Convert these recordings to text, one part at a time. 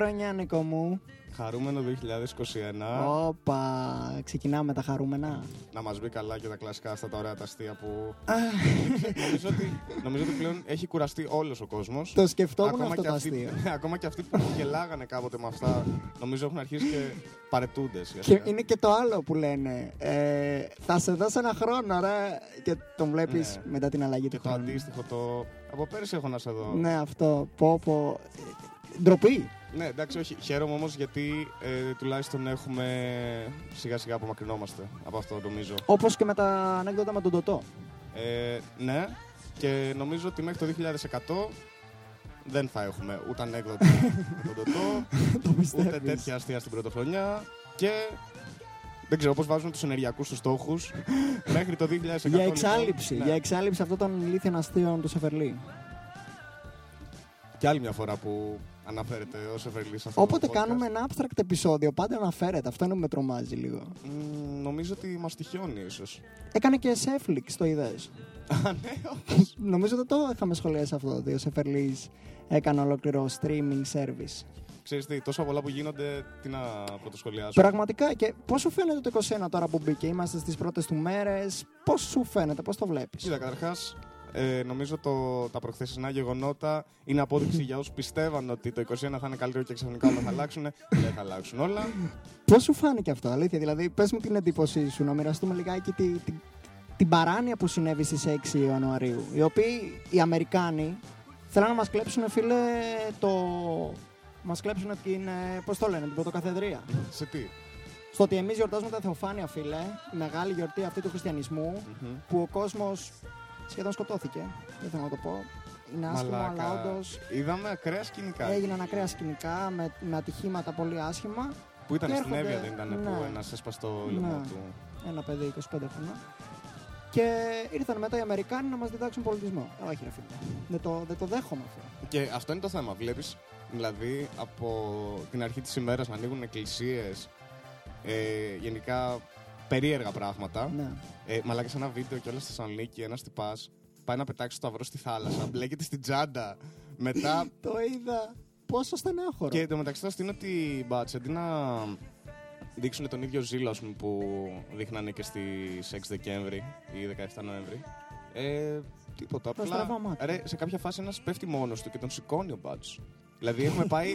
Καλή χρονιά, Νίκο μου. Χαρούμενο 2021. Όπα, ξεκινάμε με τα χαρούμενα. Να μας μπει καλά και τα κλασικά αυτά τα ωραία τα αστεία που. νομίζω, ότι, νομίζω ότι πλέον έχει κουραστεί όλος ο κόσμος. Το σκεφτόμουν αυτό το αυτοί, αστείο. ακόμα και αυτοί που γελάγανε κάποτε με αυτά, νομίζω έχουν αρχίσει και παρετούνται. Και είναι και το άλλο που λένε. Ε, θα σε δώσω ένα χρόνο, ρε. Και τον βλέπεις Ναι. μετά την αλλαγή Και του το χρόνου. αντίστοιχο, το. Από πέρυσι έχω να σε δω. Ναι, αυτό. Πω, πω. Ε, Ντροπή. Ναι, εντάξει, όχι. Χαίρομαι όμως γιατί ε, τουλάχιστον έχουμε σιγά σιγά απομακρυνόμαστε από αυτό νομίζω. Όπως και με τα ανέκδοτα με τον Τωτό. Ε, ναι, και νομίζω ότι μέχρι το 2100 δεν θα έχουμε ούτε ανέκδοτα με τον Τωτό, το ούτε πιστεύει. τέτοια αστεία στην πρωτοχρονιά και δεν ξέρω πώς βάζουν τους ενεργειακούς τους στόχους μέχρι το 2100. Για λοιπόν, εξάλληψη. ναι. Για εξάλληψη αυτών των ηλίθιων αστείων του Σεφερλί. Και άλλη μια φορά που αναφέρεται ο Σεφερλής σε αυτό Όποτε το podcast. κάνουμε ένα abstract επεισόδιο, πάντα αναφέρεται. Αυτό είναι που με τρομάζει λίγο. Μ, νομίζω ότι μας τυχιώνει ίσως. Έκανε και Netflix, το είδες; Α, ναι, όντως. Νομίζω δεν το είχαμε σχολιάσει αυτό. Ότι ο Σεφερλή έκανε ολόκληρο streaming service. Ξέρεις τι, τόσα πολλά που γίνονται, τι να πρωτοσχολιάσω. Πραγματικά και πώς σου φαίνεται το 21 τώρα που μπήκε, είμαστε στις πρώτες του μέρες. Πώς σου φαίνεται, πώς το βλέπεις; Κοίτα, καταρχάς, ε, νομίζω το, τα προχθεσινά γεγονότα είναι απόδειξη για όσους πιστεύαν ότι το 21 θα είναι καλύτερο και ξαφνικά όλα θα αλλάξουν. Δεν θα αλλάξουν όλα. Πώς σου φάνηκε αυτό, αλήθεια. Δηλαδή, πες μου την εντύπωσή σου, να μοιραστούμε λιγάκι τη, τη, την παράνοια που συνέβη στις 6 Ιανουαρίου. Οι οποίοι οι Αμερικάνοι θέλουν να μας κλέψουν, φίλε, το. Μας κλέψουν την. Πώς το λένε, την πρωτοκαθεδρία. Σε τι; Στο ότι εμείς γιορτάζουμε τα Θεοφάνεια, φίλε, η μεγάλη γιορτή αυτή του χριστιανισμού, Μμμ. που ο κόσμος σχεδόν σκοτώθηκε. Δεν θέλω να το πω. Είναι άσχημο, αλλά Μαλάκα. όντως Είδαμε ακραία σκηνικά. έγιναν ακραία σκηνικά με, με ατυχήματα πολύ άσχημα. Που ήταν Και στην έρχονται- Εύβοια, δεν ήταν που ναι. ένας έσπασε το λαιμό Ναι. του. Ένα παιδί 25 χρονών. Και ήρθαν μετά οι Αμερικάνοι να μας διδάξουν πολιτισμό. Ε, Όχι, ρε φίλε. Δεν το, δεν το δέχομαι αυτό. Και αυτό είναι το θέμα. Βλέπεις, δηλαδή, από την αρχή της ημέρας να ανοίγουν εκκλησίες. Ε, γενικά περίεργα πράγματα. Ναι. Ε, μαλάκα σε ένα βίντεο και όλα στη Θεσσαλονίκη, ένας τυπάς πάει να πετάξει το σταυρό στη θάλασσα, μπλέκεται στην τσάντα. Μετά. Το είδα. Πόσο στενάχωρο. και το μεταξύ θα στείλω ότι μπάτσε αντί να δείξουν τον ίδιο ζήλο ας πούμε, που δείχνανε και στι 6 Δεκέμβρη ή 17 Νοέμβρη. Ε, τίποτα. Τα Απλά στραβά μάτια. ρε, σε κάποια φάση ένας πέφτει μόνος του και τον σηκώνει ο μπάτζ. Δηλαδή έχουμε πάει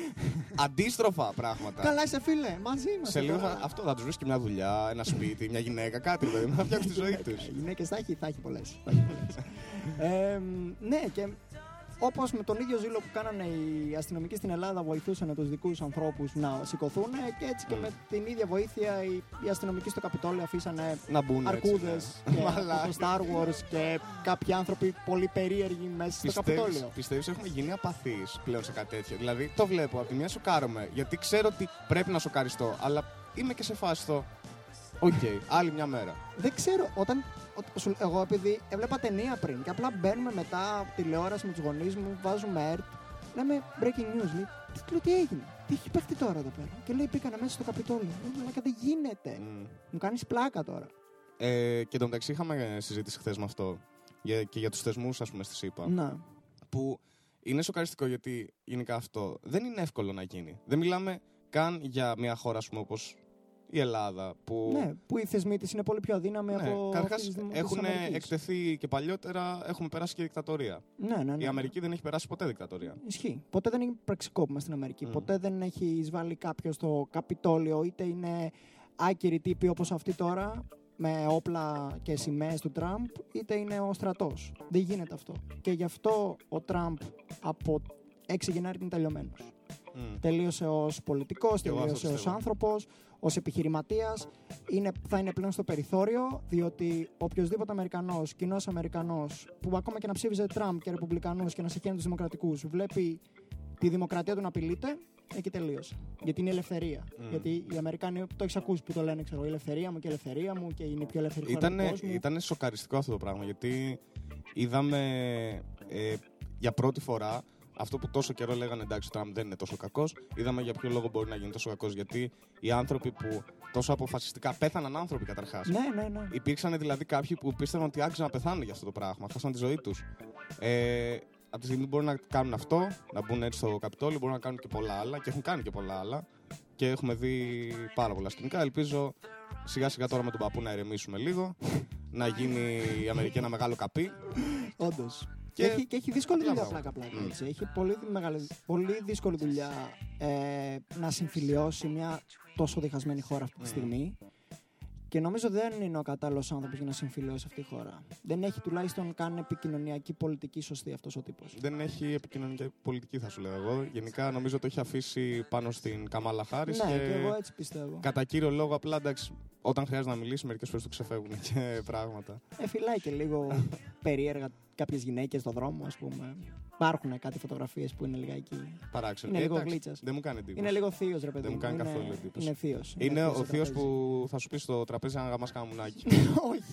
αντίστροφα πράγματα. Καλά είσαι φίλε, μαζί μας. Σε λίγο θα, αυτό θα τους βρει και μια δουλειά, ένα σπίτι, μια γυναίκα, κάτι δηλαδή. Να φτιάξει τη ζωή τους. Οι γυναίκε θα έχει, θα έχει πολλές. ε, ναι, και όπως με τον ίδιο ζήλο που κάνανε οι αστυνομικοί στην Ελλάδα βοηθούσαν τους δικούς ανθρώπους να σηκωθούν, και έτσι και Mm. με την ίδια βοήθεια οι, οι αστυνομικοί στο Καπιτόλιο αφήσανε Να μπουν αρκούδε έτσι, και ναι. από Μαλάκα. το Star Wars και κάποιοι άνθρωποι πολύ περίεργοι μέσα στο Πιστεύεις, Καπιτόλιο. πιστεύεις έχουμε γίνει απαθείς πλέον σε κάτι τέτοιο; Δηλαδή το βλέπω, από τη μια σοκάρομαι, γιατί ξέρω ότι πρέπει να σοκαριστώ, αλλά είμαι και σε φάση το. Οκ, άλλη μια μέρα. Δεν ξέρω, όταν. ο- σου- Εγώ επειδή έβλεπα ταινία πριν και απλά μπαίνουμε μετά τηλεόραση με τους γονείς μου, βάζουμε ΕΡΤ, λέμε breaking news. Λέει, τι, λέω, τι έγινε, τι έχει παιχτεί τώρα εδώ πέρα; Και λέει, πήγανε μέσα στο Καπιτόλιο. Λέω, αλλά δεν γίνεται. Μμ. Μου κάνεις πλάκα τώρα. Ε, και εντωμεταξύ είχαμε συζήτηση χθες με αυτό. Για, και για τους θεσμούς, ας πούμε, στη ΣΥΠΑ. Να. Που είναι σοκαριστικό γιατί γενικά αυτό δεν είναι εύκολο να γίνει. Δεν μιλάμε καν για μια χώρα, ας πούμε, όπως η Ελλάδα. Που Ναι, που οι θεσμοί της είναι πολύ πιο αδύναμοι Ναι, από. καταρχάς αυτές τις δημο- της έχουν Αμερικής. εκτεθεί και παλιότερα, έχουμε περάσει και δικτατορία. Ναι, ναι, ναι. Η Αμερική δεν έχει περάσει ποτέ δικτατορία. Ισχύει. Ποτέ δεν έχει πραξικόπημα στην Αμερική. Μμ. Ποτέ δεν έχει εισβάλει κάποιο στο Καπιτόλιο, είτε είναι άκυροι τύποι όπως αυτοί τώρα, με όπλα και σημαίες του Τραμπ, είτε είναι ο στρατός. Δεν γίνεται αυτό. Και γι' αυτό ο Τραμπ από 6 Γενάρη είναι τελειωμένος. Μμ. Τελείωσε ως πολιτικός, Και εγώ αυτό τελείωσε ως πιστεύω. άνθρωπος, ως επιχειρηματίας. Είναι, θα είναι πλέον στο περιθώριο, διότι οποιοδήποτε Αμερικανός, κοινός Αμερικανός, που ακόμα και να ψήφιζε Τραμπ και Ρεπουμπλικανούς και να σε τους Δημοκρατικούς, βλέπει τη δημοκρατία του να απειλείται, εκεί τελείωσε. Γιατί είναι η ελευθερία. Μμ. Γιατί οι Αμερικάνοι το έχεις ακούσει που το λένε, ξέρω, η ελευθερία μου και η ελευθερία μου και είναι η πιο ελεύθερη χώρα Ήτανε, του κόσμου. ήτανε σοκαριστικό αυτό το πράγμα γιατί είδαμε ε, για πρώτη φορά αυτό που τόσο καιρό λέγανε εντάξει ο Τραμπ δεν είναι τόσο κακός. Είδαμε για ποιο λόγο μπορεί να γίνει τόσο κακός. Γιατί οι άνθρωποι που τόσο αποφασιστικά πέθαναν άνθρωποι καταρχάς. Ναι, ναι, ναι. Υπήρξαν δηλαδή κάποιοι που πίστευαν ότι άξιζαν να πεθάνουν για αυτό το πράγμα. Χάσαν τη ζωή τους. Ε, από τη στιγμή που μπορούν να κάνουν αυτό, να μπουν έτσι στο Καπιτόλιο, μπορούν να κάνουν και πολλά άλλα και έχουν κάνει και πολλά άλλα. Και έχουμε δει πάρα πολλά σκηνικά. Ελπίζω σιγά σιγά τώρα με τον παππού να ηρεμήσουμε λίγο, να γίνει η Αμερική ένα μεγάλο καπί. Όντως. Και, Και- έχει, και έχει δύσκολη Απλά δουλειά μπράβο. πλάκα πλάκα. Μμ. έτσι. Έχει πολύ, μεγάλη, πολύ δύσκολη δουλειά ε, να συμφιλιώσει μια τόσο διχασμένη χώρα αυτή τη Μμ. στιγμή. Και νομίζω δεν είναι ο κατάλληλος άνθρωπος για να συμφιλιώσει αυτή τη χώρα. Δεν έχει τουλάχιστον καν επικοινωνιακή πολιτική σωστή αυτός ο τύπος. Δεν έχει επικοινωνική πολιτική, θα σου λέω εγώ. Γενικά νομίζω το έχει αφήσει πάνω στην Καμάλα Χάρη. Ναι, και και εγώ έτσι πιστεύω. κατά κύριο λόγο, απλά εντάξει, όταν χρειάζεται να μιλήσει, μερικές φορές του ξεφεύγουν και πράγματα. Ε, φυλάει και λίγο περίεργα κάποιες γυναίκες στον δρόμο, ας πούμε. Υπάρχουν κάτι φωτογραφίες που είναι λιγάκι. Παράξενο. Είναι Ε, λίγο εντάξει, γλίτσας. Δεν μου κάνει εντύπωση. Είναι λίγο θείος, ρε παιδί. Δεν μου κάνει καθόλου εντύπωση. Είναι θείος. Είναι ο θείος που θα σου πει στο τραπέζι να γαμάς καμουνάκι. Όχι.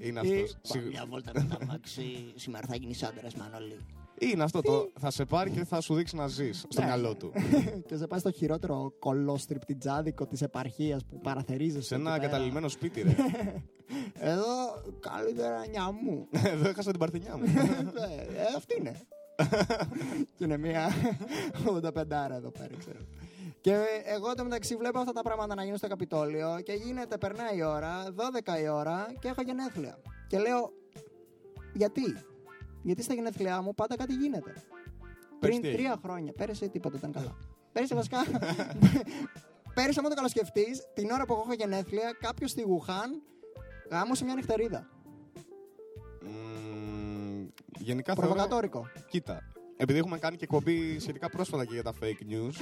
Είναι Ή- αυτός. Πάμε Σίγου- μια βόλτα με τα μάξι. Σήμερα θα γίνει άντρα, Μανώλη. Είναι αυτό. Το, θα σε πάρει και θα σου δείξει να ζεις στο Ναι. μυαλό του. και σε πάει στο χειρότερο κολόστριπτιτζάδικο της επαρχίας που παραθερίζεσαι. σε εκεί ένα πέρα. εγκαταλειμμένο σπίτι, ρε. Εδώ καλύτερα νιά μου. Εδώ έχασα την παρθενιά μου. Ε, ε, αυτή είναι. Και είναι μια 85 εδώ πέρα, ξέρω. Και εγώ το μεταξύ βλέπω αυτά τα πράγματα να γίνουν στο Καπιτόλιο και γίνεται, περνάει η ώρα, 12 η ώρα και έχω γενέθλια. Και λέω, γιατί, γιατί στα γενέθλιά μου πάντα κάτι γίνεται. Πριν τι τρία έγινε; χρόνια, πέρυσι τίποτα ήταν καλά. Πέρυσι βασικά, πέρυσι άμα το καλοσκεφτείς, την ώρα που εγώ έχω γενέθλια, κάποιος στη Γουχάν γάμωσε μια νυχτερίδα. Μμμ, Γενικά θεωρώ. Προβοκατόρικο. Κοίτα. Επειδή έχουμε κάνει και εκπομπή σχετικά πρόσφατα και για τα fake news,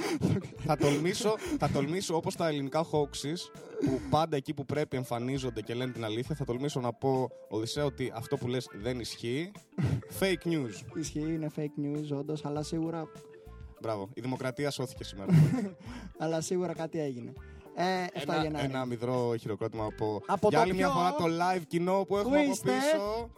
θα τολμήσω, θα τολμήσω όπως τα ελληνικά hoaxes, που πάντα εκεί που πρέπει εμφανίζονται και λένε την αλήθεια, θα τολμήσω να πω, Οδυσσέα, ότι αυτό που λες δεν ισχύει. Fake news. Ισχύει, είναι fake news όντως, αλλά σίγουρα, Μπράβο. Η δημοκρατία σώθηκε σήμερα. αλλά σίγουρα κάτι έγινε. Ε, 7 ένα, Γενάρη. ένα μυδρό χειροκρότημα από, Από για το άλλη μια ποιο; φορά το live κοινό που έχουμε από είστε; πίσω.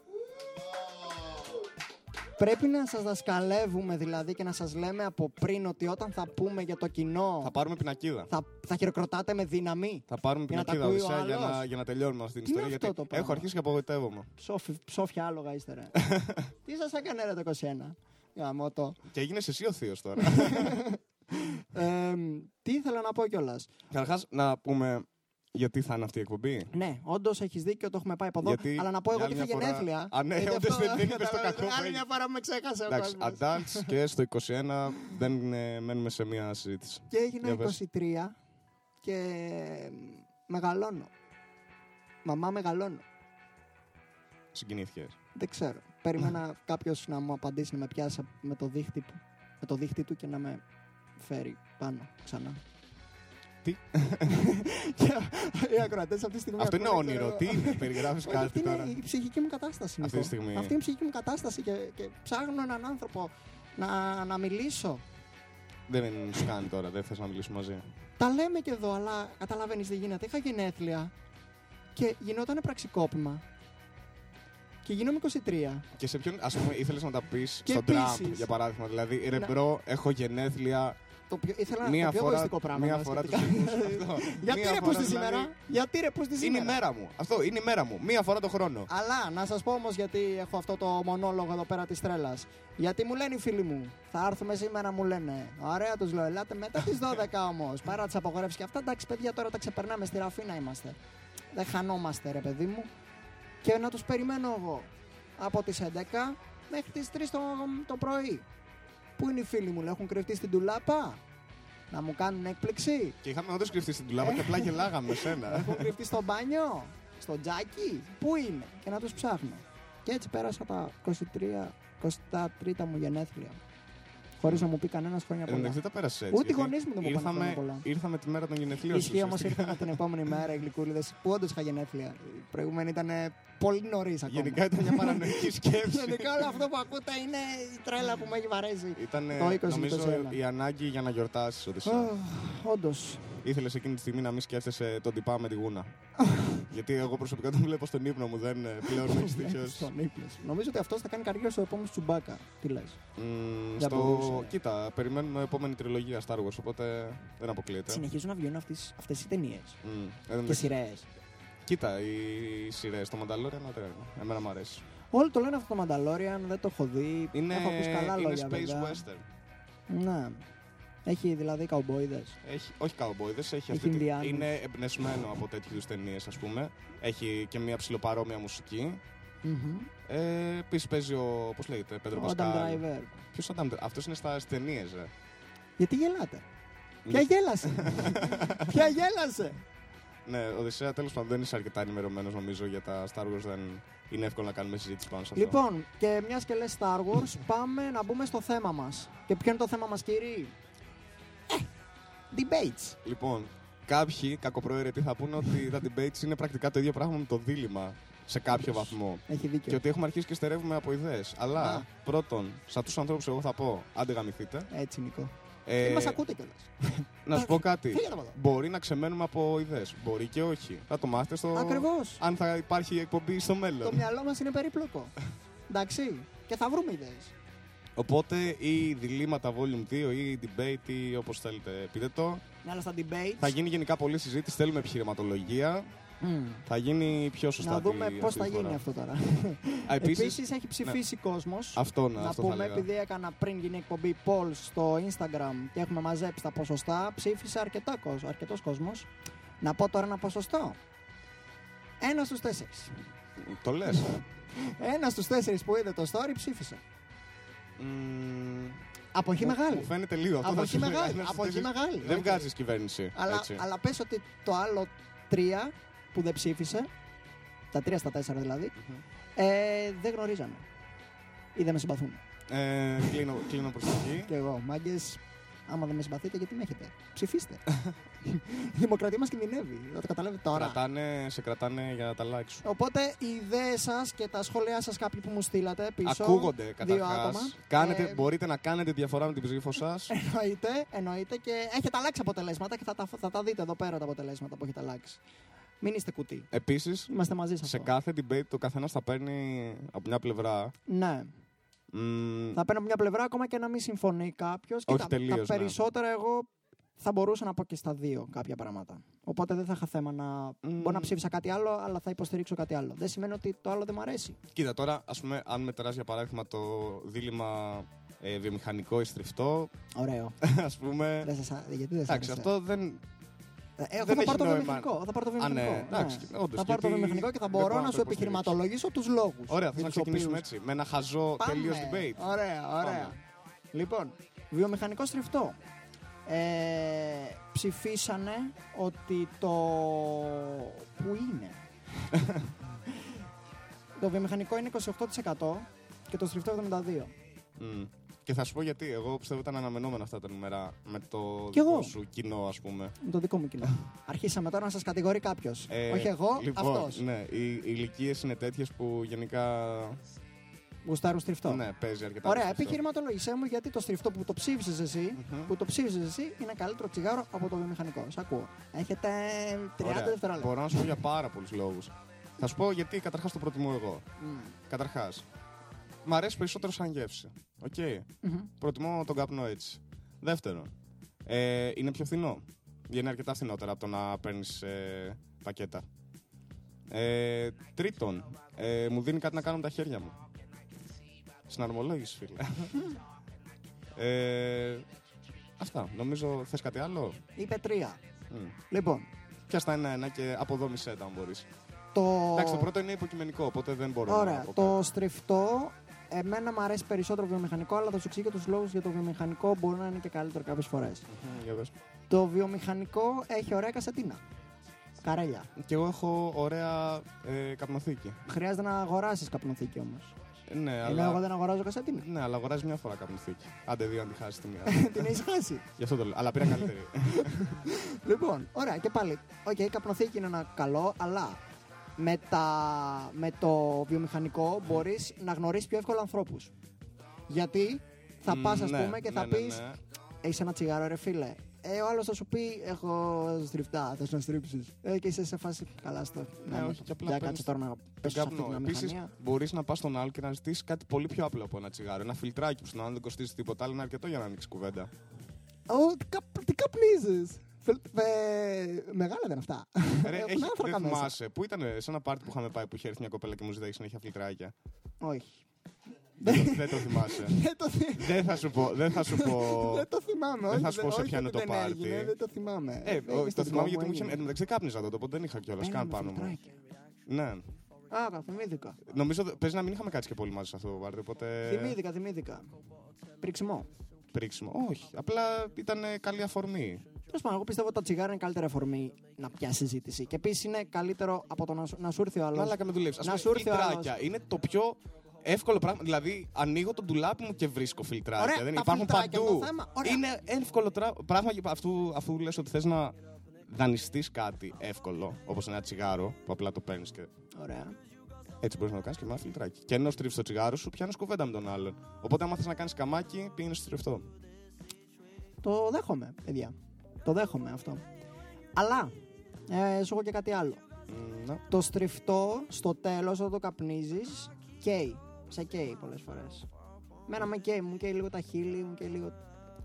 Πρέπει να σας δασκαλεύουμε δηλαδή και να σας λέμε από πριν ότι όταν θα πούμε για το κοινό Θα πάρουμε πινακίδα. θα, θα χειροκροτάτε με δύναμη. Θα πάρουμε Για να τα πινακίδα, ακούει ο Οδυσσέα, για άλλος. να, για να τελειώνουμε αυτή την Τι είναι ιστορία. αυτό Γιατί το πράγμα; έχω αρχίσει και απογοητεύομαι. Ψόφι, ψόφια άλογα είστε ρε. Τι σας έκανε ρε το 21. Γαμώ το. Και έγινε εσύ ο θείος τώρα. Ε, τι ήθελα να πω κιόλας. Καταρχάς, να πούμε γιατί θα είναι αυτή η εκπομπή; Ναι, όντως έχεις δίκιο, το έχουμε πάει από εδώ. Γιατί αλλά να πω εγώ για ότι άλλη είχα μια φορά- γενέθλια. Α, ναι, Γιατί όντως αυτό- δεν- δεν είπες το κατάλαβες, κακό που Άλλη έγινε. μια φορά με ξέχασε ο Εντάξει, κόσμος. adults και στο 21 δεν ε, μένουμε σε μία συζήτηση. Και έγινα Για πες. 23 και μεγαλώνω. Μαμά μεγαλώνω. Συγκινήθηκες. Δεν ξέρω. Περίμενα κάποιος να μου απαντήσει, να με πιάσει με το δίχτυ, που- με το δίχτυ του και να με φέρει πάνω ξανά. Τι; Και οι ακροατές αυτή τη στιγμή. Αυτό είναι ακούνε, όνειρο. ξέρω Τι εγώ. είναι, περιγράφεις Όχι, κάτι αυτή είναι τώρα; η ψυχική μου κατάσταση. Αυτή Νικό. τη στιγμή. Αυτή είναι η ψυχική μου κατάσταση και, και ψάχνω έναν άνθρωπο να, να μιλήσω. Δεν σου κάνει τώρα, δεν θες να μιλήσουμε μαζί. Τα λέμε και εδώ, αλλά καταλαβαίνεις τι γίνεται. Είχα γενέθλια και γινόταν πραξικόπημα. Και γίνομαι 23. Και σε ποιον, ας πούμε, ήθελες να τα πεις Και στον Τραμπ, επίσης- για παράδειγμα. Δηλαδή, ρε Να- bro, έχω γενέθλια. Το πιο, ήθελα Μία το πιο φορά, εγωιστικό πράγμα. μία να φορά του σκεφτικά. Αυτό. Γιατί Μία ρε που φορά στη δηλαδή- σήμερα; Γιατί ρε που στη Είναι σήμερα; η μέρα μου. Αυτό είναι η μέρα μου. Μία φορά το χρόνο. Αλλά να σας πω όμως γιατί έχω αυτό το μονόλογο εδώ πέρα της τρέλας. Γιατί μου λένε οι φίλοι μου, θα έρθουμε σήμερα, μου λένε. Ωραία, τους λέω, ελάτε μετά τις 12 όμως. Παρά τις απογορεύσεις και αυτά, εντάξει, παιδιά, τώρα τα ξεπερνάμε. Στη ραφίνα είμαστε. Δεν χανόμαστε, ρε παιδί μου. Και να τους περιμένω εγώ από τις 11 μέχρι τις 3 το, το πρωί. Πού είναι οι φίλοι μου, λέω, έχουν κρυφτεί στην τουλάπα; Να μου κάνουν έκπληξη; Και είχαμε όντως κρυφτεί στην τουλάπα και απλά γελάγαμε με σένα. Έχουν κρυφτεί στο μπάνιο, στο τζάκι, πού είναι; Και να τους ψάχνω. Και έτσι πέρασα τα 23, 23 μου γενέθλια. Χωρίς να μου πει κανένας χρόνια Εν τω πολλά. μεταξύ τα πέρασε έτσι. Ούτε οι γιατί γονείς μου δεν μου είπαν ήρθαμε, χρόνια πολλά. ήρθαμε τη μέρα των γενεθλίων σου. Ισχύει όμως ουσιαστικά. ήρθαν την επόμενη μέρα οι γλυκούλιδες που όντως είχα γενέθλια. Η προηγούμενη ήταν πολύ νωρίς ακόμα. Γενικά ήταν μια παρανοϊκή σκέψη. Γενικά όλο αυτό που ακούτε είναι η τρέλα που με έχει βαρέσει. Ήταν Το 20 νομίζω 21. η ανάγκη για να γιορτάσεις ότι Όντως. ήθελες εκείνη τη στιγμή να μην σκέφτεσαι τον τυπά με τη γούνα. Γιατί εγώ προσωπικά τον βλέπω στον ύπνο μου, δεν ε, πλέον με έχει τέτοιο. Στον ύπνο σου. Νομίζω ότι αυτός θα κάνει καριέρα στο επόμενο Τσουμπάκα. Τι λες. Μμμ, Για στο... μπορούσε. Κοίτα, περιμένουμε επόμενη τριλογία Star Wars, οπότε δεν αποκλείεται. Συνεχίζουν να βγαίνουν αυτές οι ταινίες. Μμ, εν τω Και μεταξύ- σειρές. Κοίτα, οι σειρές, το Mandalorian, ωραία. Εμένα μου αρέσει. Όλοι το λένε αυτό το Mandalorian, δεν το έχω δει. Είναι, έχω ακούσει καλά είναι λόγια, space βέβαια. western. Ναι. Έχει δηλαδή καουμπόιδες. Έχει, όχι cowboys, έχει, αυτή τη, Ινδιάνους. είναι εμπνευσμένο από τέτοιους είδου ταινίες, ας πούμε. Έχει και μια ψηλοπαρόμοια μουσική. Μμμ. Ε, Επίσης παίζει ο. Πώς λέγεται, Πέντρο Ο Adam Πασκάλ. Driver. Ποιος Adam Αυτό είναι στα ταινίες, ρε. Γιατί γελάτε; Ποια γέλασε; Ποια γέλασε; Ναι, Οδυσσέα τέλος πάντων δεν είσαι αρκετά ενημερωμένος νομίζω για τα Star Wars. Δεν είναι εύκολο να κάνουμε συζήτηση πάνω σε αυτό. Λοιπόν, και μιας και λες Star Wars, πάμε να μπούμε στο θέμα μας. Και ποιο είναι το θέμα μας, κύριοι; Ε, debates. Λοιπόν, κάποιοι κακοπροαίρετοι θα πούνε ότι τα debates είναι πρακτικά το ίδιο πράγμα με το δίλημα σε κάποιο βαθμό. Έχει δίκιο. Και ότι έχουμε αρχίσει και στερεύουμε από ιδέες. Αλλά Α. πρώτον, σαν τους ανθρώπους, εγώ θα πω: Άντε γαμηθείτε. Έτσι, Νικό. Ε, Ε, μας ακούτε κιόλας. να σου πω κάτι. Φύγετε από εδώ. Μπορεί να ξεμένουμε από ιδέες. Μπορεί και όχι. Θα το μάθετε στο. Ακριβώς. Αν θα υπάρχει εκπομπή στο μέλλον. Το μυαλό μας είναι περίπλοκο. Εντάξει. Και θα βρούμε ιδέες. Οπότε ή διλήμματα volume 2 ή debate ή όπως θέλετε πείτε το. Ναι, αλλά στα debates... Θα γίνει γενικά πολλή συζήτηση. Θέλουμε επιχειρηματολογία. Μμ. Θα γίνει πιο σωστά. Να δούμε αυτή- πώς αυτή θα τη γίνει φορά. αυτό τώρα. Α, επίσης, Επίσης έχει ψηφίσει κόσμος. Αυτό να, να αυτό θα πούμε, λέγα. επειδή έκανα πριν γίνει εκπομπή polls στο Instagram και έχουμε μαζέψει τα ποσοστά, ψήφισε αρκετά κόσμο, αρκετός κόσμος. Να πω τώρα ένα ποσοστό. Ένα στους τέσσερις. Το λες. Ένα στους τέσσερις που είδε το story ψήφισε. Αποχή μεγάλη. Μου φαίνεται λίγο αυτό. Αποχή να σου λέω. μεγάλη. Ένας Αποχή τέτοιος- μεγάλη. Δεν Οκ. βγάζεις κυβέρνηση. Αλλά, έτσι. αλλά πες ότι το άλλο τρία που δεν ψήφισε, τα τρία στα τέσσερα δηλαδή, ε, δεν γνωρίζανε. Ή δεν με συμπαθούν. Ε, κλείνω, κλείνω προς τα εκεί. Και εγώ, μάγκες, άμα δεν με συμπαθείτε, γιατί με έχετε; Ψηφίστε. Η δημοκρατία μας κινδυνεύει. Θα το καταλάβετε τώρα. Κρατάνε, σε κρατάνε για τα like σου. Οπότε οι ιδέε σας και τα σχόλιά σας, κάποιοι που μου στείλατε πίσω. Ακούγονται Δύο καταρχάς. άτομα. Κάνετε, Ε, Μπορείτε να κάνετε διαφορά με την ψήφο σας. Εννοείται, εννοείται και έχετε αλλάξει αποτελέσματα και θα τα, θα τα δείτε εδώ πέρα τα αποτελέσματα που έχετε αλλάξει. Μην είστε κουτί. Επίσης, Είμαστε μαζί σας. σε κάθε debate το καθένας θα παίρνει από μια πλευρά. Ναι. Μ, Θα παίρνω από μια πλευρά ακόμα και να μην συμφωνεί κάποιος. Όχι τελείως, Τα ναι. περισσότερα εγώ θα μπορούσα να πω και στα δύο κάποια πράγματα. Οπότε δεν θα είχα θέμα να. Μμ. Μπορεί να ψήφισα κάτι άλλο, αλλά θα υποστηρίξω κάτι άλλο. Δεν σημαίνει ότι το άλλο δεν μου αρέσει. Κοίτα τώρα, ας πούμε, αν μετεράς για παράδειγμα το δίλημα ε, βιομηχανικό ή στριφτό, Ωραίο. ας πούμε. δεν σας, α- γιατί δεν σας Εντάξει, άρεσε; αυτό δεν. Ε, Εγώ δεν θα έχει πάρω το νόημα. βιομηχανικό. Θα πάρω το Α, ναι, βιομηχανικό. εντάξει, όντως, θα πάρω το γιατί βιομηχανικό και θα δεν μπορώ μπορώ να να σου το υποστηρίξω. επιχειρηματολογήσω τους λόγους. Ωραία, θα να ξεκινήσουμε έτσι. Με ένα χαζό τελείως debate. Ωραία, ωραία. Πάμε. Λοιπόν, βιομηχανικό στριφτό. Ε, ψηφίσανε ότι το. Πού είναι. το βιομηχανικό είναι 28% και το στριφτό 72%. Μμ. Και θα σου πω γιατί. Εγώ πιστεύω ήταν αναμενόμενα αυτά τα νούμερα με το Κι εγώ. δικό σου κοινό, ας πούμε. Με το δικό μου κοινό. Αρχίσαμε τώρα να σας κατηγορεί κάποιος. Ε, Όχι εγώ, λοιπόν, αυτός. Ναι, οι, οι ηλικίες είναι τέτοιες που γενικά. Γουστάρουν στριφτό. Ναι, παίζει αρκετά. Ωραία, το στριφτό. επιχειρηματολόγησέ μου γιατί το στριφτό που το ψήφισες εσύ, Μμμ. που το ψήφισες εσύ, είναι καλύτερο τσιγάρο από το βιομηχανικό. Σ' ακούω. Έχετε 30 Ωραία. δευτερόλεπτα. Μπορώ να σου πω για πάρα πολλούς λόγους. Θα σου πω γιατί καταρχάς το προτιμώ εγώ. Μμ. Καταρχάς, μ' αρέσει περισσότερο σαν γεύση. Οκ. Μμμ. Προτιμώ τον καπνό έτσι. Δεύτερον, ε, είναι πιο φθηνό. Είναι αρκετά φθηνότερα από το να παίρνεις ε, πακέτα. Ε, τρίτον, ε, μου δίνει κάτι να κάνω με τα χέρια μου. Συναρμολόγηση, φίλε. ε, αυτά. Νομίζω θες κάτι άλλο; Είπε τρία. Μμ. Λοιπόν, Πιάσ' τα ένα-ένα και αποδόμησέ τα αν μπορείς. το. Εντάξει, το πρώτο είναι υποκειμενικό, οπότε δεν μπορώ να Ωραία. πω Το στριφτό, εμένα μου αρέσει περισσότερο βιομηχανικό, αλλά θα σου εξηγήσω τους λόγους για το βιομηχανικό μπορεί να είναι και καλύτερο κάποιες φορές. κάτι. Μμμ, για δες. Το βιομηχανικό έχει ωραία κασετίνα. Καρέλια. Και εγώ έχω ωραία ε, καπνοθήκη. Χρειάζεται να αγοράσεις καπνοθήκη όμως. Ε, Ναι, Ενώ αλλά... εγώ δεν αγοράζω κασετίνα. Ναι, αλλά αγοράζεις μια φορά καπνοθήκη. Άντε δύο αν τη χάσεις τη μία. Την έχεις χάσει. Γι' αυτό το λέω. Αλλά πήρα καλύτερη. Λοιπόν, ωραία και πάλι. Οκ, η καπνοθήκη είναι ένα καλό, αλλά με, τα, με το βιομηχανικό μπορείς να γνωρίσεις πιο εύκολα ανθρώπους. Γιατί θα πας, ας Ναι, πούμε, και ναι, θα ναι, πεις: ναι. Έχει ένα τσιγάρο, ρε φίλε. Ε, ο άλλος θα σου πει: Έχω στριφτά, θε να στρίψεις. Ε, και είσαι σε φάση. Καλά, στο. Ναι, όχι, και απλά Για παίρνεις κάτσε τώρα να Τον πέσω σε αυτή καπνό. την Επίσης, αμηχανία. μπορείς να πας στον άλλο και να ζητήσεις κάτι πολύ πιο απλό από ένα τσιγάρο. Ένα φιλτράκι που στον άλλο δεν κοστίζει τίποτα άλλο είναι αρκετό για να ανοίξεις κουβέντα. Ω, τι, καπ, τι καπνίζεις; Ε, Μεγάλα δεν αυτά. Ρε, Έχουν έχει, άνθρακα δεν μέσα. θυμάσαι. Πού ήταν σε ένα πάρτι που είχαμε πάει που είχε έρθει μια κοπέλα και μου ζητάει συνέχεια φιλτράκια. Όχι. Δεν, το- δεν το θυμάσαι. Δεν το, θυ- δεν θα σου πω. Δεν θα σου πω. δεν το θυμάμαι. Δεν όχι, θα σου πω σε όχι ποιο είναι ότι το δεν πάρτι. έγινε, Δεν το θυμάμαι. Ε, Έγινε ο- το στον θυμάμαι δρόμο, γιατί μου είχε. έγινε. Εν τω μεταξύ κάπνιζα τότε, οπότε δεν είχα κιόλας Παίρναμε καν πάνω μου. φιλτράκια. Ναι. Α, θυμήθηκα. Νομίζω ότι παίζει να μην είχαμε κάτσει και πολύ μαζί σε αυτό το πάρτι, οπότε. Θυμήθηκα, θυμήθηκα. Πρίξιμο. Πρίξιμο. Όχι. Απλά ήταν ε, καλή αφορμή. Τέλος πάντων, εγώ πιστεύω ότι τα τσιγάρα είναι καλύτερη αφορμή να πιάσει συζήτηση. Και επίσης είναι καλύτερο από το να, σου- να σου έρθει ο άλλος. Μαλάκα με δουλεύεις. Να Α σου πούμε, έρθει ο φιλτράκια είναι το πιο εύκολο πράγμα. Δηλαδή, ανοίγω το ντουλάπι μου και βρίσκω φιλτράκια. Ωραία, δεν τα υπάρχουν φιλτράκια, παντού. το θέμα- ωραία. Είναι εύκολο τρα- πράγμα και αφού, αφού λες ότι θες να δανειστείς κάτι εύκολο, όπως ένα τσιγάρο που απλά το παίρνεις και Ωραία. έτσι μπορείς να το κάνεις και με ένα φιλτράκι. Και ενώ στρίβει το τσιγάρο σου, πιάνεις κουβέντα με τον άλλον. Οπότε, άμα θες να κάνεις καμάκι, πήγαινε στο στριφτό. Το δέχομαι, παιδιά. Το δέχομαι αυτό. Αλλά, ε, σου έχω και κάτι άλλο. Μ, να. Το στριφτό στο τέλος όταν το καπνίζεις, καίει. Σε καίει πολλές φορές. Μένα με καίει, μου καίει λίγο τα χείλη, μου καίει λίγο.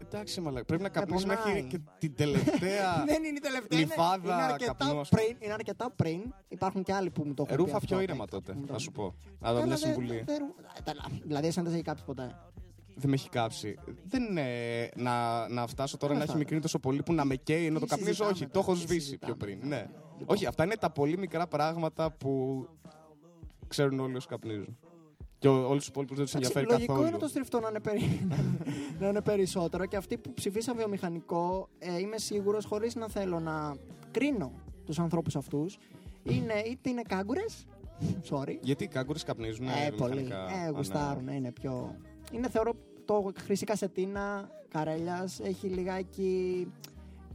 Εντάξει, μαλάκα. Πρέπει να καπνίσει πονάει. μέχρι και την τελευταία. Δεν είναι η τελευταία. είναι- λιβάδα είναι, αρκετά καπνού, ας πούμε. πριν, είναι αρκετά πριν. Υπάρχουν και άλλοι που μου το έχουν πει Ρούφα αυτό, πιο που ήρεμα μου τότε, το- θα σου πω. Καλά, Αλλά μια δεν- συμβουλή. δεν ρου- Ε, τέλα. Δηλαδή, εσύ δεν σε έχει κάψει ποτέ. Δεν με έχει κάψει. Δεν είναι να, να φτάσω τώρα Δεν να έχει θα- μικρύνει τόσο πολύ που να με καίει ενώ Τι το καπνίζω. συζητάμε Όχι, το τώρα, έχω τι σβήσει συζητάμε πιο πριν. τώρα. Ναι. Λοιπόν. Όχι, αυτά είναι τα πολύ μικρά πράγματα που ξέρουν όλοι όσοι καπνίζουν. Και όλους τους υπόλοιπους δεν τους Εντάξει, ενδιαφέρει Λογικό καθόλου. είναι το στριφτό να είναι, περι... να είναι περισσότερο και αυτοί που ψηφίσαν βιομηχανικό, ε, είμαι σίγουρος, χωρίς να θέλω να κρίνω τους ανθρώπους αυτούς, είναι είτε είναι κάγκουρες. Sorry. Γιατί οι κάγκουρες καπνίζουν. Ε, πολύ. μηχανικά. Α, Ε, ναι. γουστάρουν, είναι πιο. Είναι θεωρώ το χρυσή κασετίνα καρέλιας έχει λιγάκι.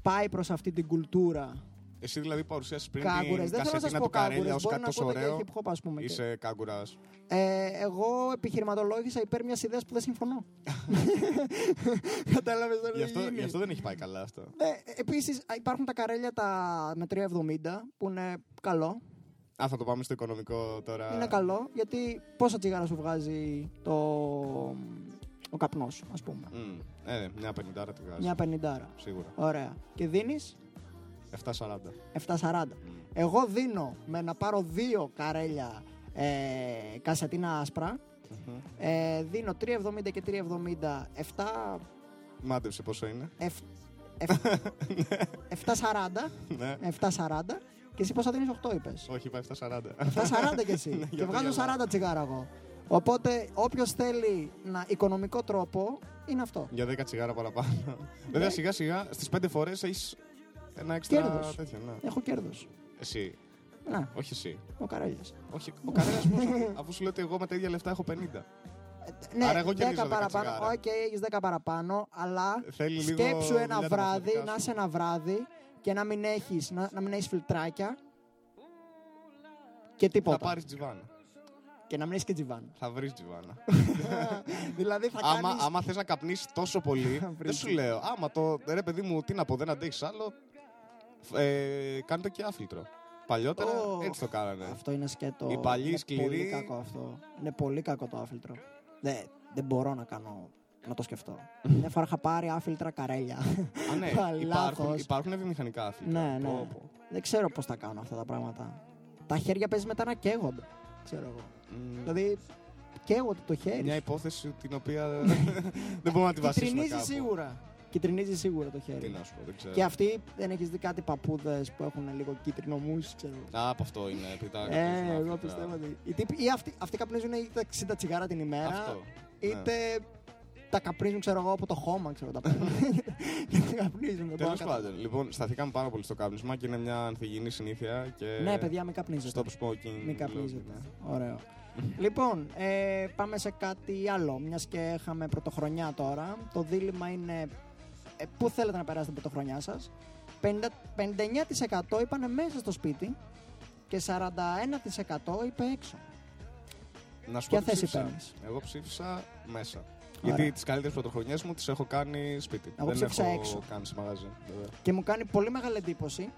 πάει προς αυτή την κουλτούρα. Εσύ δηλαδή παρουσίασε πριν Κάγκουρε. την Δεν θέλω να σας κασετίνα πω του Καρέλια κάγκουρε. ως Μπορεί κάτι να τόσο πω και ωραίο. hip hop, ας πούμε. και- Είσαι κάγκουρας. Ε, εγώ επιχειρηματολόγησα υπέρ μιας ιδέας που δεν συμφωνώ. Κατάλαβες τώρα Γι' τι αυτό, γίνει. γι' αυτό δεν έχει πάει καλά αυτό. Ε, Επίσης υπάρχουν τα καρέλια τα με 3,70 που είναι καλό. Α, θα το πάμε στο οικονομικό τώρα. Είναι καλό γιατί πόσα τσιγάρα σου βγάζει το... ο καπνός σου, ας πούμε. Μμ. Ε, μια πενηντάρα τη βγάζει. Μια πενηντάρα. Σίγουρα. Ωραία. Και δίνεις; 7,40. 7,40. Εγώ δίνω με να πάρω δύο καρέλια ε, κασετίνα άσπρα. Μμμ. Ε, δίνω 3,70 και 3,70 7, Μάντεψε πόσο είναι. εφ- εφ- 7,40 ναι. 7,40 και εσύ πόσα δίνεις; 8 είπες Όχι, είπα 7,40. 7,40 κι εσύ Ναι, και γιατί βγάζω γελάω. 40 τσιγάρα εγώ οπότε όποιος θέλει να οικονομικό τρόπο είναι αυτό Για 10 τσιγάρα παραπάνω. Ναι. Βέβαια, σιγά σιγά στις 5 φορές έχεις ένα έξτρα Κέρδος. τέτοιο. Ναι. έχω κέρδος Εσύ. να Όχι εσύ. ο Καρέλιας Όχι, ο κανένα πόσο. Αφού σου λέω ότι εγώ με τα ίδια λεφτά έχω 50. ναι, Άρα εγώ κερδίζω 10 10 παραπάνω. τσιγάρα. Οκ, έχεις 10 παραπάνω, αλλά Θέλει λίγο σκέψου ένα δουλειά τα βράδυ, μαθηματικά να σου. είσαι ένα βράδυ και να μην έχεις, να, να μην έχεις φιλτράκια και Θα τίποτα. πάρεις τζιβάνα. Και να μην έχεις και τζιβάν. Θα βρεις τζιβάνα. δηλαδή θα άμα κάνεις... άμα θες να καπνίσεις τόσο πολύ, δεν βρεις σου λέω. Άμα το. Ρε, παιδί μου, τι να πω, δεν αντέχεις άλλο. Ε, κάνε το και άφιλτρο. Παλιότερα Ω. έτσι το κάνανε. Αυτό είναι σκέτο. Οι παλιοί είναι σκληροί- Πολύ κακό αυτό. Είναι πολύ κακό το άφιλτρο. Δεν, δεν μπορώ να κάνω. Να το σκεφτώ. Μια φορά είχα πάρει άφιλτρα καρέλια. Α, ναι, Α, υπάρχουν, λάθος. υπάρχουν βιομηχανικά άφιλτρα. ναι, ναι. Πω, πω. δεν ξέρω πώς τα κάνω αυτά τα πράγματα. Τα χέρια παίζει μετά να καίγονται. Ξέρω εγώ. Μ, Δηλαδή, καίγονται το χέρι. Μια σου. υπόθεση την οποία δεν μπορούμε να τη βασίσουμε Κυτρινίζει κάπου. σίγουρα. Κυτρινίζει σίγουρα το Τι χέρι. να σου πω, δεν ξέρω. Και αυτή δεν έχεις δει κάτι παππούδες που έχουν λίγο κίτρινο μουσ, ξέρω εγώ. Α, από αυτό είναι. επειδή τα Ε, καπνίζουν εγώ άφιλτρα. πιστεύω ότι. Οι τύποι, ή αυτοί, αυτοί καπνίζουν είτε 60 τσιγάρα την ημέρα, Αυτό. ναι. είτε τα καπνίζουν, ξέρω εγώ, από το χώμα, ξέρω τα παίρνουν. Και τα καπνίζουν. δεν μπορώ Τέλος να καταλάβω. πάντων, λοιπόν, σταθήκαμε πάρα πολύ στο κάπνισμα και είναι μια ανθυγιεινή συνήθεια. Και... Ναι, παιδιά, μην καπνίζετε. Stop smoking. Μην καπνίζετε. Ωραίο. λοιπόν, ε, πάμε σε κάτι άλλο. Μιας και είχαμε πρωτοχρονιά τώρα. Το δίλημα είναι ε, πού θέλετε να περάσετε την πρωτοχρονιά σας. 59% είπαν μέσα στο σπίτι και 41% είπε έξω. Να σου Ποια πω τι θέση ψήφισα. παίρνεις; Εγώ ψήφισα μέσα. Ωραία. Γιατί τις καλύτερες πρωτοχρονιές μου τις έχω κάνει σπίτι. Εγώ Δεν ψήφισα έχω έξω. κάνει σε μαγαζί. βέβαια. Και μου κάνει πολύ μεγάλη εντύπωση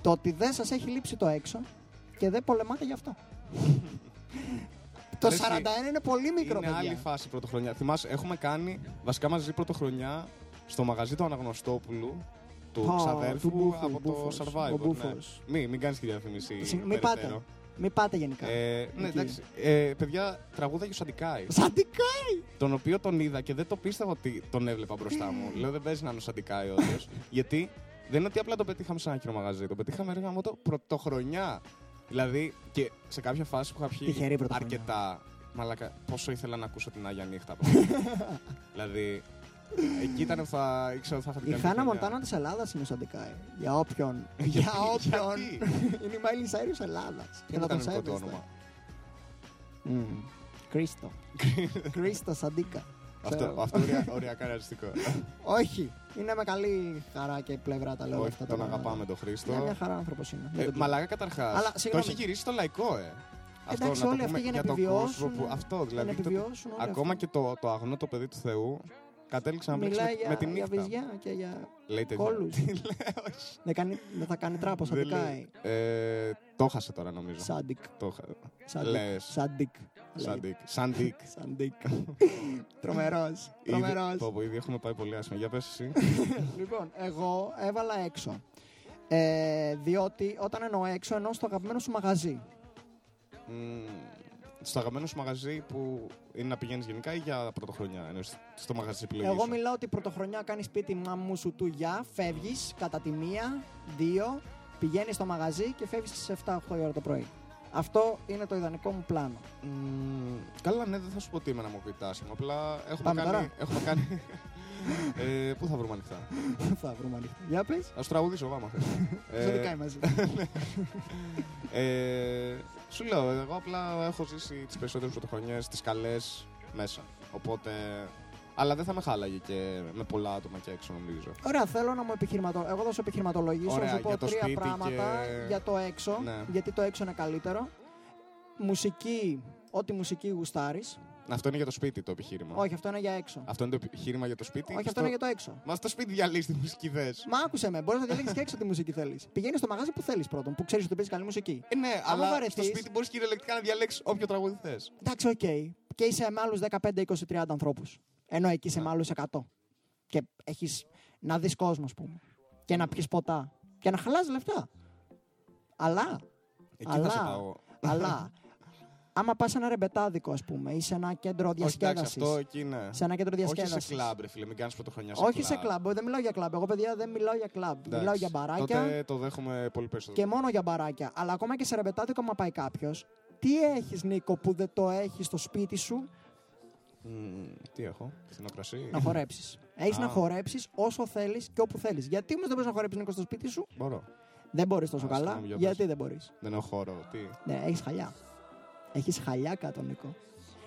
το ότι δεν σας έχει λείψει το έξω και δεν πολεμάτε γι' αυτό. το Ρε, 41 είναι πολύ μικρό, είναι παιδιά. άλλη φάση πρωτοχρονιά. Θυμάσαι, έχουμε κάνει βασικά μαζί πρωτοχρονιά στο μαγαζί του Αναγνωστόπουλου του Πω, ξαδέρφου του Μπούφους, από το Μπούφος, ο Survivor. Ναι. Μπούφος. Μην, μην κάνεις τη διαφήμιση. Συ- Μην περαιτέρω. πάτε. Μην πάτε γενικά. Ε, ναι, Εκεί. εντάξει. Ε, παιδιά, τραγούδαγε ο Σαντικάη. Σαντικάι! Τον οποίο τον είδα και δεν το πίστευα ότι τον έβλεπα μπροστά μου. Λέω δεν παίζει να είναι ο Σαντικάη όντως. γιατί δεν είναι ότι απλά το πετύχαμε σε ένα κοινό μαγαζί. Το πετύχαμε ρε γαμώ το πρωτοχρονιά. Δηλαδή και σε κάποια φάση που είχα πιει Τυχερή πρωτοχρονιά. αρκετά. Μαλακα, πόσο ήθελα να ακούσω την Άγια Νύχτα. πραγματικά. δηλαδή, εκεί ήταν που θα ήξερα ότι θα είχα την Η καλή Χάνα χρονιά. Μοντάνα της Ελλάδας είναι ο Σαντικάη. Για όποιον. Γιατί- Για όποιον. γιατί; είναι η Μάιλι Σάιρου Ελλάδας. Ποιο είναι το κανονικό του όνομα; Κρίστο. Κρίστο Σαντίκα. Αυτό, Ξέρω. αυτό ωρια- οριακά ρεαλιστικό. Όχι. Είναι με καλή χαρά και πλευρά τα λέω Όχι, αυτά. τον τα- αγαπάμε τον Χρήστο. Είναι μια χαρά άνθρωπος είναι. Ε, Δεν το μαλάκα καταρχάς. Αλλά, Το συγγνώμη. έχει γυρίσει στο λαϊκό, ε. Εντάξει, να το όλοι πούμε αυτοί για να τον επιβιώσουν, κόσμο που- Αυτό Για δηλαδή. να το- επιβιώσουν όλοι ακόμα αυτοί. και το, το αγνό το παιδί του Θεού κατέληξε να μπλέξει Μιλάει με, για, με τη για νύχτα. βυζιά και για Λέει τέτοια. κόλους. Τι λέει, όχι. δεν, κάνει, δεν θα κάνει τράπο, Δεν Σαντικάη. λέει. Ε, το χάσε τώρα νομίζω. Σάντικ. Το χα- Σάντικ. Λες. Σάντικ. λέει. Σαντίκ. Σαντίκ. Σαντίκ. Τρομερός. Ήδη- Τρομερός. Πω, πω, ήδη έχουμε πάει πολύ άσχημα. Για πες εσύ. Λοιπόν, εγώ έβαλα έξω. Ε, διότι όταν εννοώ έξω, εννοώ στο αγαπημένο σου μαγαζί. Μμμ, στο αγαπημένο σου μαγαζί που είναι να πηγαίνεις γενικά ή για πρωτοχρονιά. Εννοείς στο μαγαζί επιλογής. Εγώ μιλάω ότι πρωτοχρονιά κάνεις σπίτι μαμού σου του για, φεύγεις κατά τη μία, δύο, πηγαίνεις στο μαγαζί και φεύγεις στις 7-8 η ώρα το πρωί. Αυτό είναι το ιδανικό μου πλάνο. Μμμ, καλά, ναι, δεν θα σου πω τι είμαι να μου πείτε άσχημα. Απλά έχουμε Πάμε κάνει. τώρα. Έχουμε κάνει... ε, πού θα βρούμε ανοιχτά; θα βρούμε ανοιχτά. Για πες. Α σου τραγουδήσω, άμα θες. Ε, Ζωτικά μαζί. ε, σου λέω, εγώ απλά έχω ζήσει τις περισσότερες πρωτοχρονιές, τις καλές μέσα. Οπότε. Αλλά δεν θα με χάλαγε και με πολλά άτομα και έξω, νομίζω. Ωραία, θέλω να μου επιχειρηματο... Εγώ θα σου επιχειρηματολογήσω, Ωραία, να σου πω για το τρία σπίτι πράγματα και- για το έξω. Ναι. Γιατί το έξω είναι καλύτερο. Μουσική, ό,τι μουσική γουστάρεις. Αυτό είναι για το σπίτι το επιχείρημα. Όχι, αυτό είναι για έξω. Αυτό είναι το επιχείρημα για το σπίτι. Όχι, αυτό Στο- είναι για το έξω. Μα στο σπίτι διαλέγεις τι μουσική θες. Μα άκουσε με, μπορείς να διαλέξεις και έξω τι μουσική θέλεις. Πηγαίνεις στο μαγάζι που θέλεις πρώτον, που ξέρεις ότι παίζει καλή μουσική. Ε, ναι, Άμα αλλά βαρεθείς- στο σπίτι μπορείς κυριολεκτικά να διαλέξεις όποιο τραγούδι θες. Εντάξει, οκ. Και είσαι με άλλους 15, 20, 30 ανθρώπους. Ενώ εκεί είσαι Ναι. με άλλους 100. Και έχεις να δεις κόσμο, ας πούμε. Και να πιεις ποτά. Και να χαλάσεις λεφτά. Αλλά, Εκεί Αλλά- θα σε πάω. αλλά, άμα πας σε ένα ρεμπετάδικο, ας πούμε, ή σε ένα κέντρο Όχι, εντάξει, διασκέδασης. αυτό εκεί είναι. Σε ένα κέντρο Όχι διασκέδασης. σε κλαμπ, ρε φίλε, μην κάνεις πρωτοχρονιά σε Όχι σε κλαμπ, δεν μιλάω για κλαμπ. Εγώ, παιδιά, δεν μιλάω για κλαμπ. Εντάξει, Μιλάω για μπαράκια Τότε το δέχομαι πολύ περισσότερο. και μόνο για μπαράκια. Αλλά ακόμα και σε ρεμπετάδικο, άμα πάει κάποιος, τι έχεις, Νίκο, που δεν το έχεις στο σπίτι σου Μμμ, τι έχω, φθινοπρασί. να χορέψεις. Έχεις Α. να χορέψεις όσο θέλεις και όπου θέλεις. Γιατί όμως δεν μπορείς να χορέψεις, Νίκο, στο σπίτι σου; Μπορώ. Δεν μπορείς τόσο Α, καλά. συγγνώμη, για Γιατί πες. δεν μπορείς; Δεν έχω χώρο. Τι; Ναι, έχεις χαλιά. Έχεις χαλιά κάτω, Νίκο.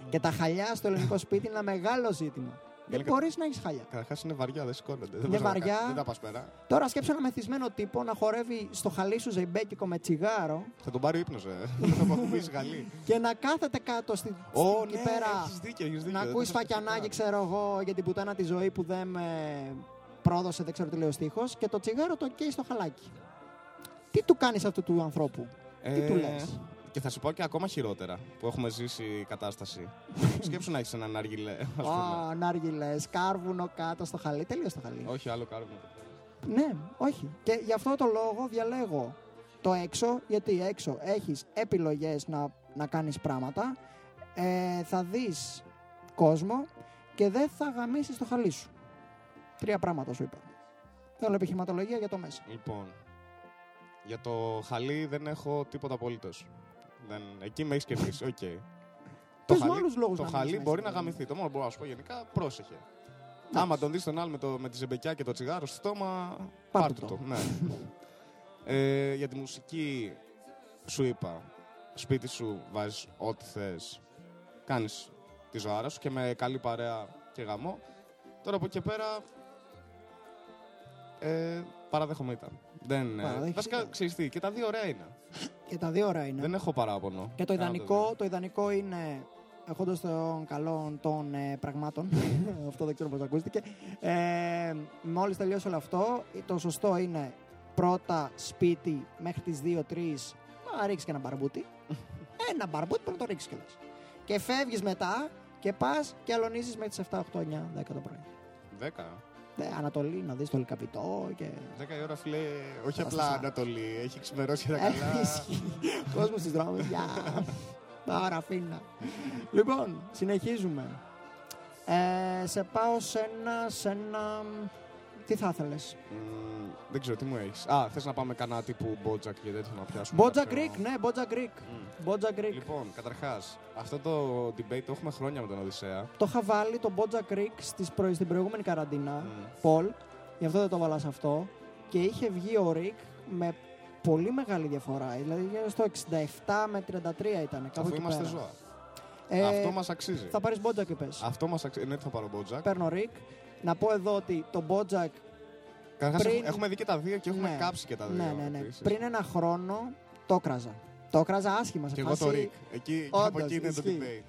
Και τα χαλιά στο ελληνικό σπίτι είναι ένα μεγάλο ζήτημα. Δεν Γενικά- μπορείς να έχεις χαλιά. Καταρχάς είναι βαριά, δεν σηκώνονται. Δεν Είναι μπορείς να βαριά. κα- Δεν τα πας πέρα. Τώρα σκέψω ένα μεθυσμένο τύπο να χορεύει στο χαλί σου ζεϊμπέκικο με τσιγάρο Θα τον πάρει ο ύπνος, ε. Δεν θα αποκουπήσει γαλή. και να κάθεται κάτω στη, Ω, εκεί ναι, πέρα. έχεις δίκιο, έχεις δίκιο. Να δεν ακούεις το σκέφτηκα. σφακιανάκι, ξέρω εγώ, για την πουτάνα τη ζωή που δεν με πρόδωσε, δεν ξέρω τι λέει ο στίχος, και το τσιγάρο το καίει στο χαλάκι. Τι του κάνεις αυτού του ανθρώπου, τι του Ε, λες; Και θα σου πω και ακόμα χειρότερα που έχουμε ζήσει η κατάσταση. Σκέψου να έχεις έναν αργιλέ, ας πούμε. Α, ναργιλέ, κάρβουνο κάτω στο χαλί. Τελείως το χαλί. Όχι, άλλο κάνουμε. Ναι, όχι. Και γι' αυτό το λόγο διαλέγω το έξω, γιατί έξω έχεις επιλογές να, να κάνεις πράγματα, ε, θα δεις κόσμο και δεν θα γαμήσεις το χαλί σου. Τρία πράγματα σου είπα. Θέλω επιχειρηματολογία για το μέσα. Λοιπόν, για το χαλί δεν έχω τίποτα απολύτως. Δεν... Εκεί με έχεις κερδίσει, οκ. Το Πες μου χαλί, άλλους λόγους το να χαλί μην μπορεί είσαι να γαμηθεί. Το μόνο που μπορώ να σου πω γενικά, πρόσεχε. Εντάξει. Άμα τον δεις τον άλλο με, το, με τη ζεμπεκιά και το τσιγάρο στο στόμα, Πάρ' πάρ' του του το. το. Ναι. ε, για τη μουσική σου είπα, σπίτι σου βάζεις ό,τι θες, κάνεις τη ζωάρα σου και με καλή παρέα και γαμό. Τώρα από εκεί και πέρα, ε, παραδέχομαι ήταν. Δεν. Ε, βασικά, ξέρεις τι, και τα δύο ωραία είναι. και τα δύο ωραία είναι. Δεν έχω παράπονο. Και το ιδανικό, το ιδανικό είναι έχοντας των καλών των ε, πραγμάτων. αυτό δεν ξέρω πώς ακούστηκε. Ε, Μόλις τελειώσει όλο αυτό, το σωστό είναι πρώτα σπίτι μέχρι τις 2-3 να ρίξεις και ένα μπαρμπούτι. ένα μπαρμπούτι πρέπει να το ρίξεις κιόλας. Και φεύγεις μετά και πας και αλωνίζεις μέχρι τις 7, 8, 9, 10 το πρωί. 10. Ανατολή να δεις το Λικαβιτό και. 10 η ώρα, φίλε, όχι Θα απλά σας- Ανατολή. Έχει ξημερώσει τα Ε, καλά. ισχύει. Κόσμος στι δρόμου. Γεια. Παράφινα. λοιπόν, συνεχίζουμε. Ε, σε πάω σε ένα, σε ένα. Τι θα ήθελες; Μμμ, δεν ξέρω τι μου έχεις. Α, θες να πάμε κανένα τύπου Bojack και τέτοιο να πιάσουμε. Bojack κάποιο- Rick, ναι, Bojack Rick. Μμ. Bojack Rick. Λοιπόν, καταρχάς, αυτό το debate το έχουμε χρόνια με τον Οδυσσέα. Το είχα βάλει το Bojack Rick στις προ... στην προηγούμενη καραντίνα, Μμ. poll, γι' αυτό δεν το βάλα σε αυτό. Και είχε βγει ο Rick με πολύ μεγάλη διαφορά. Δηλαδή γύρω στο 67 με 33 ήταν. Κάπου Αφού εκεί είμαστε πέρα. ζώα. Ε, Αυτό μας αξίζει. Θα πάρεις Μπότζα και πες. Αυτό μας αξίζει. Ναι, θα πάρω Bojack. Παίρνω Rick. Να πω εδώ ότι το Μπότζακ. Καταρχάς, πριν- έχουμε- έχουμε δει και τα δύο και έχουμε Ναι. κάψει και τα δύο. Ναι, ναι, ναι. επίσης. Πριν ένα χρόνο το κράζα. Το κράζα άσχημα σε Και εγώ φάση- το Rick. Εκεί, Όντως, από εκεί είναι το ισχύει. debate.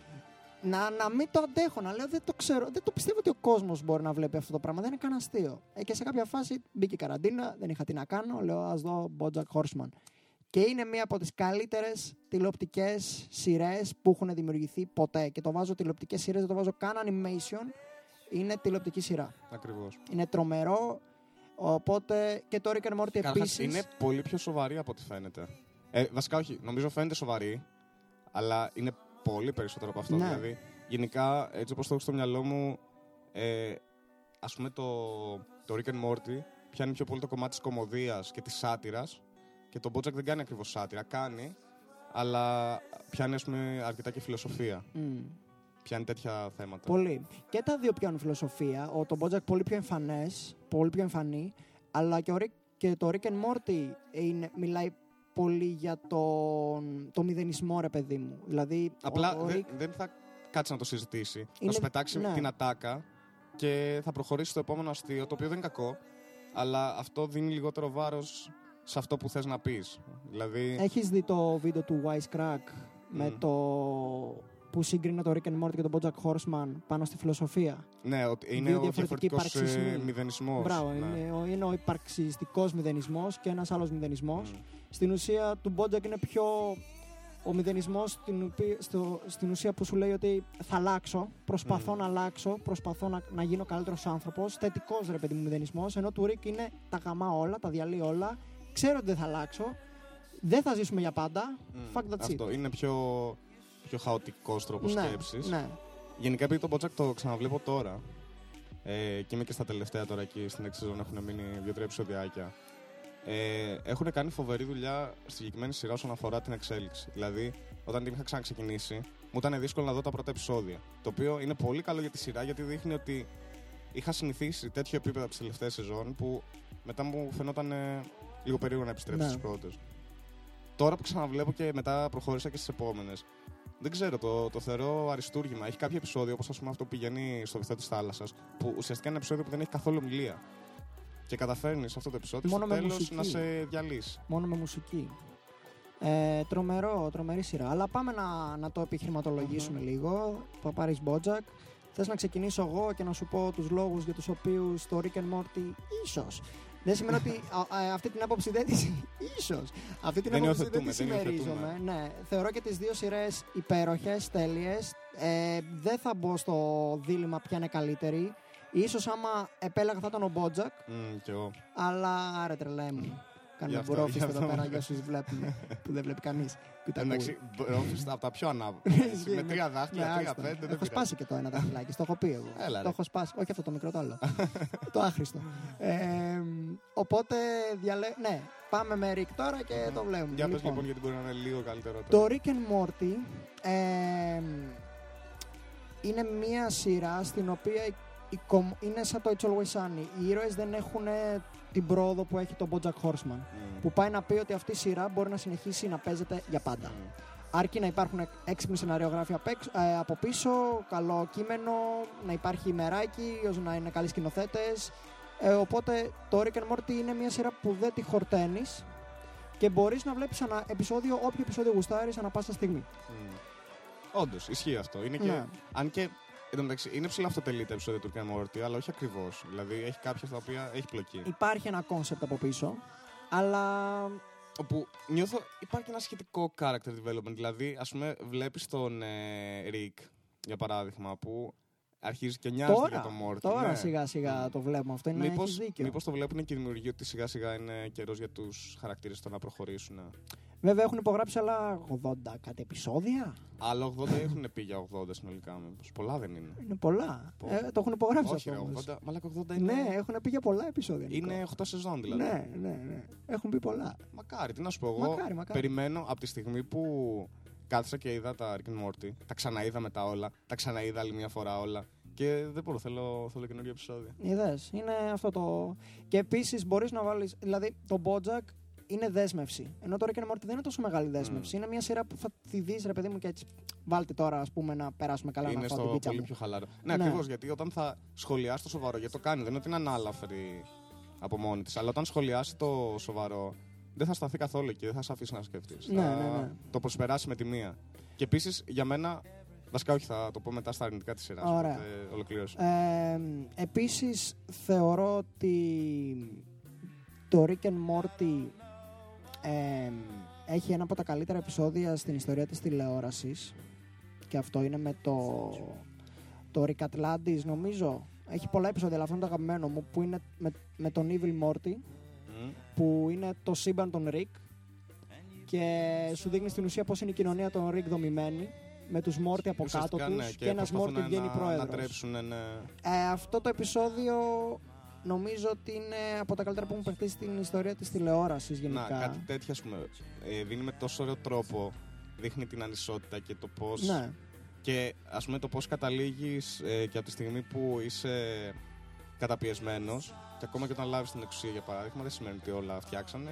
να, να μην το αντέχω, να λέω δεν το ξέρω. Δεν το πιστεύω ότι ο κόσμος μπορεί να βλέπει αυτό το πράγμα. Δεν είναι καν αστείο. Ε, και σε κάποια φάση μπήκε η καραντίνα, δεν είχα τι να κάνω. Λέω ας δω Bojack Horseman. Και είναι μία από τις καλύτερες τηλεοπτικές σειρές που έχουν δημιουργηθεί ποτέ. Και το βάζω τηλεοπτικές σειρές, δεν το βάζω καν animation. Είναι τηλεοπτική σειρά. Ακριβώς. Είναι τρομερό. Οπότε και το Rick and Morty Καταρχάς, επίσης. είναι πολύ πιο σοβαρή από ό,τι φαίνεται. Ε, βασικά όχι, νομίζω φαίνεται σοβαρή, αλλά είναι πολύ περισσότερο από αυτό. Ναι. Δηλαδή, γενικά, έτσι όπως το έχω στο μυαλό μου, ε, ας πούμε το, το Rick and Morty πιάνει πιο πολύ το κομμάτι της κομμωδίας και της σάτυρας και το Bojack δεν κάνει ακριβώς σάτυρα, κάνει, αλλά πιάνει ας πούμε αρκετά και φιλοσοφία. Πιάνει τέτοια θέματα. Πολύ. Και τα δύο πιάνουν φιλοσοφία. Ο, το Bojack πολύ πιο εμφανές, πολύ πιο εμφανή. Αλλά και, ο Rick, και το Rick and Morty είναι, μιλάει πολύ για τον, το μηδενισμό, ρε παιδί μου. Δηλαδή, Απλά ο, ο δεν, Rick, δεν θα κάτσει να το συζητήσει. Είναι- Θα σου πετάξει ναι. την ατάκα και θα προχωρήσει στο επόμενο αστείο, το οποίο δεν είναι κακό, αλλά αυτό δίνει λιγότερο βάρος σε αυτό που θες να πεις. Δηλαδή. έχεις δει το βίντεο του Wisecrack με Μμ. το που σύγκρινε το Rick and Morty και τον Bojack Horseman πάνω στη φιλοσοφία. ναι, ότι είναι δύο ο διαφορετικοί διαφορετικός υπαρξισμοί. μηδενισμός. Μπράβο, ναι. είναι, ο, είναι ο υπαρξιστικός μηδενισμός και ένας άλλος μηδενισμός. Μμ. Στην ουσία του Bojack είναι πιο ο μηδενισμός στην, ουpi- στο- στην ουσία που σου λέει ότι θα αλλάξω, προσπαθώ Μμμ. να αλλάξω, προσπαθώ να, να γίνω καλύτερος άνθρωπος. Θετικός ρε παιδί μου μηδενισμός. Ενώ του Ρικ είναι τα γαμά όλα, τα διαλύει όλα. Ξέρω ότι δεν θα αλλάξω. Δεν θα ζήσουμε για πάντα. Μμ. Fuck that shit. Αυτό είναι πιο, πιο χαοτικός τρόπος ναι, σκέψης. ναι. Γενικά, επειδή το Bojack το ξαναβλέπω τώρα ε, και είμαι και στα τελευταία τώρα εκεί στην έξι σεζόν έχουν μείνει δύο-τρία επεισοδιάκια. Ε, έχουν κάνει φοβερή δουλειά στη συγκεκριμένη σειρά όσον αφορά την εξέλιξη. Δηλαδή, όταν την είχα ξαναξεκινήσει, μου ήταν δύσκολο να δω τα πρώτα επεισόδια. Το οποίο είναι πολύ καλό για τη σειρά γιατί δείχνει ότι είχα συνηθίσει τέτοιο επίπεδο από τις τελευταίες σεζόν που μετά μου φαινόταν ε, λίγο περίεργο να επιστρέψω Ναι. στις πρώτες. Τώρα που ξαναβλέπω και μετά προχώρησα και στις επόμενες, δεν ξέρω, το, το θεωρώ αριστούργημα. Έχει κάποια επεισόδια, όπως πούμε αυτό που πηγαίνει στο βυθό της θάλασσας, που ουσιαστικά είναι ένα επεισόδιο που δεν έχει καθόλου ομιλία. Και καταφέρνεις σε αυτό το επεισόδιο Μόνο στο με τέλος μουσική. να σε διαλύσει. Μόνο με μουσική. Ε, τρομερό, τρομερή σειρά. Αλλά πάμε να, να το επιχειρηματολογήσουμε λίγο. Θα πάρει Bojack. Θες να ξεκινήσω εγώ και να σου πω τους λόγους για τους οποίους το Rick and Morty ίσως. Δεν σημαίνει ότι α, α, αυτή την άποψη δεν τη. ίσως. Αυτή την Δεν άποψη δεν της υιοθετούμε, δεν συμμερίζομαι. υιοθετούμε. Ναι. Θεωρώ και τις δύο σειρές υπέροχες, τέλειες. Ε, δεν θα μπω στο δίλημα ποια είναι καλύτερη. Ίσως άμα επέλεγα θα ήταν ο Bojack, Μμ, κι εγώ. αλλά άρε τρελέ μου. Κάνουμε αυτό- μπουρόφιστε γι' εδώ αυτό- πέρα για όσους βλέπουν που δεν βλέπει κανείς. Που τα Εντάξει, ακούει. μπρόφιστα από τα πιο ανάβολα. Ισχύει, με ναι. τρία δάχτυλα, Ναι, τρία άστο. πέντε. δεν Έχω πειράζει. σπάσει και το ένα δαχτυλάκι, το έχω πει εγώ. Έλα, το ρε. έχω σπάσει. Όχι αυτό το μικρό, το άλλο. το άχρηστο. Ε, οπότε διαλέ... Ναι, πάμε με Rick τώρα και το βλέπουμε. Για πες λοιπόν γιατί μπορεί να είναι λίγο καλύτερο. Το Rick and Morty ε, είναι μία σειρά στην οποία η- η κομ- είναι σαν το It's Always Sunny. Οι ήρωες δεν έχουν ε, την πρόοδο που έχει το Bojack Horseman. Μμ. Που πάει να πει ότι αυτή η σειρά μπορεί να συνεχίσει να παίζεται για πάντα. Μμ. Αρκεί να υπάρχουν έξυπνοι σεναριογράφοι απ' έξω- ε, από πίσω, καλό κείμενο, να υπάρχει μεράκι, ώστε να είναι καλοί σκηνοθέτες. Ε, οπότε το Rick and Morty είναι μια σειρά που δεν τη χορταίνεις και μπορείς να βλέπεις ένα επεισόδιο, όποιο επεισόδιο γουστάρεις, ανά πάσα στιγμή. Όντως, ισχύει αυτό. Είναι και, Ναι. Αν και εν τω μεταξύ είναι ψιλοαυτοτελή τα επεισόδια του Rick and Morty, αλλά όχι ακριβώς. Δηλαδή έχει κάποια στα οποία έχει πλοκή. Υπάρχει ένα κόνσεπτ από πίσω, αλλά Όπου νιώθω υπάρχει ένα σχετικό character development. Δηλαδή, ας πούμε, βλέπεις τον ε, Rick, για παράδειγμα, που αρχίζει και νοιάζεται Τώρα, για το Μόρτι. τώρα ναι. σιγά σιγά το βλέπουμε αυτό. Είναι Μήπως, έχεις δίκιο. μήπως το βλέπουν και οι δημιουργοί ότι σιγά σιγά είναι καιρός για τους χαρακτήρες στο να προχωρήσουν; Βέβαια έχουν υπογράψει άλλα 80 κάτι επεισόδια. Αλλά 80 έχουν πει για 80 συνολικά. Μήπως. Πολλά δεν είναι. Είναι πολλά. Πω. Ε, το έχουν υπογράψει Όχι, ρε, αυτό. όμως. 80. Μαλάκα 80 είναι. Ναι, έχουν πει για πολλά επεισόδια. Νικό. Είναι 8 σεζόν δηλαδή. Ναι, ναι, ναι. Έχουν πει πολλά. Μακάρι, τι να σου πω εγώ. Μακάρι, μακάρι. Περιμένω από τη στιγμή που κάθισα και είδα τα Rick and Morty. Τα ξαναείδα μετά όλα. Τα ξαναείδα άλλη μια φορά όλα. Και δεν μπορώ, θέλω, θέλω καινούργιο επεισόδιο. Είδες. Είναι αυτό το. Και επίσης μπορείς να βάλει. Δηλαδή το Bojack είναι δέσμευση. Ενώ το Rick and Morty δεν είναι τόσο μεγάλη δέσμευση. Είναι μια σειρά που θα τη δεις, ρε παιδί μου, και έτσι. Βάλτε τώρα, ας πούμε, να περάσουμε καλά είναι να φάω την στο πίτσα πολύ μου. πιο χαλαρό. Ναι, Ναι. ακριβώς γιατί όταν θα σχολιάσει το σοβαρό, γιατί το κάνει, δεν είναι ότι είναι ανάλαφρη από μόνη της, αλλά όταν σχολιάσει το σοβαρό, δεν θα σταθεί καθόλου εκεί, δεν θα σε αφήσει να σκεφτείς. Ναι, θα ναι, ναι. το προσπεράσει με τη μία. Και επίσης για μένα. Βασικά, όχι, θα το πω μετά στα αρνητικά της σειράς. Ωραία. Ολοκλήρωση. Ε, επίσης θεωρώ ότι το Rick and Morty ε, έχει ένα από τα καλύτερα επεισόδια στην ιστορία της τηλεόρασης και αυτό είναι με το το Rick Atlantis νομίζω έχει πολλά επεισόδια αλλά αυτό είναι το αγαπημένο μου που είναι με, με τον Evil Morty Μμ. που είναι το σύμπαν των Rick και σου δείχνει στην ουσία πώς είναι η κοινωνία των Rick δομημένη με τους Morty από κάτω Ουσιαστικά, τους ναι, και, ένας προσπαθούν Morty βγαίνει να, πρόεδρος. Να τρέψουν, ναι. Ε, αυτό το επεισόδιο νομίζω ότι είναι από τα καλύτερα που έχουν παιχτεί στην ιστορία της τηλεόρασης γενικά. Να, κάτι τέτοιο, ας πούμε. Ε, δίνει με τόσο ωραίο τρόπο. Δείχνει την ανισότητα και το πώς. Ναι, Και ας πούμε το πώς καταλήγεις ε, και από τη στιγμή που είσαι καταπιεσμένος. Και ακόμα και όταν λάβεις την εξουσία για παράδειγμα δεν σημαίνει ότι όλα φτιάξανε.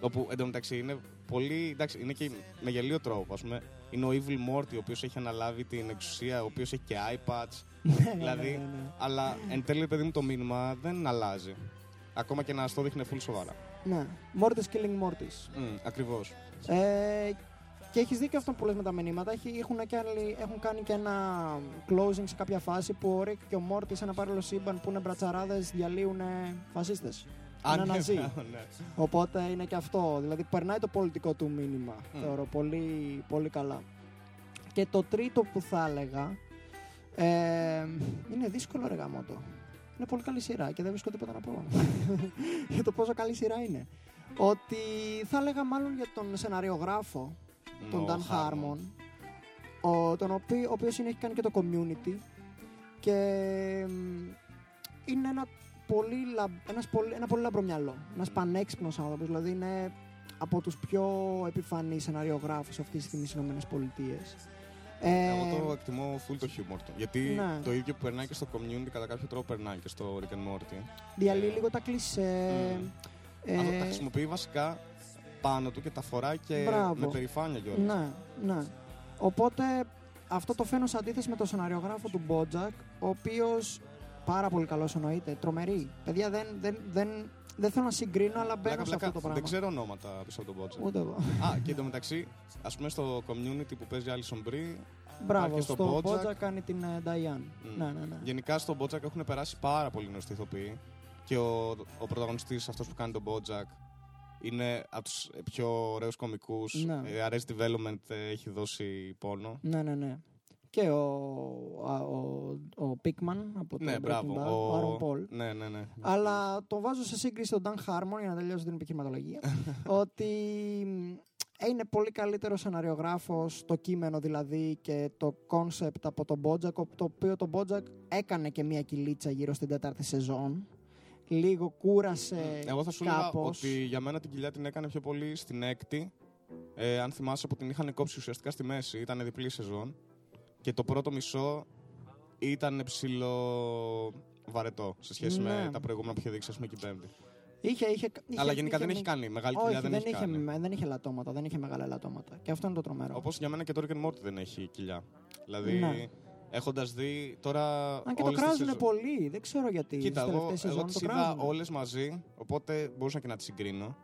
Όπου εντωμεταξύ είναι πολύ, εντάξει, είναι και με γελίο τρόπο ας πούμε. Είναι ο Evil Morty ο οποίος έχει αναλάβει την εξουσία, ο οποίος έχει και iPads. Ναι, δηλαδή, ναι, ναι, ναι. αλλά εν τέλει παιδί μου το μήνυμα δεν αλλάζει. Ακόμα και να στο δείχνει full σοβαρά. Ναι. Mortis Killing Mortis. Μμ, ακριβώς. Ε, και έχεις δίκιο αυτό που λες με τα μηνύματα. Έχει, έχουν, και άλλοι- έχουν κάνει και ένα closing σε κάποια φάση που ο Rick και ο Morty σε ένα παράλληλο σύμπαν που είναι μπρατσαράδες διαλύουν φασίστες. Ένα ναι, ναζί. ναι. Οπότε είναι και αυτό. Δηλαδή περνάει το πολιτικό του μήνυμα. Μμ. Θεωρώ πολύ, πολύ καλά. Και το τρίτο που θα έλεγα. Ε, είναι δύσκολο ρε γαμότο. Είναι πολύ καλή σειρά και δεν βρίσκω τίποτα να πω. για το πόσο καλή σειρά είναι. Ότι θα έλεγα μάλλον για τον σεναριογράφο, τον Ο Dan Harmon, ο, τον οποίο, ο οποίος είναι, έχει κάνει και το community και μ, είναι ένα πολύ, λα- ένας πολύ, ένα πολύ λαμπρό μυαλό. Ένας πανέξυπνος άνθρωπος, δηλαδή είναι από τους πιο επιφανείς σεναριογράφους αυτής της στιγμή στις Ηνωμένες Πολιτείες. Ε, Εγώ το εκτιμώ full το χιούμορ του. Γιατί Ναι. το ίδιο που περνάει και στο Community κατά κάποιο τρόπο περνάει και στο Rick and Morty. διαλύει ε, λίγο τα κλισέ. Μμ. ε, Αυτό τα χρησιμοποιεί βασικά πάνω του και τα φοράει και Μπράβο. με περηφάνεια κιόλας. Ναι, ναι. Οπότε αυτό το φέρνω σε αντίθεση με τον σεναριογράφο του Bojack, ο οποίος πάρα πολύ καλός εννοείται, τρομερή. Παιδιά δεν, δεν, δεν, δεν θέλω να συγκρίνω, αλλά μπαίνω σε αυτό το πράγμα. δεν ξέρω ονόματα πίσω από τον Bojack. Ούτε εγώ. Α, και εντωμεταξύ, ας πούμε στο community που παίζει άλλη Μπρι, Μπράβο, και στο στο Bojack. Bojack κάνει την ε, Diane. Μμ. Ναι, ναι, ναι. γενικά στο Bojack έχουν περάσει πάρα πολύ γνωστοί ηθοποιοί. Και ο, ο πρωταγωνιστής αυτός που κάνει τον Bojack είναι από τους πιο ωραίους κομικούς. Ναι. Ε, Arrest Development ε, έχει δώσει πόνο. Ναι, ναι, ναι. Και ο, α, ο, ο Pickman από το ναι, Breaking μπράβο. Bad, ο Aaron Paul. Ναι, ναι, ναι. Αλλά τον βάζω σε σύγκριση τον Dan Harmon για να τελειώσω την επιχειρηματολογία. ότι μ, είναι πολύ καλύτερος σεναριογράφος το κείμενο δηλαδή και το κόνσεπτ από τον Bojack το οποίο τον Bojack έκανε και μια κοιλίτσα γύρω στην τέταρτη σεζόν λίγο κούρασε Εγώ θα σου έλεγα κάπως ότι για μένα την κοιλιά την έκανε πιο πολύ στην έκτη. Ε, αν θυμάσαι που την είχαν κόψει ουσιαστικά στη μέση, ήταν διπλή σεζόν. Και το πρώτο μισό ήταν ψιλοβαρετό σε σχέση Ναι. με τα προηγούμενα που είχε δείξει, ας πούμε, και η πέμπτη. είχε, είχε, είχε, Αλλά γενικά είχε δεν έχει μια- κάνει. Μεγάλη όχι, κοιλιά δεν, δεν, έχει είχε, κάνει. με- δεν είχε λατώματα, δεν είχε μεγάλα λατώματα. Και αυτό είναι το τρομερό. Όπως για μένα και το Rick and Morty δεν έχει κοιλιά. Δηλαδή, Ναι. Έχοντας δει τώρα. Αν και το όλες τις κράζουν σεζόν- πολύ, δεν ξέρω γιατί. Κοίτα, στις εγώ, τελευταίες εγώ σεζόν τις το είδα κράζουν. όλες μαζί, οπότε μπορούσα και να τις συγκρίνω.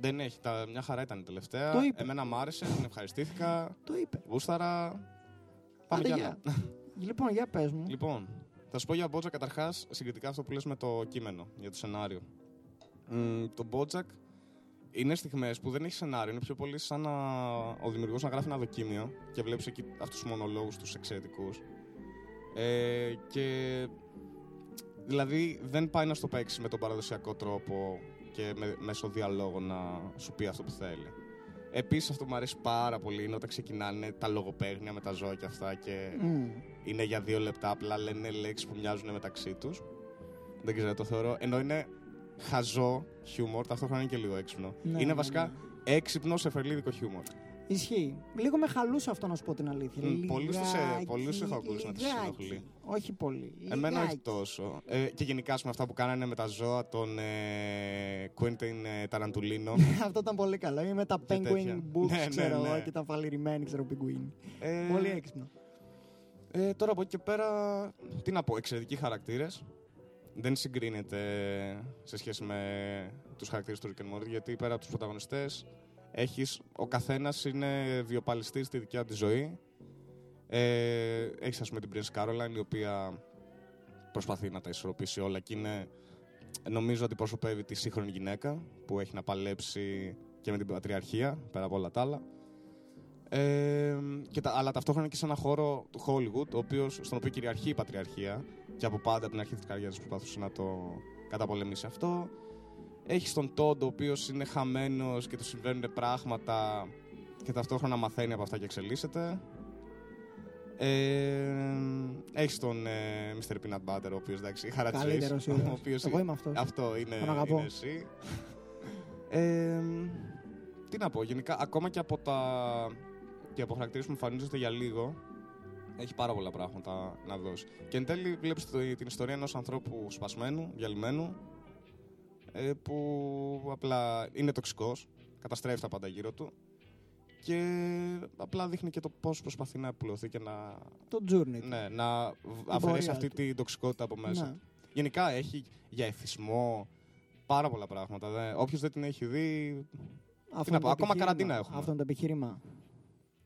Δεν έχει. Τα, μια χαρά ήταν η τελευταία. Το είπε. Εμένα μ' άρεσε, την ευχαριστήθηκα. Το είπε. Γούσταρα. Πάμε Άντε, για γεια. άλλα. Λοιπόν, για πες μου. Λοιπόν, θα σου πω για Bojack καταρχάς συγκριτικά αυτό που λες με το κείμενο, για το σενάριο. Μ, το Bojack είναι στιγμές που δεν έχει σενάριο. Είναι πιο πολύ σαν να ο δημιουργός να γράφει ένα δοκίμιο και βλέπεις εκεί αυτούς τους μονολόγους τους εξαιρετικούς. Ε, και δηλαδή δεν πάει να στο παίξει με τον παραδοσιακό τρόπο και με, μέσω διαλόγου να σου πει αυτό που θέλει. Επίσης, αυτό που μου αρέσει πάρα πολύ είναι όταν ξεκινάνε τα λογοπαίγνια με τα ζώα και αυτά και Μμ. είναι για δύο λεπτά, απλά λένε λέξεις που μοιάζουν μεταξύ τους. Δεν ξέρω, το θεωρώ. Ενώ είναι χαζό χιούμορ, ταυτόχρονα είναι και λίγο έξυπνο. Ναι, είναι ναι, βασικά ναι. έξυπνο σε φερλίδικο χιούμορ. Ισχύει. Λίγο με χαλούσε αυτό να σου πω την αλήθεια. Μμ, πολλούς τους, ε, Λιγάκι, πολλούς έχω ακούσει να τους λιγάκι. ενοχλεί. Όχι πολύ. Εμένα όχι Λιγάκι. τόσο. Ε, και γενικά με αυτά που κάνανε με τα ζώα των ε, Quentin ε, Ταραντουλίνο. αυτό ήταν πολύ καλό. Ή με τα Και penguin τέτοια. books, Ναι, ναι, ξέρω εγώ, ναι. και τα φαλιρημένοι, ξέρω, πιγκουίνι. ε, Πολύ έξυπνο. Ε, τώρα από εκεί και πέρα, τι να πω, εξαιρετικοί χαρακτήρες. Δεν συγκρίνεται σε σχέση με τους χαρακτήρες του Rick and Morty, γιατί πέρα από τους πρωταγωνιστές, έχεις, ο καθένας είναι βιοπαλιστής στη δικιά τη ζωή. Ε, έχεις ας πούμε την Princess Caroline, η οποία προσπαθεί να τα ισορροπήσει όλα και είναι, νομίζω ότι προσωπεύει τη σύγχρονη γυναίκα που έχει να παλέψει και με την πατριαρχία, πέρα από όλα τα άλλα. Ε, και τα, αλλά ταυτόχρονα και σε ένα χώρο του Hollywood, ο οποίος, στον οποίο κυριαρχεί η πατριαρχία και από πάντα από την αρχή της καριέρας προσπαθούσε να το καταπολεμήσει αυτό. Έχει τον Τόντ, ο οποίος είναι χαμένος και του συμβαίνουν πράγματα και ταυτόχρονα μαθαίνει από αυτά και εξελίσσεται. Ε, έχεις τον ε, Mr. Peanut Butter, ο οποίος εντάξει, χαρακτηρίζει. Καλύτερος ήρωας. ο οποίος Εγώ είμαι αυτός. Αυτό είναι, Τον αγαπώ. είναι εσύ. Ε, τι να πω, γενικά ακόμα και από τα και από χαρακτήρες που εμφανίζονται για λίγο, έχει πάρα πολλά πράγματα να δώσει. Και εν τέλει βλέπεις το- την ιστορία ενός ανθρώπου σπασμένου, διαλυμένου, ε, που απλά είναι τοξικός, καταστρέφει τα πάντα γύρω του και απλά δείχνει και το πώς προσπαθεί να επουλωθεί και να, Το journey. του. ναι, να β- πορεία αφαιρέσει αυτή του. την τοξικότητα από μέσα. Ναι. του. Γενικά έχει για εθισμό πάρα πολλά πράγματα. Δε. Όποιος δεν την έχει δει, Αυτό να είναι πω, το ακόμα επιχείρημα. καραντίνα έχουμε. Αυτό είναι το επιχείρημα.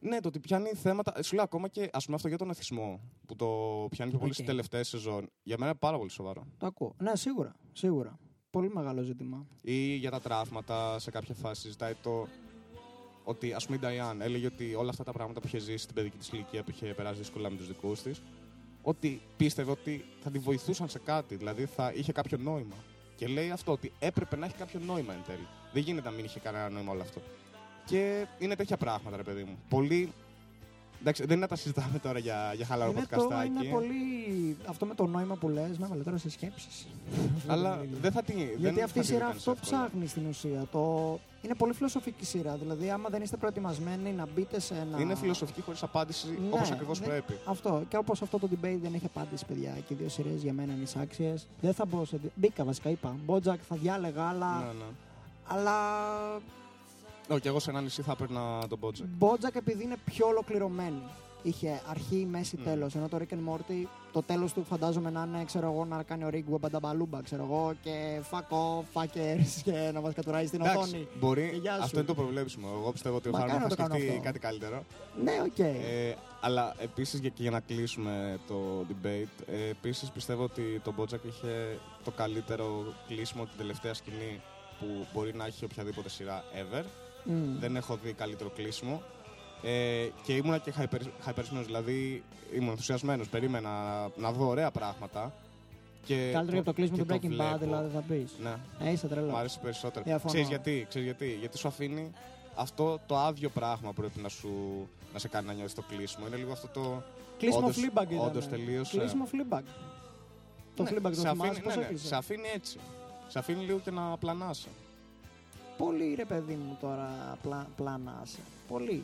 Ναι, το ότι πιάνει θέματα. Σου λέω ακόμα και ας πούμε αυτό για τον εθισμό που το πιάνει πιο πολύ Οκ. στις τελευταίες σεζόν. Για μένα είναι πάρα πολύ σοβαρό. Το ακούω. Ναι, σίγουρα. Σίγουρα. Πολύ μεγάλο ζήτημα. Ή για τα τραύματα σε κάποια φάση συζητάει το. Ότι ας πούμε η Νταϊάν έλεγε ότι όλα αυτά τα πράγματα που είχε ζήσει στην παιδική της ηλικία που είχε περάσει δύσκολα με τους δικούς της, ότι πίστευε ότι θα τη βοηθούσαν σε κάτι, δηλαδή θα είχε κάποιο νόημα. Και λέει αυτό, ότι έπρεπε να έχει κάποιο νόημα εν τέλει. Δεν γίνεται να μην είχε κανένα νόημα όλο αυτό. Και είναι τέτοια πράγματα, ρε παιδί μου. Πολύ. Εντάξει, δεν είναι να τα συζητάμε τώρα για, για χαλαρό είναι, το, podcastάκι. είναι πολύ. Αυτό με το νόημα που λες, με έβαλε τώρα σε σκέψεις. Αλλά δεν θα την. Γιατί δεν αυτή η θα σειρά την αυτό κάνεις εύκολα. ψάχνει στην ουσία. Το... Είναι πολύ φιλοσοφική σειρά. Δηλαδή, άμα δεν είστε προετοιμασμένοι να μπείτε σε ένα. Είναι φιλοσοφική χωρίς απάντηση Ναι, όπως ακριβώς ναι. πρέπει. Αυτό. Και όπως αυτό το debate δεν έχει απάντηση, παιδιά. Και οι δύο σειρές για μένα είναι ισάξιες. Δεν θα μπω σε. Μπήκα βασικά, είπα. BoJack θα διάλεγα, αλλά. Ναι, ναι. Αλλά. Όχι, και εγώ σε ένα νησί θα έπαιρνα τον BoJack. BoJack επειδή είναι πιο ολοκληρωμένη. Είχε αρχή, μέση, Μμ. τέλος. Ενώ το Rick and Morty, το τέλος του φαντάζομαι να είναι, ξέρω εγώ, να κάνει ο Rick μπανταμπαλούμπα, ξέρω εγώ, και fuck off, fuckers, και να μας κατουράει στην οθόνη. Εντάξει, μπορεί. Και γεια σου. Αυτό είναι το προβλέψιμο. Εγώ πιστεύω ότι ο Μακάρι Harmon να θα το κάνω σκεφτεί αυτό. κάτι καλύτερο. Ναι, οκ. Ε, αλλά επίσης για, και για να κλείσουμε το debate, ε, επίσης πιστεύω ότι το BoJack είχε το καλύτερο κλείσιμο την τελευταία σκηνή που μπορεί να έχει οποιαδήποτε σειρά ever. Μμ. Δεν έχω δει καλύτερο κλείσιμο. Ε, και ήμουνα και χαϊπαρισμένος, δηλαδή ήμουν ενθουσιασμένος. Περίμενα να δω ωραία πράγματα. Και Καλύτερο για το κλείσιμο και του Breaking Bad, βλέπω. δηλαδή θα πεις. Ναι, Ε, είσαι τρελός. μου άρεσε περισσότερο. Διαφωνώ. Ξέρεις γιατί, ξέρεις γιατί, γιατί σου αφήνει αυτό το άδειο πράγμα που πρέπει να, σου, να σε κάνει να νιώσει το κλείσιμο. Είναι λίγο αυτό το. Κλείσιμο όντως- Fleabag ήταν. όντως τελείωσε. Κλείσιμο Fleabag. Το Ναι, Fleabag το σε θυμάσαι αφήνει, πώς ναι, ναι, έκλεισε; σε αφήνει έτσι. Σε αφήνει λίγο και να πλανάσει. Πολύ ρε παιδί μου τώρα πλα, πλανάσαι. Πολύ.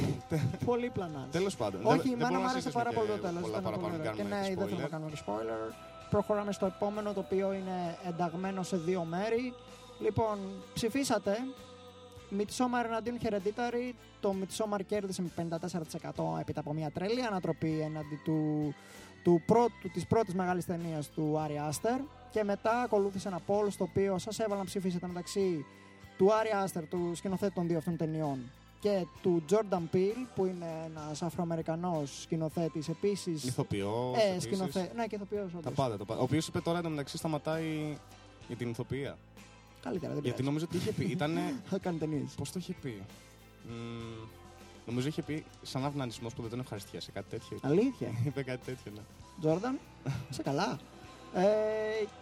πολύ πλανάσαι. Τέλος πάντων. Όχι, δεν, η δεν μάνα μπορούμε μου να άρεσε συζητήσουμε πάρα και πολύ το τέλος. Πολλά παραπάνω να Και κάνουμε ναι, δεν θέλουμε να spoiler. κάνουμε spoiler. Προχωράμε στο επόμενο το οποίο είναι ενταγμένο σε δύο μέρη. Λοιπόν, ψηφίσατε. Midsommar εναντίον Hereditary. Το Midsommar κέρδισε με 54% έπειτα από μια τρελή ανατροπή εναντί του, του πρώτου, της πρώτης μεγάλης ταινίας του Άρη Άστερ. Και μετά ακολούθησε ένα poll στο οποίο σας έβαλα να ψηφίσετε μεταξύ του Άρη Άστερ, του σκηνοθέτη των δύο αυτών ταινιών, και του Jordan Peele, που είναι ένας Αφροαμερικανός σκηνοθέτης επίσης. Ηθοποιός. Ε, σκηνοθέτη. Ναι, και ηθοποιός Τα όντως. πάντα. Τα πάντα. Ο οποίος είπε τώρα εντωμεταξύ σταματάει για την ηθοποιία. Καλύτερα, δεν Γιατί πειράζει. νομίζω ότι είχε πει. Ήτανε. Θα κάνει ταινίες. Πώς το είχε πει; Μμμ, Νομίζω είχε πει σαν αυνανισμός που δεν τον ευχαριστιέσαι. Κάτι τέτοιο. Αλήθεια; Είπε κάτι τέτοιο, ναι. Τζόρνταν, σε καλά; Ε,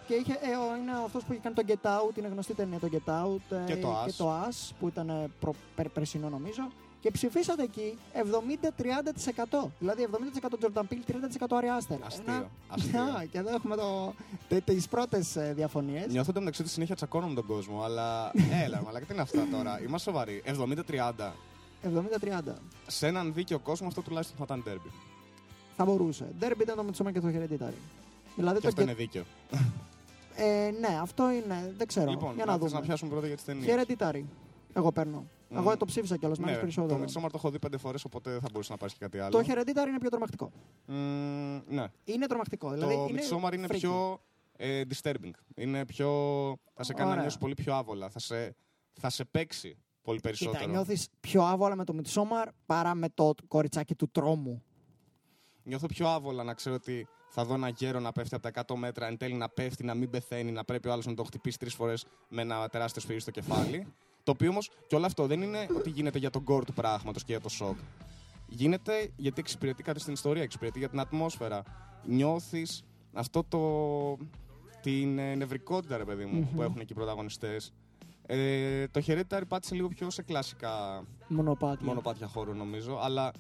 και είχε, ε, ο- είναι αυτός που είχε κάνει το Get Out, είναι γνωστή ταινία το Get Out ε, Και το Us. και το Us, που ήταν ε, προ, περ, περσινό νομίζω. Και ψηφίσατε εκεί 70-30%. Δηλαδή 70% Jordan Peele, 30% Ari Aster. Αστείο, Ένα- αστείο. Α, και εδώ έχουμε το, τε, τις πρώτες ε, διαφωνίες. Νιώθω το μεταξύ ότι συνέχεια τσακώνω με τον κόσμο, αλλά έλα, μαλάκα, τι είναι αυτά τώρα; Είμαστε σοβαροί. 70-30. 70-30. Σε έναν δίκαιο κόσμο αυτό τουλάχιστον θα ήταν derby. Θα μπορούσε. Derby ήταν το Midsommar και το Hereditary. Δηλαδή Και το αυτό Get- είναι δίκαιο. ε, ναι, αυτό είναι. Δεν ξέρω. Λοιπόν, Για να να, θες δούμε. να πιάσουμε πρώτα για τις ταινίες. Hereditary. Εγώ παίρνω. Μμ. Εγώ το ψήφισα κιόλας, με Ναι, άρεσε το περισσότερο. Midsommar το έχω δει πέντε φορές, οπότε δεν θα μπορούσε να πάρεις και κάτι άλλο. Το Hereditary είναι πιο τρομακτικό. Μμμ, ναι. Είναι τρομακτικό. Δηλαδή το είναι Midsommar είναι freaky. πιο ε, disturbing. Είναι πιο... Θα σε κάνει Ωραία. να νιώσει πολύ πιο άβολα. Θα σε, θα σε παίξει πολύ περισσότερο. Κοίτα, νιώθεις πιο άβολα με το Midsommar παρά με το κοριτσάκι του τρόμου. Νιώθω πιο άβολα να ξέρω ότι θα δω ένα γέρο να πέφτει από τα 100 μέτρα, εν τέλει να πέφτει, να μην πεθαίνει, να πρέπει ο άλλος να το χτυπήσει τρεις φορές με ένα τεράστιο σφυρί στο κεφάλι. το οποίο όμως και όλο αυτό δεν είναι ότι γίνεται για τον γκορ του πράγματος και για το σοκ. Γίνεται γιατί εξυπηρετεί κάτι στην ιστορία, εξυπηρετεί για την ατμόσφαιρα. Νιώθεις αυτό το. την ε, νευρικότητα, ρε παιδί μου, Μμμ. που έχουν εκεί οι πρωταγωνιστές. Ε, το Hereditary πάτησε λίγο πιο σε κλασικά Μονοπάτια. μονοπάτια χώρου νομίζω, αλλά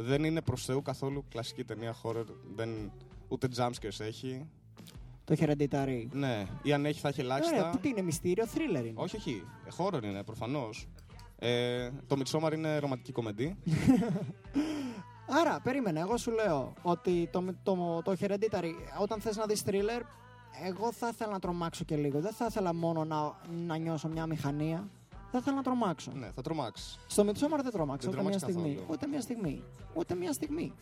δεν είναι προς Θεού καθόλου κλασική ταινία horror. Δεν, ούτε jumpscares έχει. Το Hereditary. Ναι, ή αν έχει θα έχει ελάχιστα. Ωραία, τι είναι, μυστήριο, thriller είναι. όχι, όχι. Ε, horror είναι προφανώς. Ε, το Midsommar είναι ρομαντική κομμεντή. Άρα, περίμενε. Εγώ σου λέω ότι το, το, το Hereditary, όταν θες να δεις thriller, εγώ θα ήθελα να τρομάξω και λίγο. Δεν θα ήθελα μόνο να, να νιώσω μια μηχανία. Θα ήθελα να τρομάξω. ναι, θα τρομάξεις. Στο Midsommar δεν τρόμαξα Δεν ούτε μια τρόμαξες στιγμή. καθόλου. Ούτε μια στιγμή. Ούτε μια στιγμή.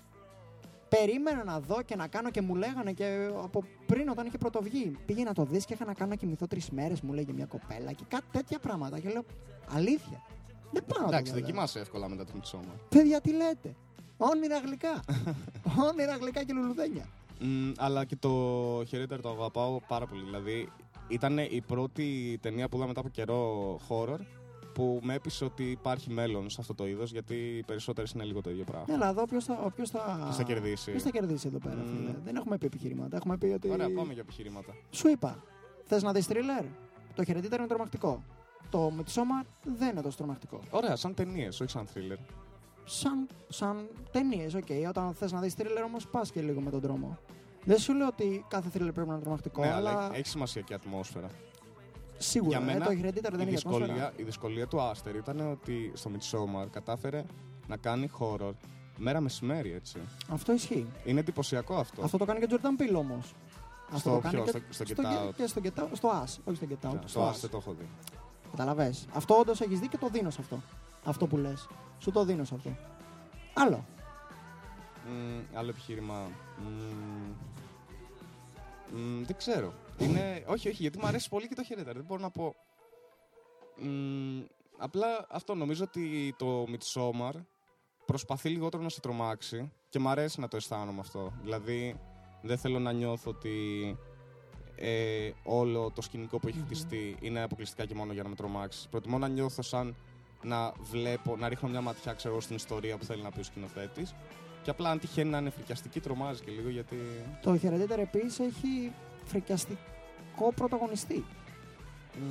Περίμενα να δω και να κάνω και μου λέγανε και από πριν όταν είχε πρωτοβγεί. Πήγε να το δεις και είχα να κάνω να κοιμηθώ τρεις μέρες, μου λέγε μια κοπέλα και κάτι τέτοια πράγματα. Και λέω Αλήθεια. Δεν πάω να το Εντάξει, δω, δεν λέω. κοιμάσαι εύκολα μετά το Midsommar. Παιδιά, τι λέτε. Όνειρα γλυκά. Όνειρα γλυκά και λουλουδένια. Μ, αλλά και το Hereditary το αγαπάω πάρα πολύ. Δηλαδή, ήταν η πρώτη ταινία που είδα μετά από καιρό horror που με έπεισε ότι υπάρχει μέλλον σε αυτό το είδος, γιατί οι περισσότερες είναι λίγο το ίδιο πράγμα. Ναι, αλλά εδώ ποιος θα, ποιος θα... Ποιος θα κερδίσει; ποιος θα κερδίσει εδώ πέρα, Μμ. φίλε; Δεν έχουμε πει επιχειρήματα. Έχουμε πει ότι. Ωραία, πάμε για επιχειρήματα. Σου είπα. Θες να δεις thriller; Το Hereditary είναι τρομακτικό. Το Midsommar δεν είναι τόσο τρομακτικό. Ωραία, σαν ταινίες, όχι σαν thriller. Σαν, σαν ταινίες, οκ. Όταν θες να δεις thriller όμως πας και λίγο με τον τρόμο. Δεν σου λέω ότι κάθε thriller πρέπει να είναι τρομακτικό, ναι, αλλά αλλά έχει σημασία και η ατμόσφαιρα. σίγουρα για ε, μένα, το Hereditary δεν η, είναι δυσκολία, η δυσκολία του Άστερ ήταν ότι στο Midsommar κατάφερε να κάνει horror μέρα μεσημέρι, έτσι. Αυτό ισχύει. Είναι εντυπωσιακό αυτό. Αυτό το κάνει και ο Jordan Peele όμως. Στο ποιο, στο- στο Get Out. Και στο Get Out, στο As, όχι στο Get Out. Το στο Άστερ As. το έχω δει. Καταλαβες. Αυτό όντως έχεις δει και το δίνω σε αυτό. Αυτό που λες. Σου το δίνω σε αυτό. Άλλο. Μμ, άλλο επιχείρημα. Μμ, μ, δεν ξέρω. Είναι... όχι, όχι, γιατί μου αρέσει πολύ και το Hereditary. Δεν μπορώ να πω. Μ, απλά αυτό νομίζω ότι το Midsommar προσπαθεί λιγότερο να σε τρομάξει και μου αρέσει να το αισθάνομαι αυτό. Δηλαδή, δεν θέλω να νιώθω ότι ε, όλο το σκηνικό που έχει Μμμ. χτιστεί είναι αποκλειστικά και μόνο για να με τρομάξει. Προτιμώ να νιώθω σαν να βλέπω, να ρίχνω μια ματιά ξέρω, εγώ, στην ιστορία που θέλει να πει ο σκηνοθέτης. Και απλά αν τυχαίνει να είναι φρικιαστική, τρομάζει και λίγο γιατί. Το Hereditary επίση έχει φρικιαστικό πρωταγωνιστή.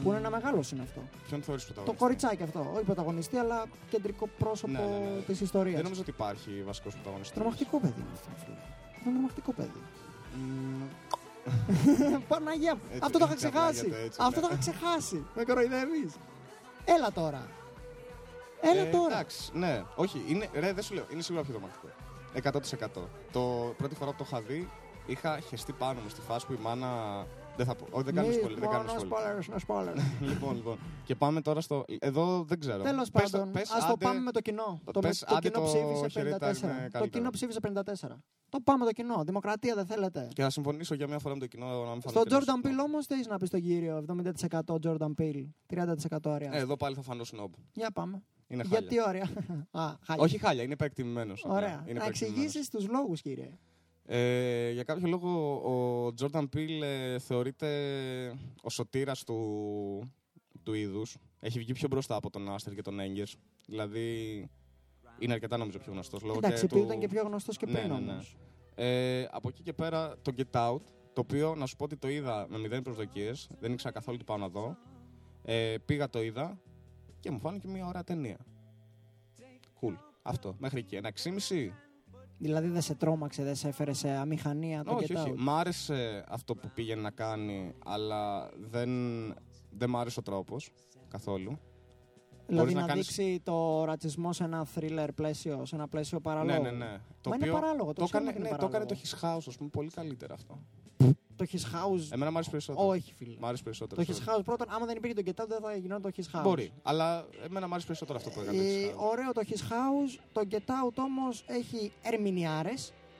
Που είναι ένα μεγάλο είναι αυτό. Ποιον θεωρείς Το πρωταγωνιστή. κοριτσάκι αυτό. Όχι πρωταγωνιστή, αλλά κεντρικό πρόσωπο Ναι, ναι, ναι. της ιστορίας. Δεν νομίζω ότι υπάρχει βασικός πρωταγωνιστής. Τρομακτικό παιδί είναι αυτό. φίλε. Είναι τρομακτικό παιδί. Μ, Παναγία μου. Έτσι, Αυτό το είχα έτσι ξεχάσει. απλάγεται, έτσι, Αυτό ναι. το είχα ξεχάσει. Με κοροϊδεύεις. Έλα τώρα. Έλα ε, τώρα. Εντάξει, ναι. Όχι, είναι, ρε, δεν σου λέω. Είναι σίγουρα πιο τρομακτικό. 100%. Το πρώτη φορά που το είχα δει, είχα χεστεί πάνω μου στη φάση που η μάνα. Δεν θα πω. Όχι, δεν κάνουμε Μη- σχόλια. Δεν κάνουμε μόνο σχόλια. spoilers, no spoilers. λοιπόν, λοιπόν. Και πάμε τώρα στο. Εδώ δεν ξέρω. Τέλος Πες το- πάντων, πες, ας το άντε, πάμε με το κοινό. το Το, πες, το άντε κοινό το ψήφισε Hereditary 54. είναι Το καλύτερο. κοινό ψήφισε 54. Το πάμε το κοινό. Δημοκρατία δεν θέλετε. Και θα συμφωνήσω για μια φορά με το κοινό να μην Στο φανώ και Jordan ένα Peele όμως τι έχεις να πεις στον κύριο. 70% Jordan Peele, 30% Άρια. Ε, εδώ πάλι θα φανώ snob. Για πάμε. Είναι χάλια. Γιατί ωραία. Α, χάλια. Όχι χάλια, είναι υπερεκτιμημένος. Ωραία. Είναι Να υπερεκτιμημένος. εξηγήσεις τους λόγους, κύριε. Ε, για κάποιο λόγο ο Jordan Peele ε, θεωρείται ο σωτήρας του, του είδους. Έχει βγει πιο μπροστά από τον Άστερ και τον Έγκερς. Δηλαδή Είναι αρκετά νομίζω πιο γνωστός. Εντάξει, επειδή ήταν και πιο γνωστός και Ναι, πριν ναι, ναι. όμως. Ε, από εκεί και πέρα το Get Out, το οποίο να σου πω ότι το είδα με μηδέν προσδοκίες, δεν ήξερα καθόλου τι πάω να δω. Ε, πήγα το είδα και μου φάνηκε μια ωραία ταινία. Cool. Αυτό. Μέχρι εκεί. Ένα 6,5. Δηλαδή δεν σε τρόμαξε, δεν σε έφερε σε αμηχανία το όχι, Get όχι. Out. Μ' άρεσε αυτό που πήγαινε να κάνει, αλλά δεν, δεν μ' άρεσε ο τρόπος καθόλου. Δηλαδή μπορείς να, να κάνεις- δείξει το ρατσισμό σε ένα thriller πλαίσιο, σε ένα πλαίσιο παραλόγου. Ναι, ναι, ναι. Το Μα είναι παράλογο, το το, ξέρουμε έκανε, ότι είναι ναι, το έκανε το παράλογο. His House, ας πούμε, πολύ καλύτερα αυτό. Το His House. Εμένα μ' άρεσε περισσότερο. Όχι, φίλε. Μ' άρεσε περισσότερο. Το His House πρώτον, άμα δεν υπήρχε το Get Out, δεν θα γινόταν το His House. Μπορεί, αλλά εμένα μ' άρεσε περισσότερο αυτό που έκανε. το His Ε, House. ωραίο το His House. Το Get Out όμως έχει ερμηνειάρα.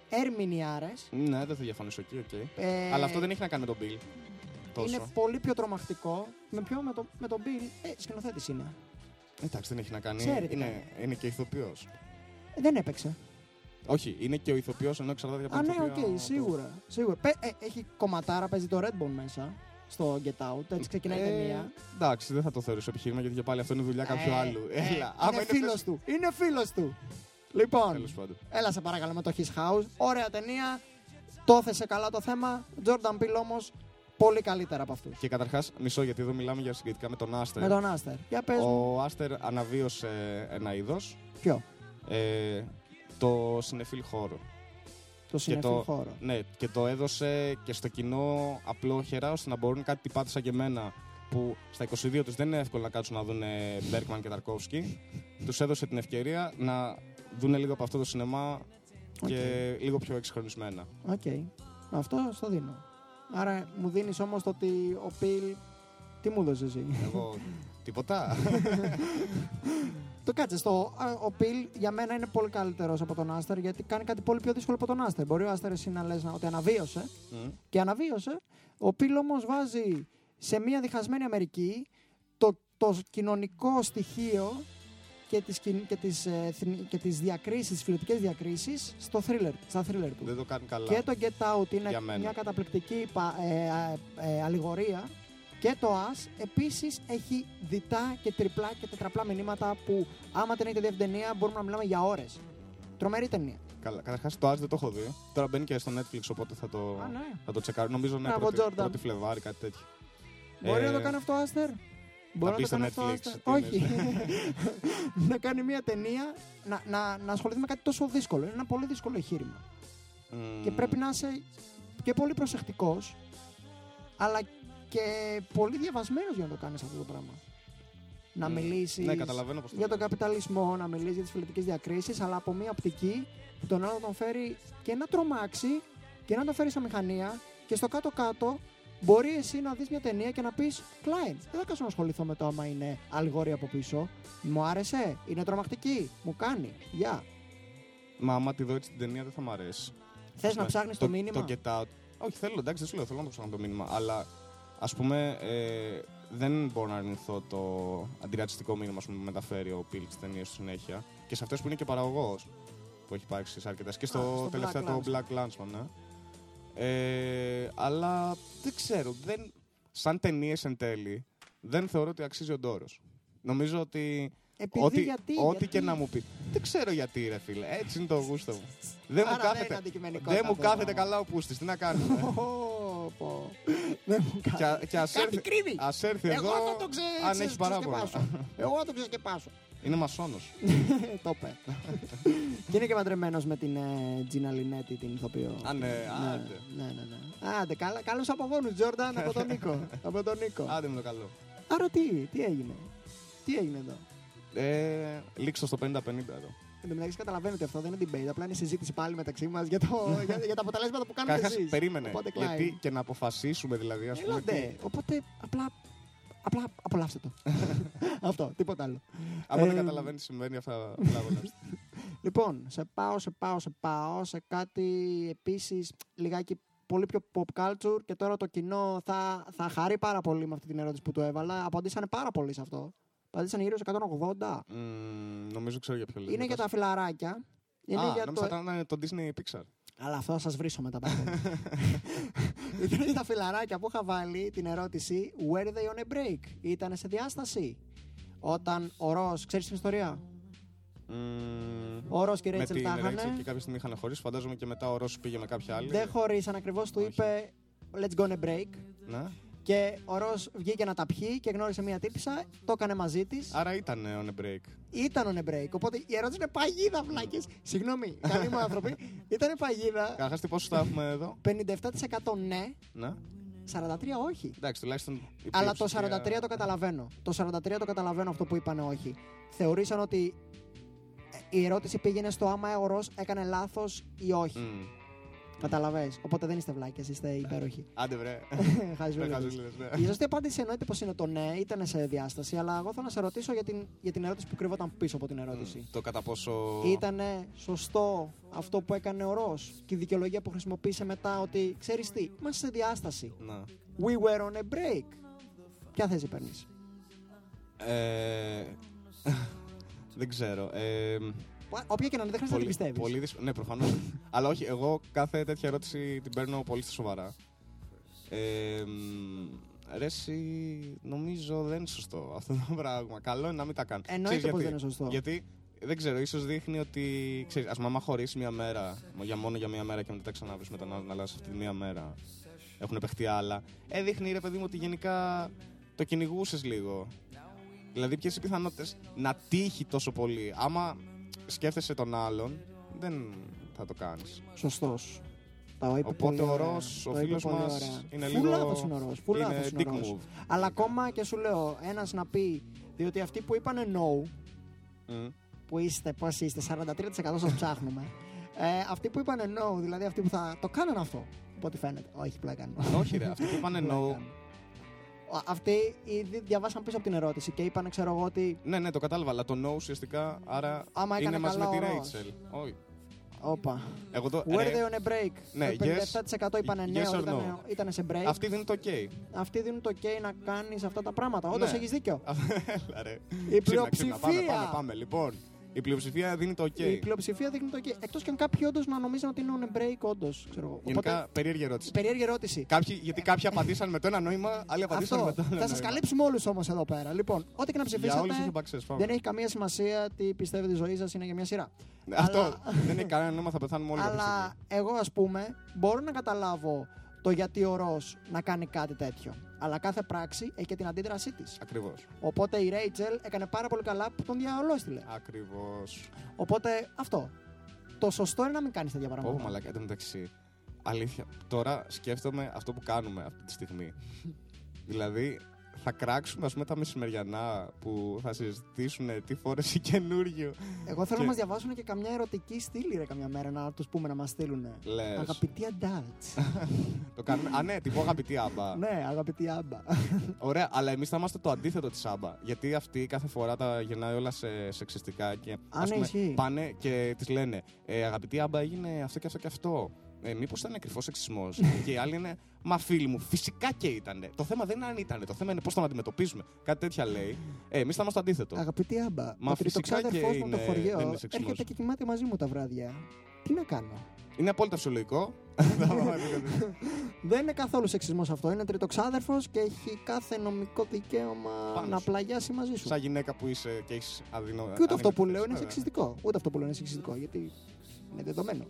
Ερμηνειάρα. Ναι, δεν θα διαφωνήσω εκεί, οκ. Ε, Αλλά αυτό δεν έχει να κάνει με τον Peele. Τόσο. Είναι πολύ πιο τρομακτικό. Με ποιο, με, το, με τον Peele. Ε, σκηνοθέτης είναι. Εντάξει, δεν έχει να κάνει. Ξέρει τι είναι, είναι και ηθοποιός. Ε, δεν έπαιξε. Όχι, είναι και ο ηθοποιός ενώ εξαρτάται από Α, τον ναι, ηθοποιό. οκ, σίγουρα. σίγουρα. Πε- ε, έχει κομματάρα, παίζει το Redbone μέσα στο Get Out. Έτσι ξεκινάει η Ε, ταινία. Εντάξει, δεν θα το θεωρήσω επιχείρημα γιατί και πάλι αυτό είναι δουλειά κάποιου Ε, άλλου. ε, Έλα, άμα είναι φίλος θες- του. Είναι φίλος του. Λοιπόν, Τέλος πάντων. έλα σε παρακαλώ με το His House. Ωραία ταινία. Το έθεσε καλά το θέμα. Jordan Peele όμως πολύ καλύτερα από αυτούς. Και καταρχάς, μισό γιατί εδώ μιλάμε για συγκριτικά με τον Άστερ. Με τον Άστερ. Για πες μου. Ο Άστερ αναβίωσε ένα είδος. Ποιο; Ε, το συνεφίλ χώρο. Το σινεφίλ το- χώρο. Ναι, και το έδωσε και στο κοινό απλόχερα ώστε να μπορούν κάτι τυπάδες σαν και εμένα που στα 22 τους δεν είναι εύκολο να κάτσουν να δουν Μπέρκμαν και Ταρκόφσκι. Τους έδωσε την ευκαιρία να δουν λίγο από αυτό το σινεμά και λίγο πιο εκσυγχρονισμένα. Οκ. Αυτό στο δίνω. Άρα μου δίνεις όμως το ότι ο Πιλ... Τι μου έδωσες εσύ; Εγώ τίποτα. το κάτσε. Στο, α, ο Πιλ για μένα είναι πολύ καλύτερος από τον Άστερ γιατί κάνει κάτι πολύ πιο δύσκολο από τον Άστερ. Μπορεί ο Άστερ εσύ να λες να- ότι αναβίωσε Μμ. και αναβίωσε. Ο Πιλ όμως βάζει σε μια διχασμένη Αμερική το, το κοινωνικό στοιχείο και τις, κιν- και τις, ε, εθνι- και τις διακρίσεις, τις φιλετικές διακρίσεις στο thriller, στα thriller του. δεν το κάνει καλά. Και το Get Out είναι Για μένα. μια καταπληκτική πα- ε, ε, ε, αλληγορία. Και το As επίσης έχει διτά και τριπλά και τετραπλά μηνύματα που άμα την έχετε δει αυτήν την ταινία μπορούμε να μιλάμε για ώρες. Τρομερή ταινία. Καλά. Καταρχάς το Ας δεν το έχω δει. Τώρα μπαίνει και στο Netflix οπότε θα το, Α, ναι. θα το τσεκάρω. Νομίζω ναι, Μπράβο, πρώτη, Jordan. πρώτη Φλεβάρι, κάτι τέτοιο. Μπορεί Ε, να το κάνει αυτό ο Άστερ. Μπορεί να μπει το στο κάνει αυτό ο Netflix, Άστερ; τι Όχι. εννοείς; να κάνει μια ταινία να, να, να ασχοληθεί με κάτι τόσο δύσκολο. Είναι ένα πολύ δύσκολο εγχείρημα. Μμ. Και πρέπει να είσαι και πολύ προσεκτικός αλλά και πολύ διαβασμένος για να το κάνεις αυτό το πράγμα. Να Μμ. μιλήσεις Ναι, καταλαβαίνω πώς το για τον λες. καπιταλισμό, να μιλήσεις για τις φιλετικές διακρίσεις, αλλά από μια οπτική που τον άλλο τον φέρει και να τρομάξει και να τον φέρει στα μηχανία και στο κάτω-κάτω μπορεί εσύ να δεις μια ταινία και να πεις Κλάιν, δεν θα κάτσω να ασχοληθώ με το άμα είναι αλγόρια από πίσω. Μου άρεσε, είναι τρομακτική, μου κάνει, γεια. Μα άμα τη δω έτσι την ταινία δεν θα μ' αρέσει. Θες να Ναι. ψάχνεις το, μήνυμα; Το get out. Όχι, θέλω, εντάξει, δεν σου λέω, θέλω να το ψάχνω το μήνυμα. Αλλά ας πούμε, ε, δεν μπορώ να αρνηθώ το αντιρατσιστικό μήνυμα ας πούμε, που μεταφέρει ο Πιλ στις ταινίες του συνέχεια. Και σε αυτές που είναι και παραγωγός που έχει υπάρξει σε αρκετές. Και στο, Α, στο τελευταίο Black το Black Landsman, ναι. Ε, αλλά δεν ξέρω. Δεν, σαν ταινίες εν τέλει, δεν θεωρώ ότι αξίζει ο ντόρος. Νομίζω ότι Επειδή ό,τι, γιατί, ό,τι γιατί; και να μου πει. Δεν ξέρω γιατί, ρε φίλε. Έτσι είναι το γούστο μου. δεν μου Άρα δεν είναι κάθεται, αντικειμενικό δεν το μου θέμα. κάθεται καλά ο πούστης. Τι να κάνουμε; Πω, πω. Δεν μου και, κάνει. α- και ας, Κάτι έρθει, κρύβει. ας έρθει Εγώ εδώ θα το ξε... αν ξε- έχει παράπονα. ξεσκεπάσω. Εγώ θα το ξεσκεπάσω. είναι μασόνος. το είπε. και είναι και παντρεμένος με την ε, Τζίνα Λινέτη, την ηθοποιό. Α, ναι, ναι, άντε. ναι, ναι, ναι. Άντε, καλά, καλούς απογόνους, Τζόρνταν, από τον Νίκο. από τον Νίκο. Άντε με το καλό. Άρα τι, τι έγινε; Τι έγινε εδώ; Ε, λήξω στο 50-50 εδώ. Εν τω μεταξύ καταλαβαίνετε αυτό δεν είναι debate, απλά είναι συζήτηση πάλι μεταξύ μας για, το, για, για τα αποτελέσματα που κάνετε Καταρχάς, εσείς. περίμενε. Οπότε, Klein. γιατί και να αποφασίσουμε δηλαδή, ας πούμε. Έλατε. τι- Οπότε απλά, απλά απολαύστε το. Αυτό, τίποτα άλλο. Άμα δεν Ε, καταλαβαίνει τι συμβαίνει, αυτά απλά απολαύστε. Λοιπόν, σε πάω, σε πάω, σε πάω σε κάτι επίσης λιγάκι πολύ πιο pop culture και τώρα το κοινό θα, θα χαρεί πάρα πολύ με αυτή την ερώτηση που του έβαλα. Απαντήσανε πάρα πολύ σε αυτό. Απαντήσανε γύρω σε 180. Μμμ, νομίζω ξέρω για ποιο λέτε. Είναι για τα φιλαράκια. Είναι Α, για νόμιζα το... ήταν το Disney Pixar. Αλλά αυτό θα σας βρίσω μετά. πάλι. Ήταν για τα φιλαράκια που είχα βάλει την ερώτηση Were they on a break? Ήταν σε διάσταση; Όταν ο Ρος, ξέρεις την ιστορία; Μμμ, Ο Ρος και η με Ρέιτσελ την τα Rachel είχαν. και κάποια στιγμή είχαν χωρίσει. Φαντάζομαι και μετά ο Ρος πήγε με κάποια άλλη. Δεν χωρίσαν ακριβώς, του Όχι. είπε Let's go on a break. Ναι. Και ο Ρος βγήκε να τα πιει και γνώρισε μία τύπησα, το έκανε μαζί της. Άρα ήταν on a break. Ήταν on a break. Οπότε η ερώτηση είναι παγίδα, βλάκες. Συγγνώμη, καλοί μου άνθρωποι. Ήταν παγίδα. Καταρχάς, τι πόσο θα έχουμε εδώ; 57% ναι, Ναι. 43% όχι. Εντάξει, τουλάχιστον. η Αλλά το πλειοψηφία- 43% το καταλαβαίνω. Το 43% το καταλαβαίνω αυτό που είπανε όχι. Θεωρήσαν ότι ε, η ερώτηση πήγαινε στο άμα ο Ρος έκανε λάθος ή όχι. Μμ. Καταλαβέ. Οπότε δεν είστε βλάκες, είστε υπέροχοι. Άντε βρε. Χαζούλες. Με χαζούλες, ναι. Η σωστή απάντηση εννοείται πως είναι το ναι, ήταν σε διάσταση, αλλά εγώ θέλω να σε ρωτήσω για την, για την ερώτηση που κρυβόταν πίσω από την ερώτηση. Το κατά πόσο. Ήταν σωστό αυτό που έκανε ο Ρος και η δικαιολογία που χρησιμοποίησε μετά ότι ξέρεις τι, είμαστε σε διάσταση. Να. We were on a break. Ποια θέση παίρνεις; Ε, δεν ξέρω. Ε, Όποια και να είναι, δεν χρειάζεται να την πιστεύεις. πολύ δύσκολο. Ναι, προφανώς. Αλλά όχι, εγώ κάθε τέτοια ερώτηση την παίρνω πολύ στα σοβαρά. Ε, μ, ρε, εσύ, νομίζω δεν είναι σωστό αυτό το πράγμα. Καλό είναι να μην τα κάνω. Εννοείται Ξέρεις πως γιατί; δεν είναι σωστό. Γιατί δεν ξέρω, ίσως δείχνει ότι. Ξέρεις, ας μαμά χωρίσει μία μέρα, για μόνο για μία μέρα και μετά τα ξαναβρεις με τον άλλον, αλλά σε αυτή τη μία μέρα έχουν παιχτεί άλλα. Ε, δείχνει ρε παιδί μου ότι γενικά το κυνηγούσες λίγο. Δηλαδή, ποιες οι πιθανότητες να τύχει τόσο πολύ. Άμα σκέφτεσαι τον άλλον, δεν θα το κάνεις. Σωστός. Τα είπε Οπότε πολύ ο ωραία. Ρος, ο Το είπε φίλος πολύ μας, ωραία. είναι Φουλ λίγο- λάθος είναι ο Ρος. Φουλ Είναι λάθος είναι dick ο Ρος. move. Αλλά ακόμα και σου λέω, ένας να πει, διότι αυτοί που είπανε no, Μμ. που είστε, πώς είστε, 43% σας ψάχνουμε. Ε, αυτοί που είπανε no, δηλαδή αυτοί που θα το κάνουν αυτό, από ό,τι φαίνεται. Όχι, πλάκα κάνω. Όχι, ρε, αυτοί που είπανε Πλάκα no. Κάνω. Α, Αυτοί ήδη διαβάσαν πίσω από την ερώτηση και είπαν, ξέρω εγώ, ότι. Ναι, ναι, το κατάλαβα, αλλά το no ουσιαστικά άρα Άμα είναι έκανε μαζί με καλά τη ο Ρος. Rachel. Όχι. Όπα. Εγώ το. Were ρε, they on a break? Ναι, το yes. 57% είπανε ναι, Yes or ήταν, no. ήταν σε break. Αυτοί δίνουν το OK. Αυτοί δίνουν το OK να κάνεις αυτά τα πράγματα. Όντως Ναι. έχεις δίκιο. Έλα, ρε. Η Ξύπνα, ξύπνα. Πάμε, πλειοψηφία. πάμε, πάμε. Λοιπόν, η πλειοψηφία δίνει το OK. Η πλειοψηφία δείχνει το OK. Εκτός και αν κάποιοι όντως να νομίζουν ότι είναι on a break, όντω. Γενικά, περίεργη ερώτηση. περίεργη ερώτηση. Κάποιοι, γιατί κάποιοι απαντήσαν με το ένα νόημα, άλλοι απαντήσαν Αυτό. με το άλλο. Θα σας νόημα. καλύψουμε όλους όμως εδώ πέρα. Λοιπόν, ό,τι και να Για ψηφίσατε. όλου έχει επαξέ. Δεν έχει καμία σημασία τι πιστεύετε η ζωή σας είναι για μια σειρά. Αυτό Αλλά- δεν έχει κανένα νόημα, θα πεθάνουμε όλοι κάποια Αλλά εγώ, ας πούμε, μπορώ να καταλάβω το γιατί ο Ρος να κάνει κάτι τέτοιο. Αλλά κάθε πράξη έχει και την αντίδρασή της. Ακριβώς. Οπότε η Ρέιτσελ έκανε πάρα πολύ καλά που τον διαολόστηλε. Ακριβώς. Οπότε αυτό. Το σωστό είναι να μην κάνεις τέτοια Πω, πράγματα. μαλακά, εν τω μεταξύ. Αλήθεια. Τώρα σκέφτομαι αυτό που κάνουμε αυτή τη στιγμή. δηλαδή, θα κράξουμε ας πούμε τα μεσημεριανά που θα συζητήσουν τι φόρεσε καινούριο. Εγώ θέλω Και- να μας διαβάσουν και καμιά ερωτική στήλη ρε καμιά μέρα να τους πούμε να μας στείλουν. Λες. Αγαπητοί adults. Το κάνουμε. Α, ναι, τυπώ αγαπητή άμπα. ναι, αγαπητοί άμπα. Ωραία, αλλά εμείς θα είμαστε το αντίθετο της άμπα. Γιατί αυτή κάθε φορά τα γεννάει όλα σε σεξιστικά και ας ναι, πούμε, ισχύει. πάνε και τη λένε ε, Αγαπητή άμπα, έγινε αυτό και αυτό και αυτό. Ε, Μήπως ήταν κρυφό σεξισμός. και οι άλλοι είναι Μα φίλοι μου, φυσικά και ήταν. Το θέμα δεν είναι αν ήταν. Το θέμα είναι πώς τον αντιμετωπίζουμε. Κάτι τέτοια λέει. Ε, εμείς θα είμαστε το αντίθετο. Αγαπητοί άμπα. Μα ο φυσικά τριτοξάδερφός και μου από το είναι- χωριό δεν είναι σεξισμός. έρχεται και κοιμάται μαζί μου τα βράδια. Τι να κάνω; Είναι απόλυτα φυσιολογικό. Δεν είναι καθόλου σεξισμός αυτό. Είναι τριτοξάδερφος και έχει κάθε νομικό δικαίωμα Πάνω να σου. πλαγιάσει μαζί σου. Σαν γυναίκα που είσαι και έχεις αδεινό. Και ούτε αυτό που αδυναμίες, λέω είναι βέβαια. σεξιστικό. Ούτε αυτό που λέω είναι σεξιστικό. Γιατί είναι δεδομένο.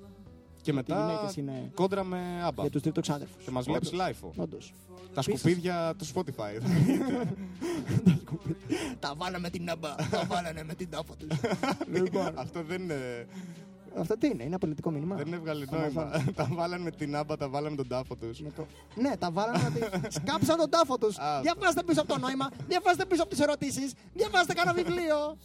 Και Οι μετά γυναίκες είναι κόντρα με άμπα. για τους τριτοξάδερφου. Και μας βλέπει live. Όντως. Τα Επίσης- σκουπίδια του Spotify. Τα βάλαμε την άμπα. Τα βάλανε με την τάφα τους. λοιπόν, Αυτό δεν είναι. Αυτό τι είναι, είναι πολιτικό μήνυμα. Δεν έβγαλε Θα μας νόημα. βάλουν. τα βάλαν με την άμπα, τα βάλαν με τον τάφο τους. Με το... Ναι, τα βάλανε ότι σκάψαν τον τάφο τους. Α, Διαβάστε πίσω από το νόημα, διαβάστε πίσω από τις ερωτήσεις, διαβάστε κανένα βιβλίο.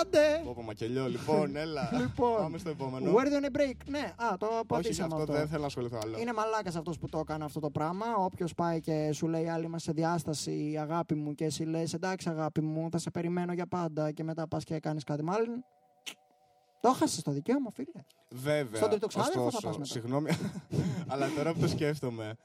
Άντε. Πω, πω, μακελιό, λοιπόν, έλα. Λοιπόν, Πάμε στο επόμενο. Where on a break; Ναι, α, το Όχι, απαντήσαμε αυτό αυτό. δεν θέλω να ασχοληθώ άλλο. Είναι μαλάκας αυτός που το έκανε αυτό το πράγμα. Όποιος πάει και σου λέει άλλη μας σε διάσταση, αγάπη μου, και εσύ λες εντάξει, αγάπη μου, θα σε περιμένω για πάντα και μετά πας και κάνεις κάτι μάλλον. Το έχασες το δικαίωμα, φίλε. Βέβαια. Στον τρίτο ξάδερφο θα ωστόσο, πας μετά. Συγγνώμη, αλλά τώρα που το σκέφτομαι.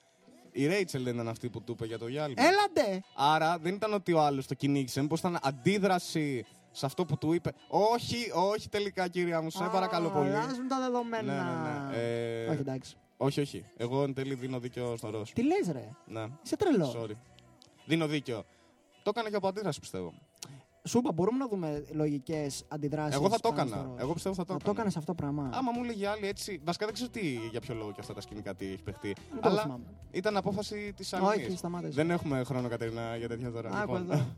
Η Ρέιτσελ δεν ήταν αυτή που του είπε για το διάλειμμα. Έλαντε! Άρα δεν ήταν ότι ο άλλος το κυνήγησε. Μήπως ήταν αντίδραση σε αυτό που του είπε. Όχι, όχι τελικά, κυρία μου, σε παρακαλώ πολύ. Αλλάζουν τα δεδομένα. Ναι, ναι, ναι. Ε, Όχι, εντάξει. όχι, όχι. Εγώ εν τέλει δίνω δίκιο στον Ρώσο. Τι λες ρε, Ναι, είσαι τρελό. sorry. Δίνω δίκιο. Το έκανε και από αντίδραση, πιστεύω. Σούπα, μπορούμε να δούμε λογικές αντιδράσεις. Εγώ θα το έκανα. Εγώ πιστεύω θα το Θα έκανα. το έκανες αυτό το πράγμα; Άμα μου έλεγε άλλη έτσι. Βασικά δεν ξέρω τι, για ποιο λόγο και αυτά τα σκηνικά τι έχει παιχτεί. Δεν το Αλλά θυμάμαι. ήταν απόφαση της Όχι, Αλμή. σταμάτησε. Δεν έχουμε χρόνο, Κατερίνα, για τέτοια τώρα. Άκου Λοιπόν, εδώ.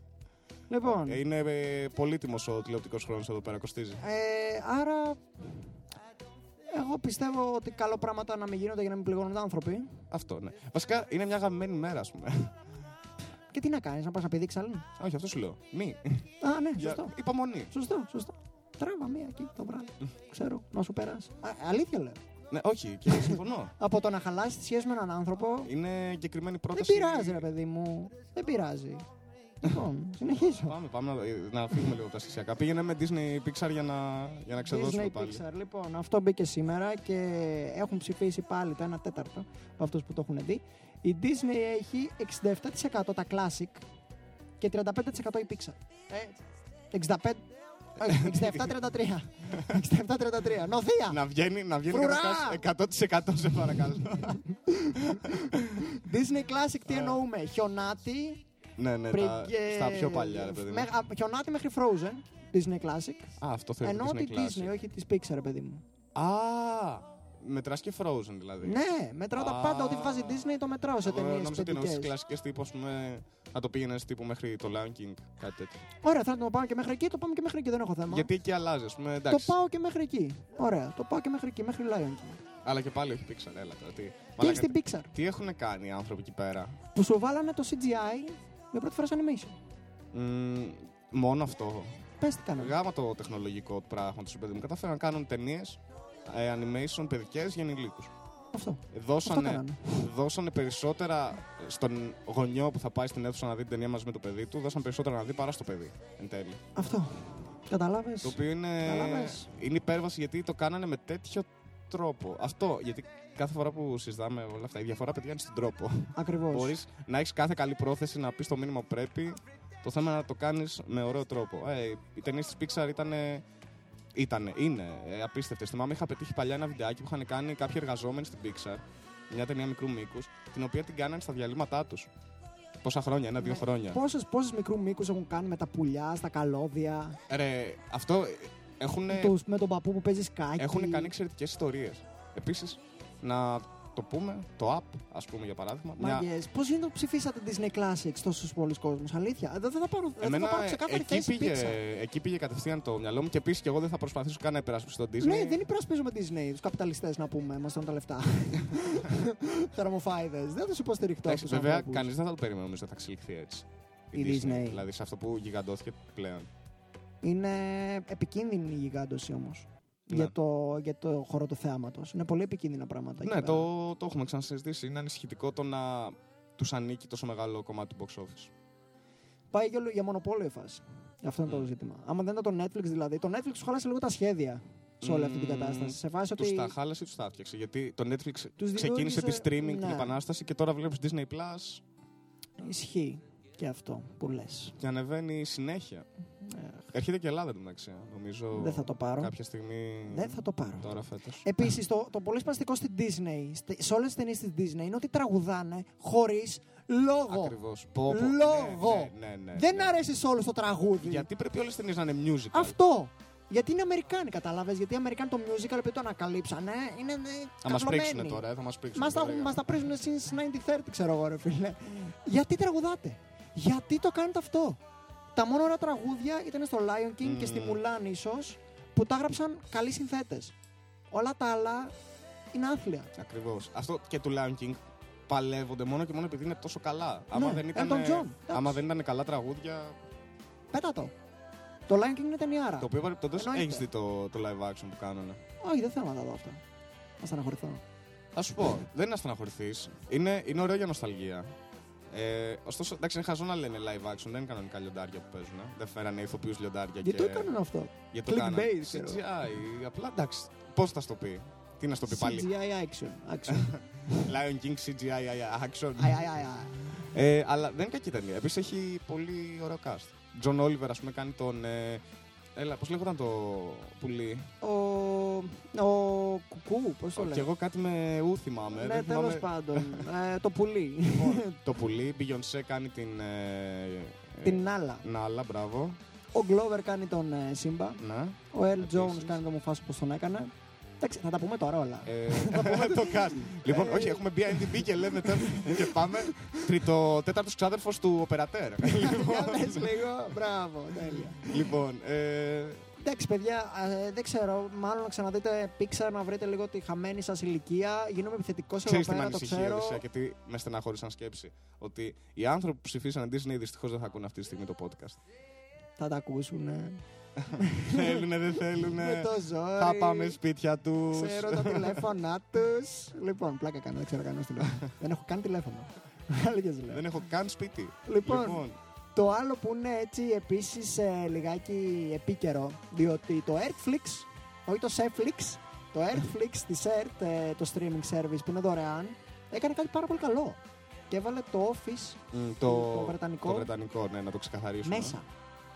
Λοιπόν, ε, Είναι ε, πολύτιμος ο τηλεοπτικός χρόνος εδώ πέρα, κοστίζει. ε, άρα. Εγώ πιστεύω ότι καλό πράγματα να μην γίνονται για να μην πληγώνονται άνθρωποι. Αυτό, ναι. Βασικά είναι μια αγαπημένη μέρα, ας πούμε. Και τι να κάνεις, να πας να πηδήξει άλλον. Όχι, αυτό σου λέω. Μη. Α, ναι, Για σωστό. υπομονή. Σωστό, σωστό. Τράβα μία εκεί το βράδυ. Ξέρω, να σου περάσει. Α, αλήθεια λέω. Ναι, όχι, και συμφωνώ. Από το να χαλάσει τη σχέση με έναν άνθρωπο. Είναι εγκεκριμένη Δεν πρόταση. πειράζει, ρε παιδί μου. Δεν πειράζει. λοιπόν, συνεχίζω. Πάμε, πάμε να, να φύγουμε λίγο από τα σχεσιακά. Πήγαινε με Disney Pixar για να, για να ξεδώσουμε Disney πάλι. Pixar. Λοιπόν, αυτό μπήκε σήμερα και έχουν ψηφίσει πάλι το 1 τέταρτο από αυτούς που το έχουν δει. Η Disney έχει 67% τα Classic και 35% η Pixar. Έτσι. 65. όχι, 67-33. 67-33. Νοθεία! Να βγαίνει, να βγαίνει Φρουρά! καταρχάς 100% σε παρακαλώ. Disney Classic τι εννοούμε; Χιονάτι. ναι, ναι, πριν τα, και- στα πιο παλιά, ρε παιδί μου. με- α, Χιονάτι μέχρι Frozen. Disney Classic. Α, αυτό θέλω. Ενώ Disney τη Classic. Disney, όχι της Pixar, ρε παιδί μου. Α, μετράς και Frozen δηλαδή. Ναι, μετράω τα Α. πάντα. Ό,τι βάζει Disney το μετράω σε Εγώ ταινίες νόμιζα ότι εννοούσες παιδικές. κλασικές τύπου, ας πούμε, να το πήγαινε τύπου μέχρι το Lion King, κάτι τέτοιο. Ωραία, θα το πάω και μέχρι εκεί, το πάμε και μέχρι εκεί, δεν έχω θέμα. Γιατί εκεί αλλάζει, ας πούμε, Το εντάξει. πάω και μέχρι εκεί. Ωραία, το πάω και μέχρι εκεί, μέχρι Lion King. Αλλά και πάλι όχι Pixar, έλα τώρα. Τι, Τι Μαλάκα, έχει στην Pixar, τι έχουν κάνει οι άνθρωποι εκεί πέρα; που σου βάλανε το CGI για πρώτη φορά σε animation. Μμμ, μόνο αυτό. Πες τι κάνανε. Γάμα το τεχνολογικό του πράγματο, παιδί μου. Κατάφεραν να κάνουν ταινίες animation παιδικές για ενηλίκου. Αυτό. Αυτό Δώσανε, κάνανε. δώσανε περισσότερα στον γονιό που θα πάει στην αίθουσα να δει την ταινία μαζί με το παιδί του, δώσανε περισσότερα να δει παρά στο παιδί. Εν τέλει. Αυτό. Κατάλαβε. Το οποίο είναι, Κατάλαβες. είναι υπέρβαση γιατί το κάνανε με τέτοιο τρόπο. Αυτό γιατί κάθε φορά που συζητάμε όλα αυτά, η διαφορά παιδιά είναι στον τρόπο. Ακριβώς. Μπορείς να έχεις κάθε καλή πρόθεση να πεις το μήνυμα που πρέπει. Το θέμα είναι να το κάνεις με ωραίο τρόπο. Ε, οι ταινίες της Pixar ήταν. Ήτανε, είναι ε, απίστευτες. Θυμάμαι είχα πετύχει παλιά ένα βιντεάκι που είχαν κάνει κάποιοι εργαζόμενοι στην Pixar, μια ταινία μικρού μήκους, την οποία την κάνανε στα διαλύματά τους. Πόσα χρόνια, ένα-δύο Ναι. χρόνια. Πόσες πόσες μικρού μήκους έχουν κάνει με τα πουλιά, στα καλώδια, Ρε, αυτό έχουν, τους, με τον παππού που παίζει σκάκι. έχουν κάνει εξαιρετικές ιστορίες. Επίσης, να το πούμε, το app, ας πούμε για παράδειγμα. μια- Μαγκές, Πώς γίνεται που ψηφίσατε Disney Classics τόσους πολλούς κόσμους, αλήθεια; Δεν θα πάρω, δεν θα Εμένα πάρω ξεκάθαρη εκεί θέση πήγε, Pixar. εκεί πήγε κατευθείαν το μυαλό μου και επίσης και εγώ δεν θα προσπαθήσω καν να υπερασπιστώ τον Disney. Ναι, δεν υπερασπίζουμε Disney, τους καπιταλιστές να πούμε, μας τρώνε τα λεφτά. Θερμοφάιδες. Δεν τους υποστηριχτώ Εντάξει, αυτούς βέβαια, κανείς δεν θα το περίμενε νομίζω ότι θα εξελιχθεί έτσι. Η Disney. Δηλαδή σε αυτό που γιγαντώθηκε πλέον. Είναι επικίνδυνη η γιγάντωση όμως. Ναι. Για, το, για το χώρο του θέαματο. Είναι πολύ επικίνδυνα πράγματα. εκεί Ναι, πέρα. το, το έχουμε ξανασυζητήσει. Είναι ανησυχητικό το να τους ανήκει τόσο μεγάλο κομμάτι του box office. Πάει για, για μονοπόλιο η φάση. Αυτό είναι το Μμ. ζήτημα. Άμα δεν ήταν το Netflix δηλαδή, το Netflix του χάλασε λίγο τα σχέδια σε όλη αυτή την Μμ. κατάσταση. Σε φάση Τους ότι. τα χάλασε ή τους τα έφτιαξε. Γιατί το Netflix Τους ξεκίνησε τη δημιούργησε- streaming την ναι. επανάσταση και τώρα βλέπεις Disney Plus Ισχύει και αυτό που λες. και ανεβαίνει συνέχεια. Έρχεται και Ελλάδα μεταξύ. Νομίζω Δεν θα το πάρω. κάποια στιγμή. Δεν θα το πάρω. Τώρα φέτος. Επίσης, το, το πολύ σπαστικό στην Disney, στε- σε όλες τις ταινίες της Disney, είναι ότι τραγουδάνε χωρίς λόγο. Ακριβώς. Λόγο. Ναι, ναι, ναι, Δεν ναι. αρέσει σε όλο το τραγούδι. Γιατί πρέπει όλες τις ταινίες να είναι musical. Αυτό. Γιατί είναι Αμερικάνοι, κατάλαβες; Γιατί οι Αμερικάνοι το musical, επειδή το ανακαλύψανε, είναι. ε, Θα μας καυλωμένοι. πρίξουν τώρα, ε, θα μας πρίξουν. Μας τα, τώρα, μας τα πρίζουν since 1930, ξέρω εγώ, ρε φίλε. Γιατί τραγουδάτε; Γιατί το κάνετε αυτό; Τα μόνο ωραία τραγούδια ήταν στο Lion King και στη Μμμ. Mulan ίσως που τα έγραψαν καλοί συνθέτες. Όλα τα άλλα είναι άθλια. Ακριβώς. Αυτό και του Lion King παλεύονται μόνο και μόνο επειδή είναι τόσο καλά. άμα, δεν ήταν, Elton John, άμα εντάξει. δεν ήταν καλά τραγούδια. Πέτα το. Το Lion King είναι ταινιάρα. Το οποίο παρεπτόντω Εννοείται. έχεις δει το, το live action που κάνανε. Όχι, δεν θέλω να τα δω αυτά. Να στεναχωρηθώ. Θα σου πω, δεν είναι να στεναχωρηθείς. Είναι, είναι ωραίο για νοσταλγία. Ε, ωστόσο, εντάξει, είναι χαζό να λένε live action, δεν είναι κανονικά λιοντάρια που παίζουν. ε. Δεν φέρανε ηθοποιούς λιοντάρια Γιατί και. το έκαναν αυτό. Γιατί το Clickbait, κάνανε. ξέρω. CGI. Απλά εντάξει. Πώς θα στο πει; Τι να στο πει πάλι; CGI action. action. Lion King CGI action. Αι, αι, αι, αι. Ε, αλλά δεν είναι κακή ταινία. Επίσης έχει πολύ ωραίο cast. Τζον Όλιβερ, ας πούμε, κάνει τον. Ε, έλα, πώς λέγονταν το πουλί; Ο, ο κουκού, πώς το Και λέει. εγώ κάτι με ου θυμάμαι. Ναι, δεν τέλος θυμάμαι. πάντων. ε, το πουλί. το πουλί. Beyoncé κάνει την. Ε, Τη Νάλα. Νάλα, μπράβο. Ο Glover κάνει τον ε, Σίμπα. Ναι. Ο Earl Επίσης. Jones κάνει τον Μουφάσα όπως τον έκανε. Εντάξει, θα τα πούμε τώρα όλα. Ε, το cast. Λοιπόν, όχι, έχουμε μπει IMDb και λέμε τώρα. και πάμε. Τρίτο, τέταρτος ξάδερφος του οπερατέρ. Για πες λίγο, μπράβο, τέλεια. λοιπόν, ε, Εντάξει, παιδιά, ε, δεν ξέρω. Μάλλον να ξαναδείτε Pixar να βρείτε λίγο τη χαμένη σας ηλικία. Γίνομαι επιθετικός εδώ ξέρεις τι με πέρα, το ανησυχεί, ξέρω. Οδυσσέα, και τι με στεναχώρησαν σκέψη. Ότι οι άνθρωποι που ψηφίσαν Disney δυστυχώς δεν θα ακούνε αυτή τη στιγμή το podcast. Θα τα ακούσουν. θέλουνε, δεν θέλουνε. Με το ζόρι. Θα πάμε σπίτια τους. Ξέρω τα τηλέφωνά τους. Λοιπόν, πλάκα κάνω, δεν ξέρω κανένα τηλέφωνο. δεν έχω καν τηλέφωνο. Αλήθεια σου λέω. Δεν έχω καν σπίτι. Λοιπόν, το άλλο που είναι έτσι επίσης λιγάκι επίκαιρο, διότι το Earthflix, όχι το Seflix, το Earthflix της Earth, ε, το streaming service που είναι δωρεάν, έκανε κάτι πάρα πολύ καλό. Και έβαλε το Office μ, το, το βρετανικό. Το βρετανικό, ναι, να το ξεκαθαρίσουμε. μέσα.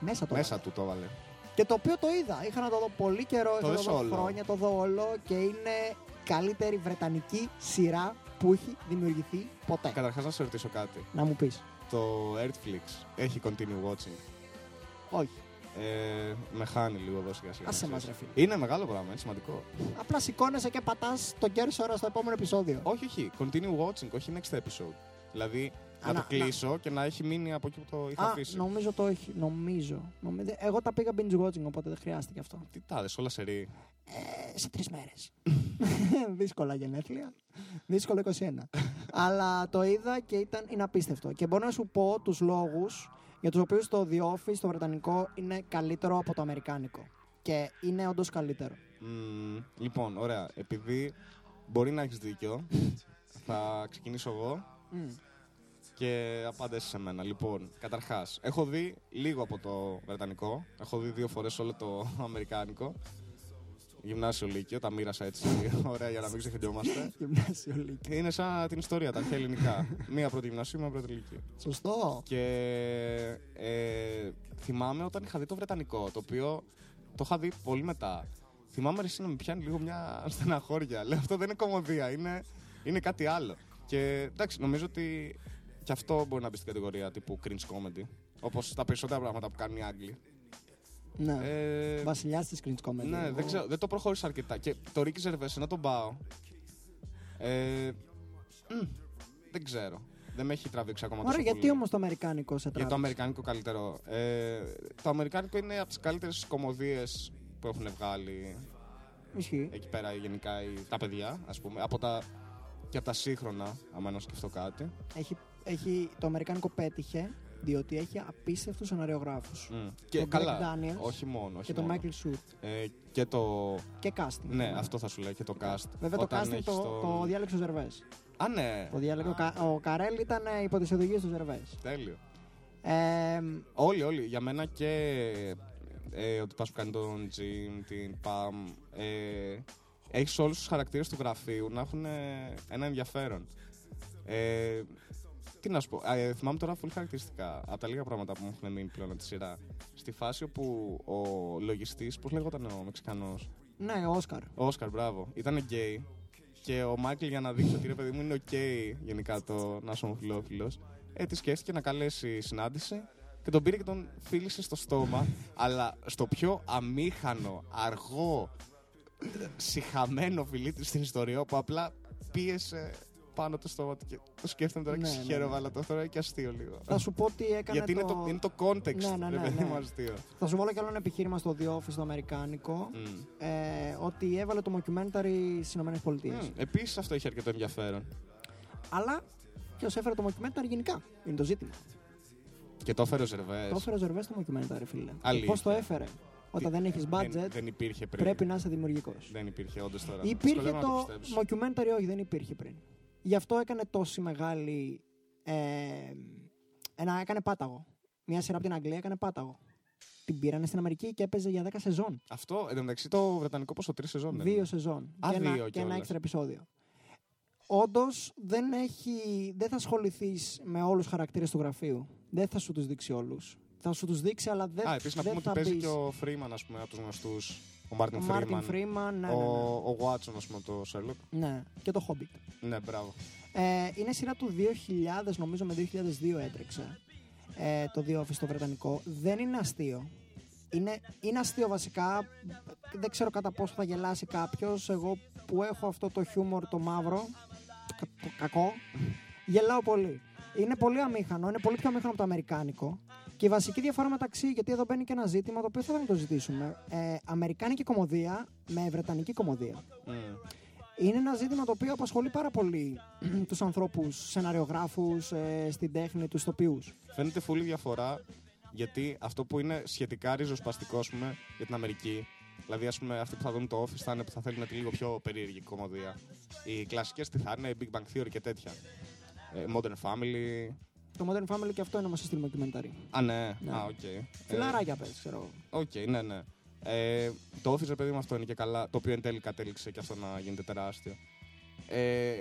Μέσα το Μέσα έβαλε. του το έβαλε. Και το οποίο το είδα. Είχα να το δω πολύ καιρό, είχα να δες το δω όλο. χρόνια, το δω όλο και είναι η καλύτερη βρετανική σειρά που έχει δημιουργηθεί ποτέ. Καταρχάς να σε ρωτήσω κάτι. Να μου πεις. Το Earthflix έχει continue watching; Όχι. Ε, με χάνει λίγο εδώ σιγά σιγά. Άσε να μας, ξέρεις. ρε φίλε. Είναι μεγάλο πράγμα, είναι σημαντικό. Απλά σηκώνεσαι και πατάς τον κέρσορα στο επόμενο επεισόδιο. όχι, όχι. Continue watching, όχι next episode. Δηλαδή Α, να να- το κλείσω και να έχει μείνει από εκεί που το είχα Α, αφήσει. νομίζω το έχει. Νομίζω. Νομίζω. Εγώ τα πήγα binge watching, οπότε δεν χρειάστηκε αυτό. Τι τάδε, όλα σε ρί. Ε, σε τρεις μέρες. Δύσκολα γενέθλια. Δύσκολο 21. Αλλά το είδα και ήταν, είναι απίστευτο. Και μπορώ να σου πω τους λόγους για τους οποίους το The Office, το βρετανικό, είναι καλύτερο από το αμερικάνικο. Και είναι όντως καλύτερο. Μμμ, λοιπόν, ωραία. Επειδή μπορεί να έχεις δίκιο, θα ξεκινήσω εγώ Μμ. Και απάντησε σε μένα. Λοιπόν, καταρχάς, έχω δει λίγο από το Βρετανικό. Έχω δει δύο φορές όλο το Αμερικάνικο. Γυμνάσιο Λύκειο, τα μοίρασα έτσι ωραία για να μην ξεχνιόμαστε. Γυμνάσιο Λύκειο. Είναι σαν την ιστορία, τα αρχαία ελληνικά. μία πρώτη γυμνασίου, μία πρώτη Λύκειο. Σωστό. Και ε, θυμάμαι όταν είχα δει το Βρετανικό, το οποίο το είχα δει πολύ μετά. Θυμάμαι ρε, εσύ να με πιάνει λίγο μια στεναχώρια. Λέω αυτό δεν είναι κομμωδία, είναι, είναι κάτι άλλο. Και εντάξει, νομίζω ότι και αυτό μπορεί να μπει στην κατηγορία τύπου cringe comedy. Όπως τα περισσότερα πράγματα που κάνουν οι Άγγλοι. Ναι. Ε, Βασιλιάς της cringe comedy. ναι, Εγώ- δεν, ξέρω, δεν το προχώρησα αρκετά. Και το Ricky Gervais, ενώ τον πάω. Ε, μ, δεν ξέρω. Δεν με έχει τραβήξει ακόμα Ωραία, τόσο γιατί πολύ. όμως το αμερικάνικο σε Για τράβηξε; το αμερικάνικο καλύτερο. Ε, το αμερικάνικο είναι από τις καλύτερες κομμωδίες που έχουν βγάλει Ισχύει. εκεί πέρα γενικά οι, τα παιδιά, ας πούμε. Από τα, και από τα σύγχρονα, άμα να σκεφτώ κάτι. Έχει, έχει, το αμερικάνικο πέτυχε διότι έχει απίστευτους σεναριογράφους. Μμ. Και Τον καλά. Greg Daniels όχι μόνο. Όχι Και τον μόνο. Michael Shoot. Ε, και το. Και casting. Ναι, αυτό θα σου λέει και το cast. Βέβαια Όταν το casting έχεις το, τον- το διάλεξε ο Ζερβές. Α, ναι. Το διάλεξε, ο, Κα- ο Καρέλ ήταν ε, υπό τις οδηγίες του Ζερβές. Τέλειο. Ε, Όλοι, όλοι. Για μένα και ε, ότι πας που κάνει τον Jim, την Pam. Ε, έχεις όλους τους χαρακτήρες του γραφείου να έχουν ε, ένα ενδιαφέρον. Ε, τι να σου πω. Ε, θυμάμαι τώρα πολύ χαρακτηριστικά από τα λίγα πράγματα που μου έχουν μείνει πλέον από τη σειρά. Στη φάση όπου ο λογιστής, πώς λέγονταν ο Μεξικανός, ναι, ο Όσκαρ. ο Όσκαρ, μπράβο, ήταν γκέι. Και ο Μάικλ για να δείξει ότι ρε παιδί μου είναι οκ γενικά το να είσαι ομοφυλόφιλος, ε, τη σκέφτηκε να καλέσει συνάντηση και τον πήρε και τον φίλησε στο στόμα, αλλά στο πιο αμήχανο, αργό, συχαμένο φιλί της στην ιστορία, όπου απλά πίεσε πάνω το στόμα του και το σκέφτομαι τώρα Ναι, και ναι, συγχαίρομαι, ναι. αλλά το θεωρώ και αστείο λίγο. Θα σου πω τι έκανε Γιατί το... είναι, το, είναι το context, Ναι, ναι, ρε ναι, παιδί ναι. μου, αστείο. Θα σου βάλω κι άλλο ένα επιχείρημα στο The Office το αμερικάνικο. Μμ. Ε, ότι έβαλε το mockumentary στις ΗΠΑ. Μμ. Επίσης αυτό έχει αρκετό ενδιαφέρον. Αλλά ποιος έφερε το mockumentary γενικά; Είναι το ζήτημα. Και το έφερε ο Ζερβές. Το έφερε ο Ζερβές το mockumentary, φίλε. Αλήθεια. Πώς το έφερε; Όταν δεν έχεις budget, Δεν, δεν υπήρχε πριν. πρέπει να είσαι δημιουργικός. Δεν υπήρχε όντως τώρα. Υπήρχε Δυσκολεύομαι να το πιστέψω. mockumentary, όχι, δεν υπήρχε πριν. Γι' αυτό έκανε τόση μεγάλη. Ε, ένα, έκανε πάταγο. Μια σειρά από την Αγγλία έκανε πάταγο. Την πήρανε στην Αμερική και έπαιζε για 10 σεζόν. Αυτό εν τω μεταξύ το βρετανικό πόσο τρεις σεζόν δεν Δύο είναι. σεζόν. Α, και, ένα, δύο και ένα κιόλας. έξτρα επεισόδιο. Όντως δεν, έχει, δεν θα ασχοληθείς με όλους τους χαρακτήρες του γραφείου. Δεν θα σου τους δείξει όλους. Θα σου τους δείξει, αλλά δεν, Α, επίσης να δεν πούμε θα ότι παίζει μπεις. και ο Φρήμαν, ας πούμε, από τους γνωστούς. Ο Μάρτιν Ο Μάρτιν Φρήμαν. Φρήμαν, ναι, ναι, Ο, ναι. ο Watson, ας πούμε, από το Sherlock. ναι. Και το Hobbit. Ναι, μπράβο. Ε, είναι σειρά του 2000, νομίζω με 2002 έτρεξε. Ε, το The Office το βρετανικό. Δεν είναι αστείο. Είναι, είναι αστείο βασικά. Δεν ξέρω κατά πόσο θα γελάσει κάποιος. Εγώ που έχω αυτό το χιούμορ το μαύρο, το κακό, γελάω πολύ. Είναι πολύ αμήχανο, είναι πολύ πιο αμήχανο από το αμερικάνικο. Και η βασική διαφορά μεταξύ, γιατί εδώ μπαίνει και ένα ζήτημα το οποίο θα να το ζητήσουμε. Ε, αμερικάνικη κομμωδία με βρετανική κομμωδία. Μμ. Είναι ένα ζήτημα το οποίο απασχολεί πάρα πολύ τους ανθρώπους, σεναριογράφους, ε, στην τέχνη, τους τοπίου. Φαίνεται φούλη διαφορά γιατί αυτό που είναι σχετικά ριζοσπαστικό ας πούμε, για την Αμερική, δηλαδή ας πούμε, αυτοί που θα δουν το Office θα είναι που θα θέλουν τη λίγο πιο περίεργη κομμωδία. Οι κλασικές τι θα είναι, Big Bang Theory και τέτοια. Ε, Modern Family. Το Modern Family και αυτό είναι σαν στυλ ντοκιμαντέρ. Α, ναι. Ναι. Α, οκ. Ε, Φιλαράκια πες, ξέρω. Οκ, ναι, ναι. Ε, το Office, ρε παιδί μου, αυτό είναι και καλά. Το οποίο εν τέλει κατέληξε και αυτό να γίνεται τεράστιο. Ε,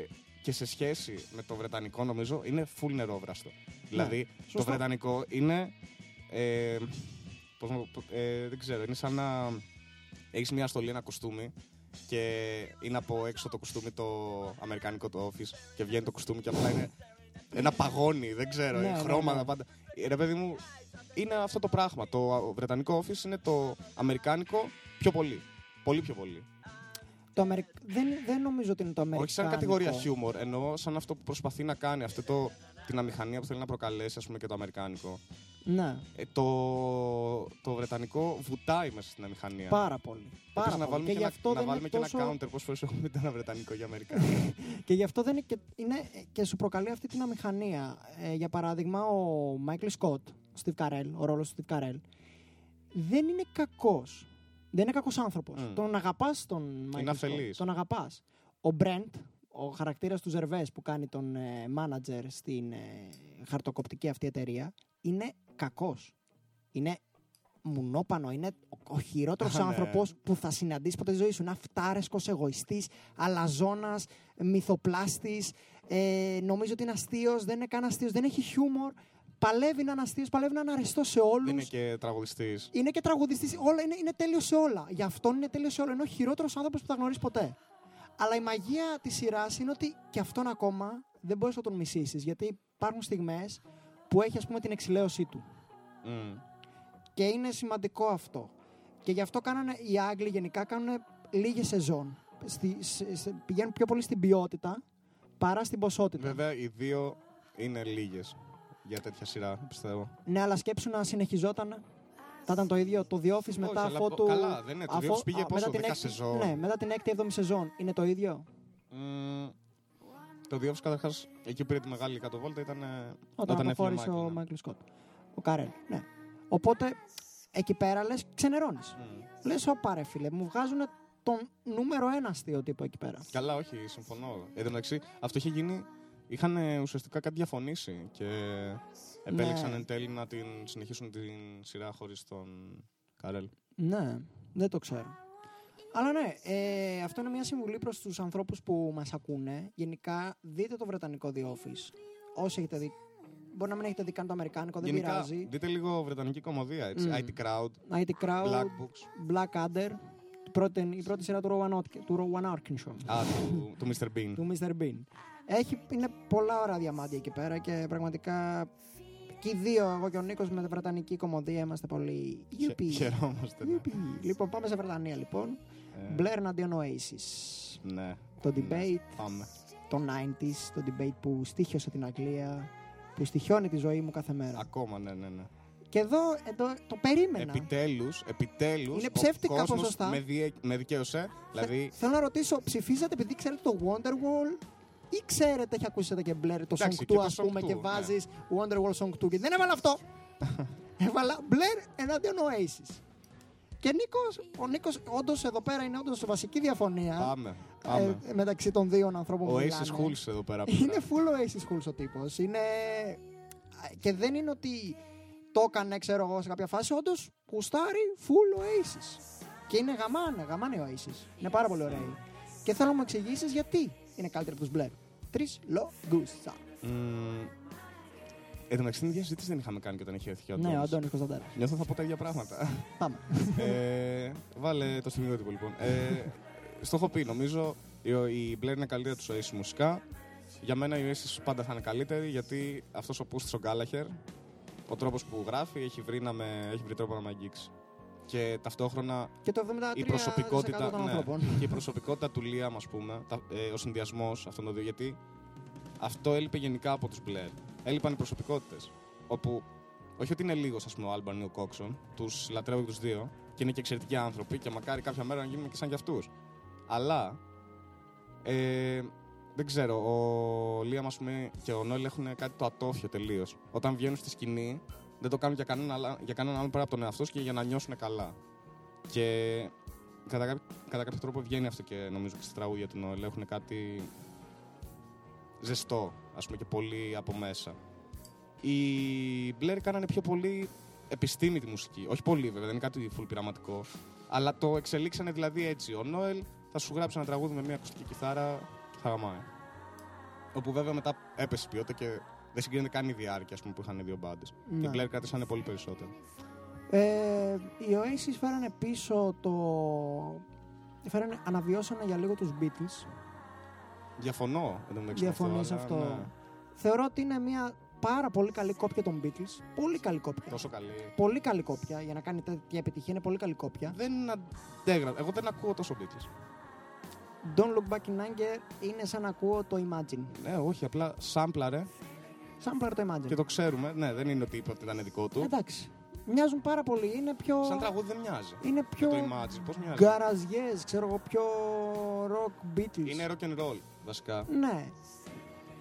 και σε σχέση με το Βρετανικό, νομίζω, είναι full νερόβραστο. Δηλαδή, το Ναι, σωστό. Βρετανικό είναι. Ε, πώς να το πω, ε, δεν ξέρω, είναι σαν να έχεις μια στολή, ένα κουστούμι και είναι από έξω το κουστούμι το αμερικανικό το office και βγαίνει το κουστούμι και απλά είναι ένα παγόνι, δεν ξέρω, Ναι, ε, ναι, χρώματα ναι. πάντα. Ε, Ρε παιδί μου, είναι αυτό το πράγμα. Το βρετανικό office είναι το αμερικάνικο πιο πολύ. Πολύ πιο πολύ. Το Αμερικ... δεν, δεν νομίζω ότι είναι το αμερικάνικο. Όχι σαν κατηγορία χιούμορ, εννοώ σαν αυτό που προσπαθεί να κάνει, αυτό το, την αμηχανία που θέλει να προκαλέσει, ας πούμε, και το αμερικάνικο. Ναι, Ε, το, το βρετανικό βουτάει μέσα στην αμηχανία. πάρα πολύ. Πάρα Επίσης, να πολύ. βάλουμε, και και, γι' ένα, αυτό να δεν βάλουμε είναι και τόσο... ένα counter πώς φορές έχουμε ένα βρετανικό για αμερικάνικο. Και γι' αυτό δεν είναι και, είναι και σου προκαλεί αυτή την αμηχανία. Ε, για παράδειγμα, ο Μάικλ Σκοτ, ο Steve Carell, ο ρόλος του Steve Carell, δεν είναι κακός. Δεν είναι κακός άνθρωπος. Μμ. Τον αγαπάς τον Michael Scott. αφελής. Τον αγαπάς. Ο Brent, ο χαρακτήρας του Ζερβές που κάνει τον ε, manager στην ε, χαρτοκοπτική αυτή εταιρεία, είναι κακός. Είναι μουνόπανο. Είναι ο, ο χειρότερος Α, ναι. άνθρωπος που θα συναντήσει ποτέ στη ζωή σου. Είναι αυτάρεσκος, εγωιστής, αλαζόνας, μυθοπλάστης. Ε, νομίζω ότι είναι αστείος, δεν είναι καν αστείος, δεν έχει χιούμορ. Παλεύει να είναι αστείος, παλεύει να είναι αρεστός σε όλους. Δεν είναι και τραγουδιστής. Είναι και τραγουδιστής. Όλα είναι, είναι τέλειος σε όλα. Γι' αυτόν είναι τέλειος σε όλα. Είναι ο χειρότερος άνθρωπος που θα γνωρίσει ποτέ. Αλλά η μαγεία της σειράς είναι ότι και αυτόν ακόμα δεν μπορείς να τον μισήσεις. Γιατί υπάρχουν στιγμές που έχει, ας πούμε, την εξηλαίωσή του. Μμ. Και είναι σημαντικό αυτό. Και γι' αυτό κάνανε, οι Άγγλοι γενικά κάνουν λίγες σεζόν. Στη, σε- σε- πηγαίνουν πιο πολύ στην ποιότητα παρά στην ποσότητα. Βέβαια, οι δύο είναι λίγες για τέτοια σειρά, πιστεύω. Ναι, αλλά σκέψου να συνεχιζόταν. Θα ήταν το ίδιο το The Office μετά αλλά αφού πο- του. καλά, δεν είναι. Το The Office πήγε α, πόσο, μετά την 10 έκτη- σεζόν. Ναι, μετά την 6η 7η σεζόν. Είναι το ίδιο; Μμ, το The Office καταρχάς εκεί που πήρε τη μεγάλη κάτω βόλτα ήταν. ε, Όταν έφυγε αποχώρησε ο Μάικλ, ναι. Μάικλ Σκότ. Ο Καρέλ. Ναι. Οπότε εκεί πέρα λες ξενερώνεις. Μμ. Λες, όπα ρε φίλε, μου βγάζουν τον νούμερο ένα αστείο τύπο εκεί πέρα. Καλά, όχι, συμφωνώ. Εν τω μεταξύ, αυτό είχε γίνει. Είχαν ε, ουσιαστικά κάτι διαφωνίες και επέλεξαν Ναι. εν τέλει να την συνεχίσουν την σειρά χωρίς τον Καρέλ. Ναι, δεν το ξέρω. Αλλά ναι, ε, αυτό είναι μια συμβουλή προς τους ανθρώπους που μας ακούνε. Γενικά, δείτε το βρετανικό The Office. Όσοι έχετε δει. Μπορεί να μην έχετε δει καν το αμερικάνικο, δεν Γενικά, πειράζει. δείτε λίγο βρετανική κομμωδία. Έτσι. Μμ. IT Crowd, IT Crowd, Black Books. Blackadder, η πρώτη, η πρώτη σειρά του Rowan, Atk- του Rowan Atkinson. Α, του, του Mr. Bean. του Mr. Bean. Έχει, είναι πολλά ωραία διαμάντια εκεί πέρα και πραγματικά και οι δύο, εγώ και ο Νίκος με τη βρετανική κομμωδία είμαστε πολύ... Χε- Γιουπι. Χαιρόμαστε. ναι. Γιουπι. Λοιπόν, πάμε σε Βρετανία λοιπόν. Ε, Blair εναντίον Oasis. Ναι. Το Ναι, debate Πάμε. των 90s, το debate που στήχιωσε την Αγγλία, που στοιχιώνει τη ζωή μου κάθε μέρα. Ακόμα, ναι, ναι, ναι. Και εδώ, εδώ το περίμενα. Επιτέλους, επιτέλους, Είναι ο ψεύτικα κόσμος ποσοστά. Με, διέ, με δικαίωσε. Δηλαδή, Θέλω να ρωτήσω, ψηφίζατε επειδή ξέρετε το Wonderwall; Ή ξέρετε, έχει ακούσετε και Blair το Εντάξει, Song και 2 το ας Song πούμε 2, και ναι. βάζεις Wonderwall Song 2 και δεν έβαλα αυτό. έβαλα Blair εναντίον Oasis. Και Νίκος, ο Νίκος όντως εδώ πέρα είναι όντως βασική διαφωνία πάμε. πάμε. ε, μεταξύ των δύο ανθρώπων που ο μιλάνε. Aces Hools εδώ πέρα. Είναι full Oasis Hools ο τύπος. Είναι... Και δεν είναι ότι το έκανε, ξέρω εγώ, σε κάποια φάση. Όντως κουστάρει full Oasis. Και είναι γαμάνε, γαμάνε οι Oasis. Είναι πάρα πολύ ωραίοι. Και θέλω να μου εξηγήσεις γιατί είναι καλύτεροι από τους Blair. Τρεις λογούσα. Μμμ, Εν τω μεταξύ, την ίδια συζήτηση δεν είχαμε κάνει και όταν είχε έρθει ο Ναι, ο Αντώνης. Αντώνης Κωνσταντέρας. Νιώθω θα πω τα ίδια πράγματα. Πάμε. ε, βάλε το στιγμιότυπο λοιπόν. Ε, στο έχω πει, νομίζω η, η Blair είναι καλύτερη τους Oasis μουσικά. Για μένα η Oasis πάντα θα είναι καλύτερη γιατί αυτός ο Πούστης ο Γκάλαχερ, ο τρόπος που γράφει, έχει βρει, να με, έχει βρει τρόπο να με αγγίξει. Και ταυτόχρονα Και το 73% η προσωπικότητα, των ναι, ανθρώπων. και η προσωπικότητα του Λίαμ, ας πούμε, τα- ε, ο συνδυασμός αυτών των δύο. Γιατί αυτό έλειπε γενικά από τους Blair. Έλειπαν οι προσωπικότητες. Όπου, όχι ότι είναι λίγος, ας πούμε, ο Άλμπαν ή ο Κόξον, τους λατρεύω και τους δύο και είναι και εξαιρετικοί άνθρωποι και μακάρι κάποια μέρα να γίνουμε και σαν κι αυτούς. Αλλά. Ε, δεν ξέρω, ο Λίαμ ας πούμε, και ο Νόιλ έχουν κάτι το ατόφιο τελείως. Όταν βγαίνουν στη σκηνή, δεν το κάνουν για κανέναν, άλλα- για κανέναν άλλο πέρα από τον εαυτό τους και για να νιώσουν καλά. Και κατά, κάποιο- κατά κάποιο τρόπο βγαίνει αυτό και νομίζω και στα τραγούδια του Νόελ έχουν κάτι ζεστό, ας πούμε, και πολύ από μέσα. Οι Blair κάνανε πιο πολύ επιστήμη τη μουσική. Όχι πολύ βέβαια, δεν είναι κάτι full πειραματικό. Αλλά το εξελίξανε δηλαδή έτσι. Ο Νόελ θα σου γράψει ένα τραγούδι με μια ακουστική κιθάρα και θα γαμάει. Όπου βέβαια μετά έπεσε η ποιότητα και δεν συγκρίνεται καν η διάρκεια ας πούμε, που είχαν οι δύο μπάντες. Ναι. Οι Blair κράτησαν πολύ περισσότερο. Ε, οι Oasis φέρανε πίσω το... Φέρανε, αναβιώσανε για λίγο τους Beatles. Διαφωνώ. εν τω μεταξύ με Διαφωνείς αλλά αυτό. ναι. Θεωρώ ότι είναι μια πάρα πολύ καλή κόπια των Beatles. Πολύ καλή κόπια. Τόσο καλή. Πολύ καλή κόπια. Για να κάνει τέτοια επιτυχία είναι πολύ καλή κόπια. Δεν αντέγραψα. Εγώ δεν ακούω τόσο Beatles. Don't Look Back in Anger είναι σαν να ακούω το Imagine. Ναι, όχι, απλά σάμπλαρε Σαν πλάρο το Imagine. και το ξέρουμε. Ναι, δεν είναι ότι είπε ότι ήταν δικό του. Εντάξει. Μοιάζουν πάρα πολύ. Είναι πιο. Σαν τραγούδι δεν μοιάζει. Είναι πιο. Το Imagine, πώς μοιάζει; Γκαραζιές, ξέρω εγώ, πιο rock Beatles. Είναι rock and roll, βασικά. Ναι.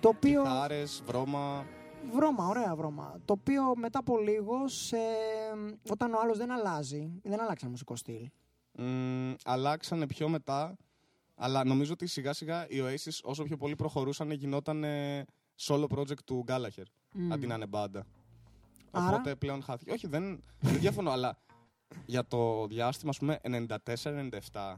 Το οποίο. Κιθάρες, βρώμα. Βρώμα, ωραία βρώμα. Το οποίο μετά από λίγο, σε... όταν ο άλλος δεν αλλάζει, δεν αλλάξαν μουσικό στυλ. Μ, αλλάξανε πιο μετά, αλλά νομίζω ότι σιγά σιγά οι Oasis όσο πιο πολύ προχωρούσαν γινόταν ε, solo project του Gallagher, Μμ. αντί να είναι μπάντα. Άρα; Οπότε πλέον χάθηκε. Όχι, δεν, δεν διαφωνώ, αλλά για το διάστημα, ας πούμε, 94-97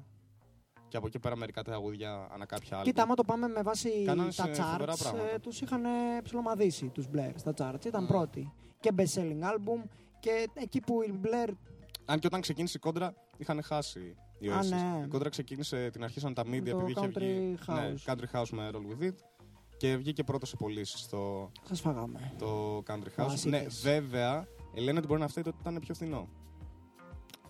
και από εκεί πέρα μερικά τραγούδια ανά κάποια άλλη. Κοίτα, άμα το πάμε με βάση Κάνανε τα σε φοβερά charts, πράγματα. ε, τους είχαν ψιλομαδίσει τους Blair στα charts. Ήταν Mm. πρώτοι. Και best selling album και εκεί που οι Blair Αν και όταν ξεκίνησε η κόντρα, είχαν χάσει οι Α, Oasis. ναι. Η κόντρα ξεκίνησε, την αρχίσαν τα media το επειδή είχε country βγει. house. Ναι, country house με Roll With It. Και βγήκε πρώτος σε πωλήσει στο σας φάγαμε. το country house. Βασίτες. Ναι, βέβαια, ε, λένε ότι μπορεί να φταίει το ότι ήταν πιο φθηνό.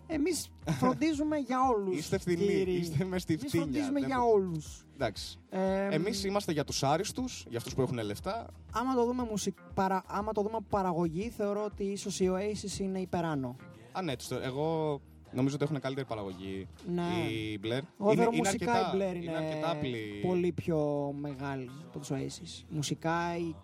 Εμείς φροντίζουμε για όλους. Είστε φθηνοί, κύριοι. είστε μες στη Εμείς φτύνια. φροντίζουμε Δεν για φο- όλους. Εντάξει. Ε, Εμείς είμαστε για τους άριστους, για αυτούς που έχουν λεφτά. άμα, το δούμε μουσικ... παρα... άμα το δούμε από παραγωγή, θεωρώ ότι ίσως οι Oasis είναι υπεράνω. Α, ναι, τους θε- εγώ νομίζω ότι έχουν καλύτερη παραγωγή Ναι. οι Blur. Εγώ θεωρώ είναι μουσικά αρκετά, οι Blur είναι, αρκετά απλή. πολύ πιο μεγάλη από τους Oasis. Μουσικά οι-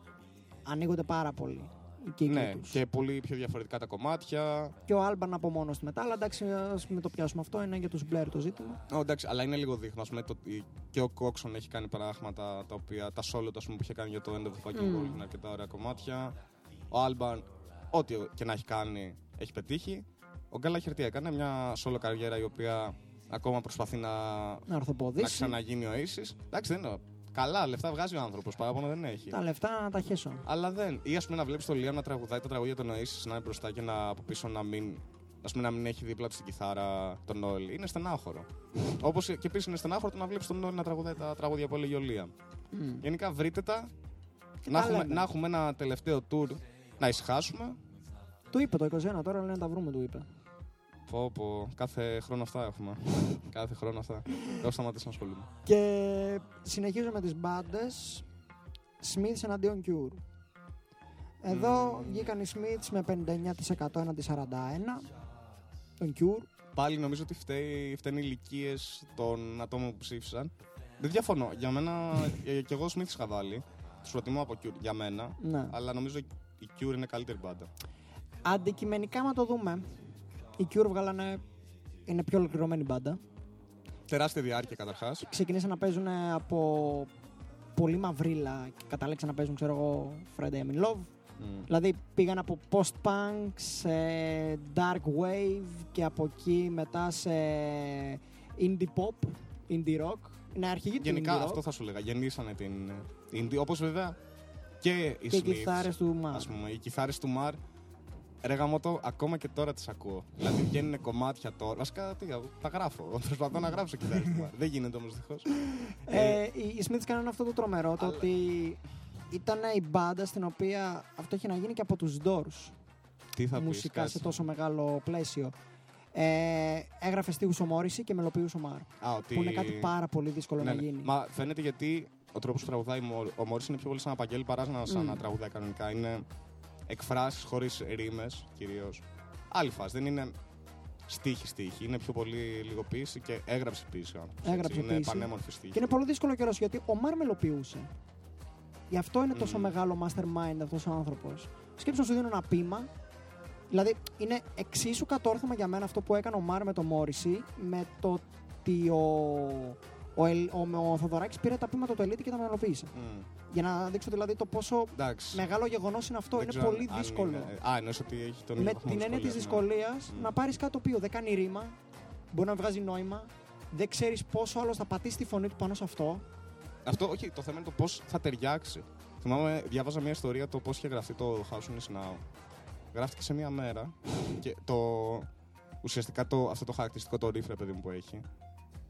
ανοίγονται πάρα πολύ οι κύκλοι Ναι, τους. και πολύ πιο διαφορετικά τα κομμάτια. Και ο Άλμπαρν από μόνος του μετά, αλλά εντάξει, ας μην το πιάσουμε αυτό, είναι για τους Blur το ζήτημα. Ω, εντάξει, αλλά είναι λίγο δείχνω. Ας πούμε, το, η- και ο Κόξον έχει κάνει πράγματα τα οποία τα σόλο του, ας πούμε, που είχε κάνει για το End of the Fucking Μμμ. World είναι αρκετά ωραία κομμάτια. Ο Άλμπαρν, ό,τι και να έχει κάνει, έχει πετύχει. Ο Γκάλαχερ τι έκανε, μια solo καριέρα η οποία ακόμα προσπαθεί να, Να να ορθοποδήσει. ξαναγίνει ο Aces. Εντάξει, δεν είναι. Καλά, λεφτά βγάζει ο άνθρωπος, παράπονο δεν έχει. Τα λεφτά να τα χέσω. Αλλά δεν. Ή ας πούμε να βλέπεις το Liam να τραγουδάει τα τραγούδια των Oasis να είναι μπροστά και να από πίσω να μην. Ας πούμε, να μην έχει δίπλα του την κιθάρα τον Noel. Είναι στενάχωρο. Όπως και επίσης είναι στενάχωρο το να βλέπεις τον Noel να τραγουδάει τα τραγούδια που έλεγε ο Liam. Μμ. Γενικά βρείτε τα. Και Να τα έχουμε, λέμε. να έχουμε ένα τελευταίο tour να ησυχάσουμε. Του είπε το 21, τώρα λένε να τα βρούμε, του είπε. Πω, πω, κάθε χρόνο αυτά έχουμε. κάθε χρόνο αυτά. Έχω σταματήσει να ασχολούμαι. Και συνεχίζω με τις μπάντες. Smiths εναντίον Cure. Εδώ Μμμ. βγήκαν οι Smiths με 59% έναντι 41. Τον Cure. Πάλι νομίζω ότι φταίει, φταίνουν οι ηλικίες των ατόμων που ψήφισαν. Δεν διαφωνώ. Για μένα, ε, και εγώ Smith είχα βάλει. Τους προτιμώ από Cure για μένα. Ναι. Αλλά νομίζω η Cure είναι καλύτερη μπάντα. Αντικειμενικά, άμα το δούμε, οι Cure βγάλανε. Είναι πιο ολοκληρωμένη μπάντα. Τεράστια διάρκεια καταρχάς. Ξεκινήσαν να παίζουν από πολύ μαυρίλα και κατάληξαν να παίζουν, ξέρω εγώ, Friday I'm in Love. Δηλαδή πήγαν από post-punk σε dark wave και από εκεί μετά σε indie pop, indie rock. Είναι αρχηγή του Γενικά indie rock αυτό θα σου λέγα. Γεννήσανε την Indie. Όπως βέβαια και οι και οι Smiths. κιθάρες του Mark. Ας πούμε, οι κιθάρες του Μαρ. Ρε γαμώτο, ακόμα και τώρα τις ακούω. δηλαδή βγαίνουν κομμάτια τώρα. Βασικά, τι, τα γράφω. Προσπαθώ να γράψω κιθάρες του Μαρ. Δεν γίνεται όμως δυστυχώς. Ε, οι οι Smiths κάνανε αυτό το τρομερό, το Αλλά- ότι ήταν η μπάντα στην οποία αυτό είχε να γίνει και από τους Doors. τι θα πεις, μουσικά κάτσε. σε τόσο μεγάλο πλαίσιο. Ε, έγραφε στίχους ο Μόριση και μελοποιούσε ο Μάρ. Α, ότι... Που είναι κάτι πάρα πολύ δύσκολο Ναι, να ναι. γίνει. Μα φαίνεται γιατί ο τρόπος που τραγουδάει ο- ο Μόρις είναι πιο πολύ σαν να απαγγέλει παρά να, σαν Μμ. να τραγουδάει κανονικά. Είναι εκφράσεις χωρίς ρήμες κυρίως. Άλλη φάση. Δεν είναι στίχη στίχη. Είναι πιο πολύ λιγοποίηση και έγραψε ποίηση. ο άνθρωπος, Έγραψε έτσι. Είναι ποίηση. πανέμορφη στίχη. Και είναι πολύ δύσκολο καιρός γιατί ο Μάρ μελοποιούσε. Γι' αυτό είναι τόσο Μμμ. μεγάλο mastermind αυτός ο άνθρωπος. Σκέψου να σου δίνω ένα πείμα. Δηλαδή είναι εξίσου κατόρθωμα για μένα αυτό που έκανε ο Μάρ με το Μόριση με το ότι ο, ο, Ελ- ο, ο Θοδωράκης πήρε τα πείματα του Ελίτη και τα μελοποίησε. Μμ. Για να δείξω δηλαδή το πόσο Εντάξει. μεγάλο γεγονός είναι αυτό. Δεν είναι ξέρω πολύ αν δύσκολο. είναι- Α, εννοείς ότι έχει τον ίδιο με βαθμό την έννοια της δυσκολίας, ναι. δυσκολίας Μμ. να πάρεις κάτι το οποίο δεν κάνει ρήμα, μπορεί να βγάζει νόημα, δεν ξέρεις πόσο άλλος θα πατήσει τη φωνή του πάνω σε αυτό. Αυτό, όχι, το θέμα είναι το πώς θα ταιριάξει. Θυμάμαι, διάβαζα μια ιστορία το πώς είχε γραφτεί το House on Is Now. Γράφτηκε σε μία μέρα και το, ουσιαστικά το, αυτό το χαρακτηριστικό το riff, ρε παιδί μου, που έχει.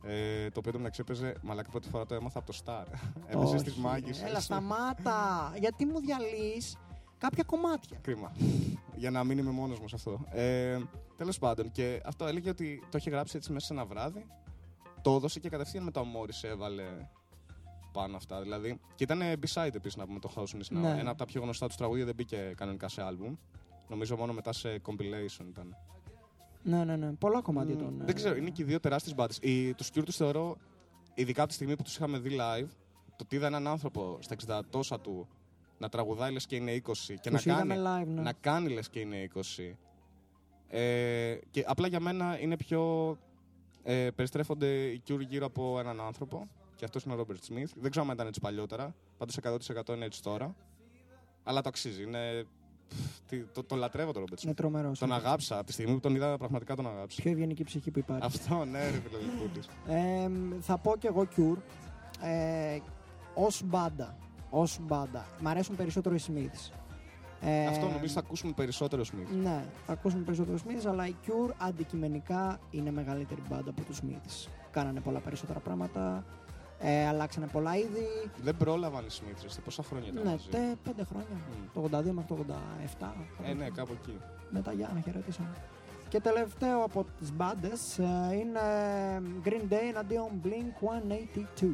Ε, το οποίο το μεταξύ έπαιζε, μαλάκα πρώτη φορά το έμαθα από το Star. Έπαιζε Όχι, στι μάγκε. Έλα, σταμάτα! Γιατί μου διαλύεις κάποια κομμάτια. Κρίμα. Για να μην είμαι μόνος μου σε αυτό. Ε, Τέλος πάντων, και αυτό έλεγε ότι το είχε γράψει έτσι μέσα σε ένα βράδυ. Το έδωσε και κατευθείαν μετά ο Μόρι έβαλε πάνω αυτά. Δηλαδή, και ήταν B-side επίσης να πούμε το House on Is Now. Ναι. Ένα από τα πιο γνωστά του τραγούδια δεν μπήκε κανονικά σε album. Νομίζω μόνο μετά σε compilation ήταν. Ναι, ναι, ναι. Πολλά κομμάτια Μμ, των. ε, Δεν ξέρω, είναι και οι δύο τεράστιες μπάντε. Τους Cure τους θεωρώ, ειδικά από τη στιγμή που τους είχαμε δει live, το ότι είδα έναν άνθρωπο στα 60 τόσα του να τραγουδάει λες και είναι 20 και να τους είδαμε κάνει, live, ναι. να κάνει λες και είναι 20. Ε, και απλά για μένα είναι πιο. Ε, περιστρέφονται οι Cure γύρω από έναν άνθρωπο. Και αυτός είναι ο Robert Smith. Δεν ξέρω αν ήταν έτσι παλιότερα. Πάντως 100% είναι έτσι τώρα. Αλλά το αξίζει. Είναι. Τι- Το, το λατρεύω τον Robert Smith. Είναι τρομερός. Τον αγάψα. Από τη στιγμή που τον είδα, πραγματικά τον αγάψα. Πιο ευγενική ψυχή που υπάρχει. Αυτό, ναι, ρε φιλολικούλης. Ε, θα πω κι εγώ Cure. Ε, ως μπάντα. Ως μπάντα. Μ' αρέσουν περισσότερο οι Smiths. Ε, Αυτό νομίζω θα ακούσουμε περισσότερο Smith. Ναι, θα ακούσουμε περισσότερο Smiths, αλλά οι Cure αντικειμενικά είναι μεγαλύτερη μπάντα από τους Smiths. Κάνανε πολλά περισσότερα πράγματα, ε, αλλάξανε πολλά είδη. Δεν πρόλαβαν οι Smith, ρε, πόσα χρόνια ήταν Ναι, μαζί. τε, πέντε χρόνια. Μμ. Το 82 μέχρι το 87. κάπου Ε, ναι, εκεί. κάπου εκεί. Μετά για να χαιρετήσω. Και τελευταίο από τις μπάντες ε, είναι Green Day εναντίον Blink-182.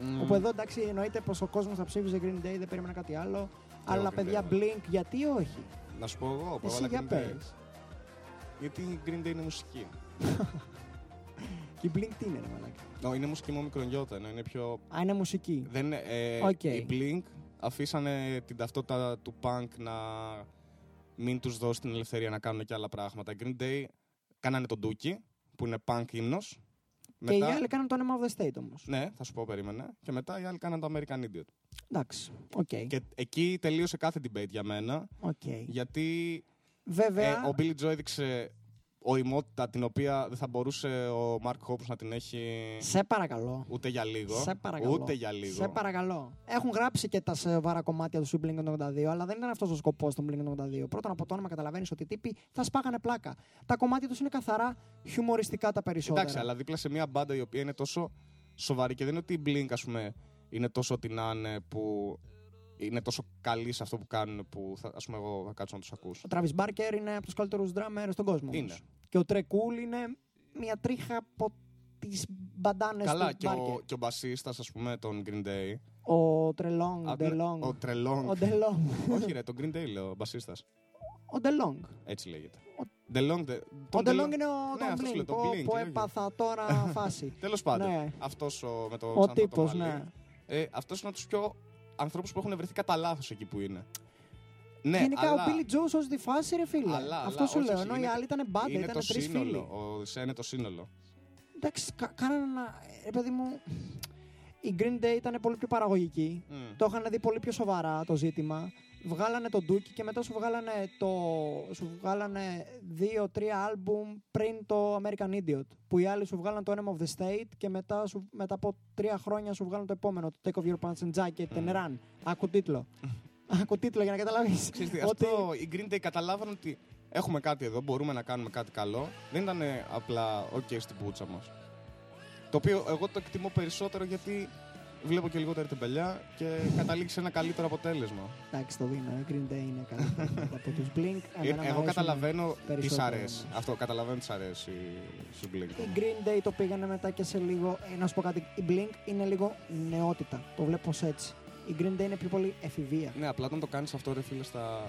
Μμ. Όπου εδώ εντάξει εννοείται πως ο κόσμος θα ψήφιζε Green Day, δεν περίμενα κάτι άλλο. αλλά Green παιδιά Day, ναι. Blink γιατί όχι; Να σου πω εγώ, που Εσύ έβαλα για Green Day. πες. Γιατί η Green Day είναι μουσική; Και η Blink τι είναι ρε μαλάκα; No, είναι μουσική μου μικρονιώτα, ενώ είναι πιο... Α, είναι μουσική. Δεν είναι, ε, Οκ. Οι Blink αφήσανε την ταυτότητα του punk να μην τους δώσει την ελευθερία να κάνουν και άλλα πράγματα. Οι Green Day κάνανε τον Dookie, που είναι punk ύμνος. Και οι άλλοι κάνουν το Enema of the State όμως. Ναι, θα σου πω, περίμενε. Και μετά οι άλλοι κάνανε το American Idiot. Εντάξει, οκ. Και εκεί τελείωσε κάθε debate για μένα. οκ. Γιατί Βέβαια, ε, ο Billie Joe έδειξε οριμότητα την οποία δεν θα μπορούσε ο Mark Hoppus να την έχει σε παρακαλώ. ούτε για λίγο. Σε παρακαλώ. Ούτε για λίγο. Σε παρακαλώ. Έχουν γράψει και τα σοβαρά κομμάτια του Blink 82, αλλά δεν ήταν αυτός ο σκοπός των Blink 82. Πρώτον, από το όνομα καταλαβαίνεις ότι οι τύποι θα σπάγανε πλάκα. Τα κομμάτια τους είναι καθαρά χιουμοριστικά τα περισσότερα. Εντάξει, αλλά δίπλα σε μια μπάντα η οποία είναι τόσο σοβαρή και δεν είναι ότι η Blink, ας πούμε, είναι τόσο ό,τι να είναι που είναι τόσο καλή σε αυτό που κάνουν που θα, ας πούμε, εγώ θα κάτσω να τους ακούσω. Ο Travis Barker είναι από τους καλύτερους drummer στον κόσμο. όμως. Είναι. Και ο Trey Cool είναι μια τρίχα από τις μπαντάνες Καλά, του και Barker. ο, και ο μπασίστας, ας πούμε, τον Green Day. Ο Trelong, Α, ο ναι, DeLong. Ο Τρελόγκ. Ο DeLong. Όχι ρε, τον Green Day λέω, ο μπασίστας. Ο DeLong. Έτσι λέγεται. Ο- DeLong, de- Ο τον DeLong είναι ο Ναι, τον αυτός Blink, λέω, τον που- Blink, που λέγε. έπαθα τώρα φάση. Τέλος πάντων, Ναι. αυτός ο, με το Ο ξανθό το τύπος, μαλλί, ναι. Ε, αυτός είναι από τους πιο ανθρώπους που έχουν βρεθεί κατά λάθος εκεί που είναι. Ναι, Γενικά αλλά ο Billy Joe σώζει τη φάση, ρε φίλε. Αλλά, Αυτό αλλά, σου όχι, λέω. όχι, Ενώ οι είναι- άλλοι ήταν μπάντα, είναι ήταν το τρεις φίλοι. σύνολο. Ο Σε είναι το σύνολο. Εντάξει, κα- κάνανε ένα. Ρε παιδί μου. Η Green Day ήταν πολύ πιο παραγωγική. Μμ. Το είχαν δει πολύ πιο σοβαρά το ζήτημα. Βγάλανε τον Dookie και μετά σου βγάλανε το. Σου βγάλανε δύο-τρία άλμπουμ πριν το American Idiot. Που οι άλλοι σου βγάλανε το Enemy of the State και μετά, σου, μετά από τρία χρόνια σου βγάλανε το επόμενο. Το Take off your pants and jacket and run. Άκου τίτλο. Άκου τίτλο για να καταλάβεις. Ξέρεις τι, ότι- αυτό οι Green Day καταλάβανε ότι έχουμε κάτι εδώ, μπορούμε να κάνουμε κάτι καλό. Δεν ήταν απλά ok στην πούτσα μας. Το οποίο εγώ το εκτιμώ περισσότερο γιατί βλέπω και λιγότερη τεμπελιά και καταλήξει σε ένα καλύτερο αποτέλεσμα. Εντάξει, το δίνω. Η Green Day είναι καλύτερη από τους Blink. Ε, Εμένα μ' Εγώ αρέσουν καταλαβαίνω τι περισσότερο, αρέσει. ναι. Αυτό καταλαβαίνω τι αρέσει στου Blink. Η Green Day το πήγανε μετά και σε λίγο. ε, Να σου πω κάτι. Η Blink είναι λίγο νεότητα. Το βλέπω ως έτσι. Η Green Day είναι πιο πολύ εφηβεία. Ναι, απλά όταν το κάνεις αυτό, ρε φίλε, στα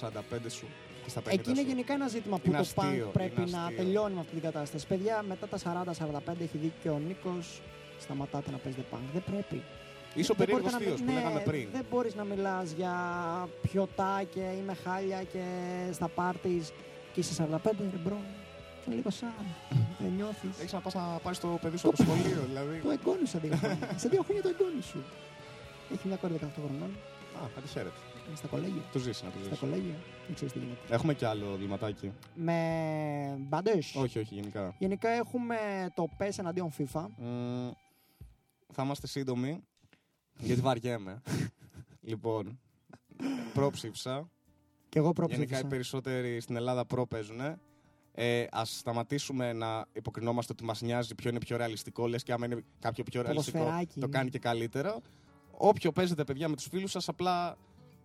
45 σου και στα 50 Εκεί είναι σου. γενικά ένα ζήτημα που Είναι το αστείο, punk πρέπει είναι να αστείο. τελειώνει με αυτή την κατάσταση. Παιδιά, μετά τα 40-45 έχει δίκιο ο Νίκος. Σταματάτε να παίζετε punk. Δεν πρέπει. Είσαι ο Δεν περίεργος μπορείτε να θείος μι- που ναι, λέγαμε πριν. Δεν μπορείς να μιλάς για πιωτά και είμαι χάλια και στα πάρτις και είσαι 45 ρε μπρο. Είναι λίγο σαν. Δεν νιώθεις. Έχεις να πας να πάρεις το παιδί σου από το σχολείο, δηλαδή. Το εγγόνι σου σε δύο χρόνια. σε δύο χρόνια το εγγόνι σου. Έχει μια κόρη 18 χρονών. Α, άντε χαίρετε. Είναι στα κολέγια. Το ζήσει να το Στα ζήσει. κολέγια. Δεν ξέρει τι γίνεται. Έχουμε κι άλλο βληματάκι. Με μπαντέ. Όχι, όχι, γενικά. Γενικά έχουμε το PES εναντίον FIFA. Μμ, θα είμαστε σύντομοι, γιατί βαριέμαι. λοιπόν, πρόψηφισα. Και εγώ Γενικά προψήφισα. οι περισσότεροι στην Ελλάδα προ παίζουν. Ε, Α σταματήσουμε να υποκρινόμαστε ότι μας νοιάζει ποιο είναι πιο ρεαλιστικό. Λες και άμα είναι κάποιο πιο ρεαλιστικό, Ποδοσφαιράκι, το ναι. κάνει και καλύτερο. Όποιο παίζετε, παιδιά, με τους φίλους σας, απλά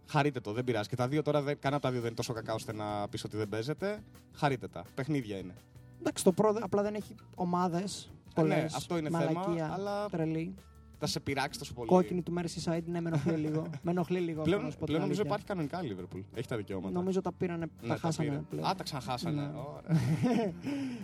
χαρείτε το. Δεν πειράζει. Και τα δύο τώρα, δεν, κανένα από τα δύο δεν είναι τόσο κακά ώστε να πεις ότι δεν παίζετε. Χαρείτε τα. Παιχνίδια είναι. Εντάξει, το πρώτο απλά δεν έχει ομάδες. ναι, αυτό είναι θέμα, Μαλακία, αλλά- Τρελή. Θα σε πειράξει τόσο πολύ. Κόκκινη του Merseyside, ναι, με ενοχλεί λίγο. με ενοχλεί λίγο. Πλέον, αυτό να σου πω την πλέον νομίζω αλήθεια. υπάρχει κανονικά Liverpool. Έχει τα δικαιώματα. Νομίζω τα πήρανε, Ναι, τα χάσανε πήρε. πλέον. Α, τα ξαναχάσανε. Ναι. Ωραία.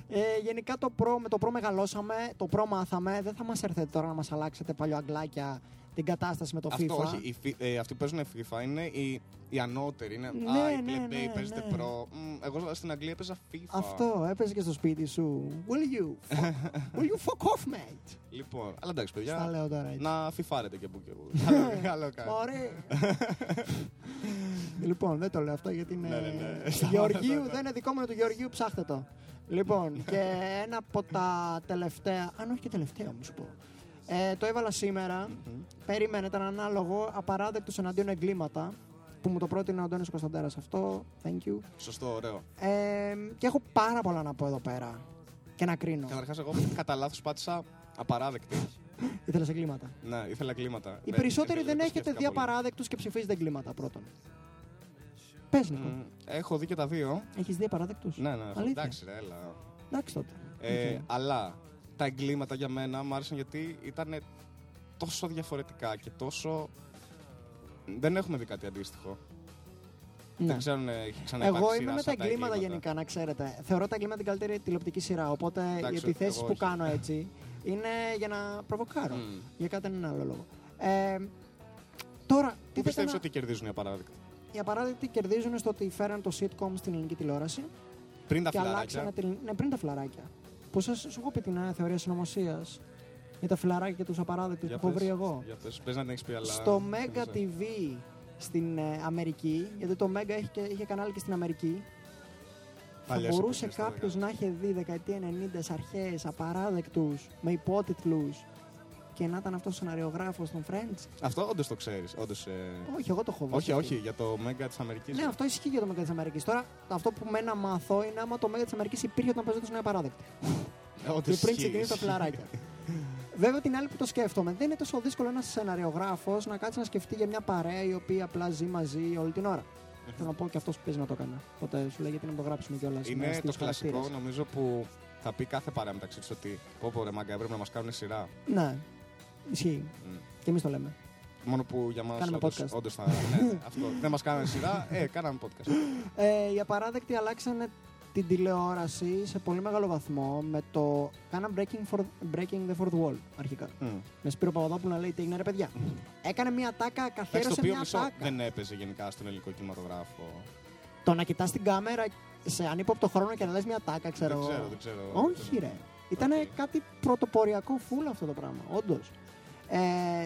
Ε, γενικά το προ, με το προ μεγαλώσαμε, το προ μάθαμε. Δεν θα μας έρθετε τώρα να μας αλλάξετε παλιοαγκλάκια την κατάσταση με το Αυτό FIFA. όχι. Οι, φι- ε, αυτοί που παίζουν FIFA είναι οι, οι ανώτεροι. Είναι, Ναι, Α, οι ναι, plebei, ναι, παίζετε ναι. προ. Μ, εγώ στην Αγγλία έπαιζα FIFA. Αυτό, έπαιζε και στο σπίτι σου. Will you? fuck- Will you fuck off, mate? Λοιπόν, αλλά εντάξει, Στα παιδιά. λέω τώρα έτσι. Να φιφάρετε και που και που. Καλό- Καλό κάνει. Ωραία. λοιπόν, δεν το λέω αυτό γιατί είναι. Ναι, ναι, ναι. Γεωργίου, δεν είναι δικό μου, είναι του Γεωργίου, ψάχτε το. Λοιπόν, και ένα από τα τελευταία. Αν όχι και τελευταία, μου σου πω. Ε, το έβαλα σήμερα. Μμμ. Περίμενε, ήταν ανάλογο. Απαράδεκτος εναντίον εγκλήματα. Που μου το πρότεινε ο Αντώνης Κωνσταντέρας αυτό. Thank you. Σωστό, ωραίο. Ε, και έχω πάρα πολλά να πω εδώ πέρα. Και να κρίνω. Καταρχάς, εγώ κατά λάθος πάτησα απαράδεκτη. Ήθελες εγκλήματα. Ναι, ήθελα εγκλήματα. Οι περισσότεροι ήθελα- δεν το έχετε σκέφτηκα δει πολύ. απαράδεκτους και ψηφίζετε εγκλήματα πρώτον. Πες, Νίκο. Μ, Έχω δει και τα δύο. Έχεις δει απαράδεκτους; Ναι, ναι, Αλήθεια. εντάξει, ρε, έλα. Εντάξει τότε. Ε, Οκ. Αλλά τα εγκλήματα για μένα μου άρεσαν γιατί ήταν τόσο διαφορετικά και τόσο. Δεν έχουμε δει κάτι αντίστοιχο. Ναι. Δεν ξέρω αν έχει ξαναυπάρξει Εγώ σειρά είμαι με τα σαν εγκλήματα γενικά, να ξέρετε. Θεωρώ τα εγκλήματα την καλύτερη τηλεοπτική σειρά. Οπότε Εντάξει, οι επιθέσεις εγώ που όχι. κάνω έτσι είναι για να προβοκάρω. Μμ. Για κάτι έναν άλλο λόγο. Ε, τώρα, τι Πού θες πιστεύει να... ότι κερδίζουν οι απαράδεκτοι; οι απαράδεκτοι κερδίζουν στο ότι φέραν το sitcom στην ελληνική τηλεόραση Πριν τα και φιλαράκια. αλλάξανε την. Ναι, πριν τα φιλαράκια. Που σας, σου έχω πει την ε, θεωρία συνωμοσίας για τα φιλαράκια και τους απαράδεκτους που Για έχω πες, βρει εγώ. Για πες, πες να την έχεις πει, αλλά... Στο δεν Mega ξέρω. TV στην ε, Αμερική, γιατί το Mega είχε, και- είχε κανάλι και στην Αμερική, θα Παλιές μπορούσε εποχές, θα κάποιος έλεγα. να είχε δει δεκαετία 90 αρχές, απαράδεκτους, με υπότιτλους και να ήταν αυτός ο σεναριογράφος των Friends. Αυτό όντως το ξέρεις. Όντως, ε... Όχι, εγώ το έχω δει. όχι, όχι, για το Μέγκα της Αμερικής. Ναι, αυτό ισχύει για το Mega της Αμερικής. Τώρα, αυτό που με να μάθω είναι άμα το Mega της Αμερικής υπήρχε όταν παίζονταν είναι απαράδεκτη. Και πριν ξεκινήσει τα φιλαράκια. Βέβαια, την άλλη που το σκέφτομαι, δεν είναι τόσο δύσκολο ένας σεναριογράφος να κάτσει να σκεφτεί για μια παρέα η οποία απλά ζει μαζί όλη την ώρα. Θέλω να πω και αυτός που παίζει να το έκανε. Οπότε σου λέει γιατί να το γράψουμε κιόλας. Είναι το κλασικό, νομίζω, που θα πει κάθε παρέα μεταξύ του ότι πω πω ρε μάγκα, έπρεπε να μας κάνουν σειρά. Ναι, ισχύει. Μμ. Και εμείς το λέμε. Μόνο που για μας Κάνουμε podcast. όντως θα. ναι, αυτό. Δεν μας κάνανε σειρά, ε, κάναμε podcast. Ε, οι απαράδεκτοι αλλάξανε την τηλεόραση σε πολύ μεγάλο βαθμό με το. Κάναν breaking, for, breaking the fourth wall αρχικά. Μμ. Με Σπύρο Παπαδόπουλο να λέει τι έγινε ρε παιδιά. Έκανε μια ατάκα, Εντάξει, το καθαίρωσε οποίο μια μισό ατάκα. δεν έπαιζε γενικά στον ελληνικό κινηματογράφο. Το να κοιτάς την κάμερα σε ανύποπτο χρόνο και να λες μια ατάκα, ξέρω. Δεν εγώ. ξέρω, δεν ξέρω. Όχι, ρε. Ήταν Οκ. κάτι πρωτοποριακό φουλ αυτό το πράγμα, όντως. Ε,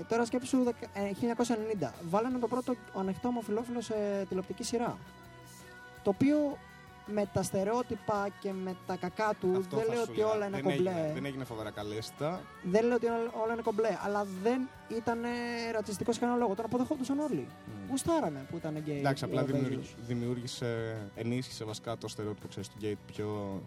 τώρα σκέψου δεκα- ε, 1990. Βάλανε το πρώτο ανοιχτό ομοφυλόφιλο σε τηλεοπτική σειρά. Το οποίο με τα στερεότυπα και με τα κακά του Αυτό δεν θα λέω σου ότι έλεγα. όλα είναι δεν κομπλέ. Έγινε, δεν έγινε φοβερά καλέστα. Δεν λέω ότι όλα- όλα είναι κομπλέ, αλλά δεν ήταν ρατσιστικό σε κανένα λόγο. Τον αποδεχόντουσαν όλοι. Μμ. Γουστάρανε που ήταν γκέι. Εντάξει, απλά ο Βέζος. δημιουργ- δημιούργησε, ενίσχυσε βασικά το στερεότυπο ξέρεις, του γκέι πιο.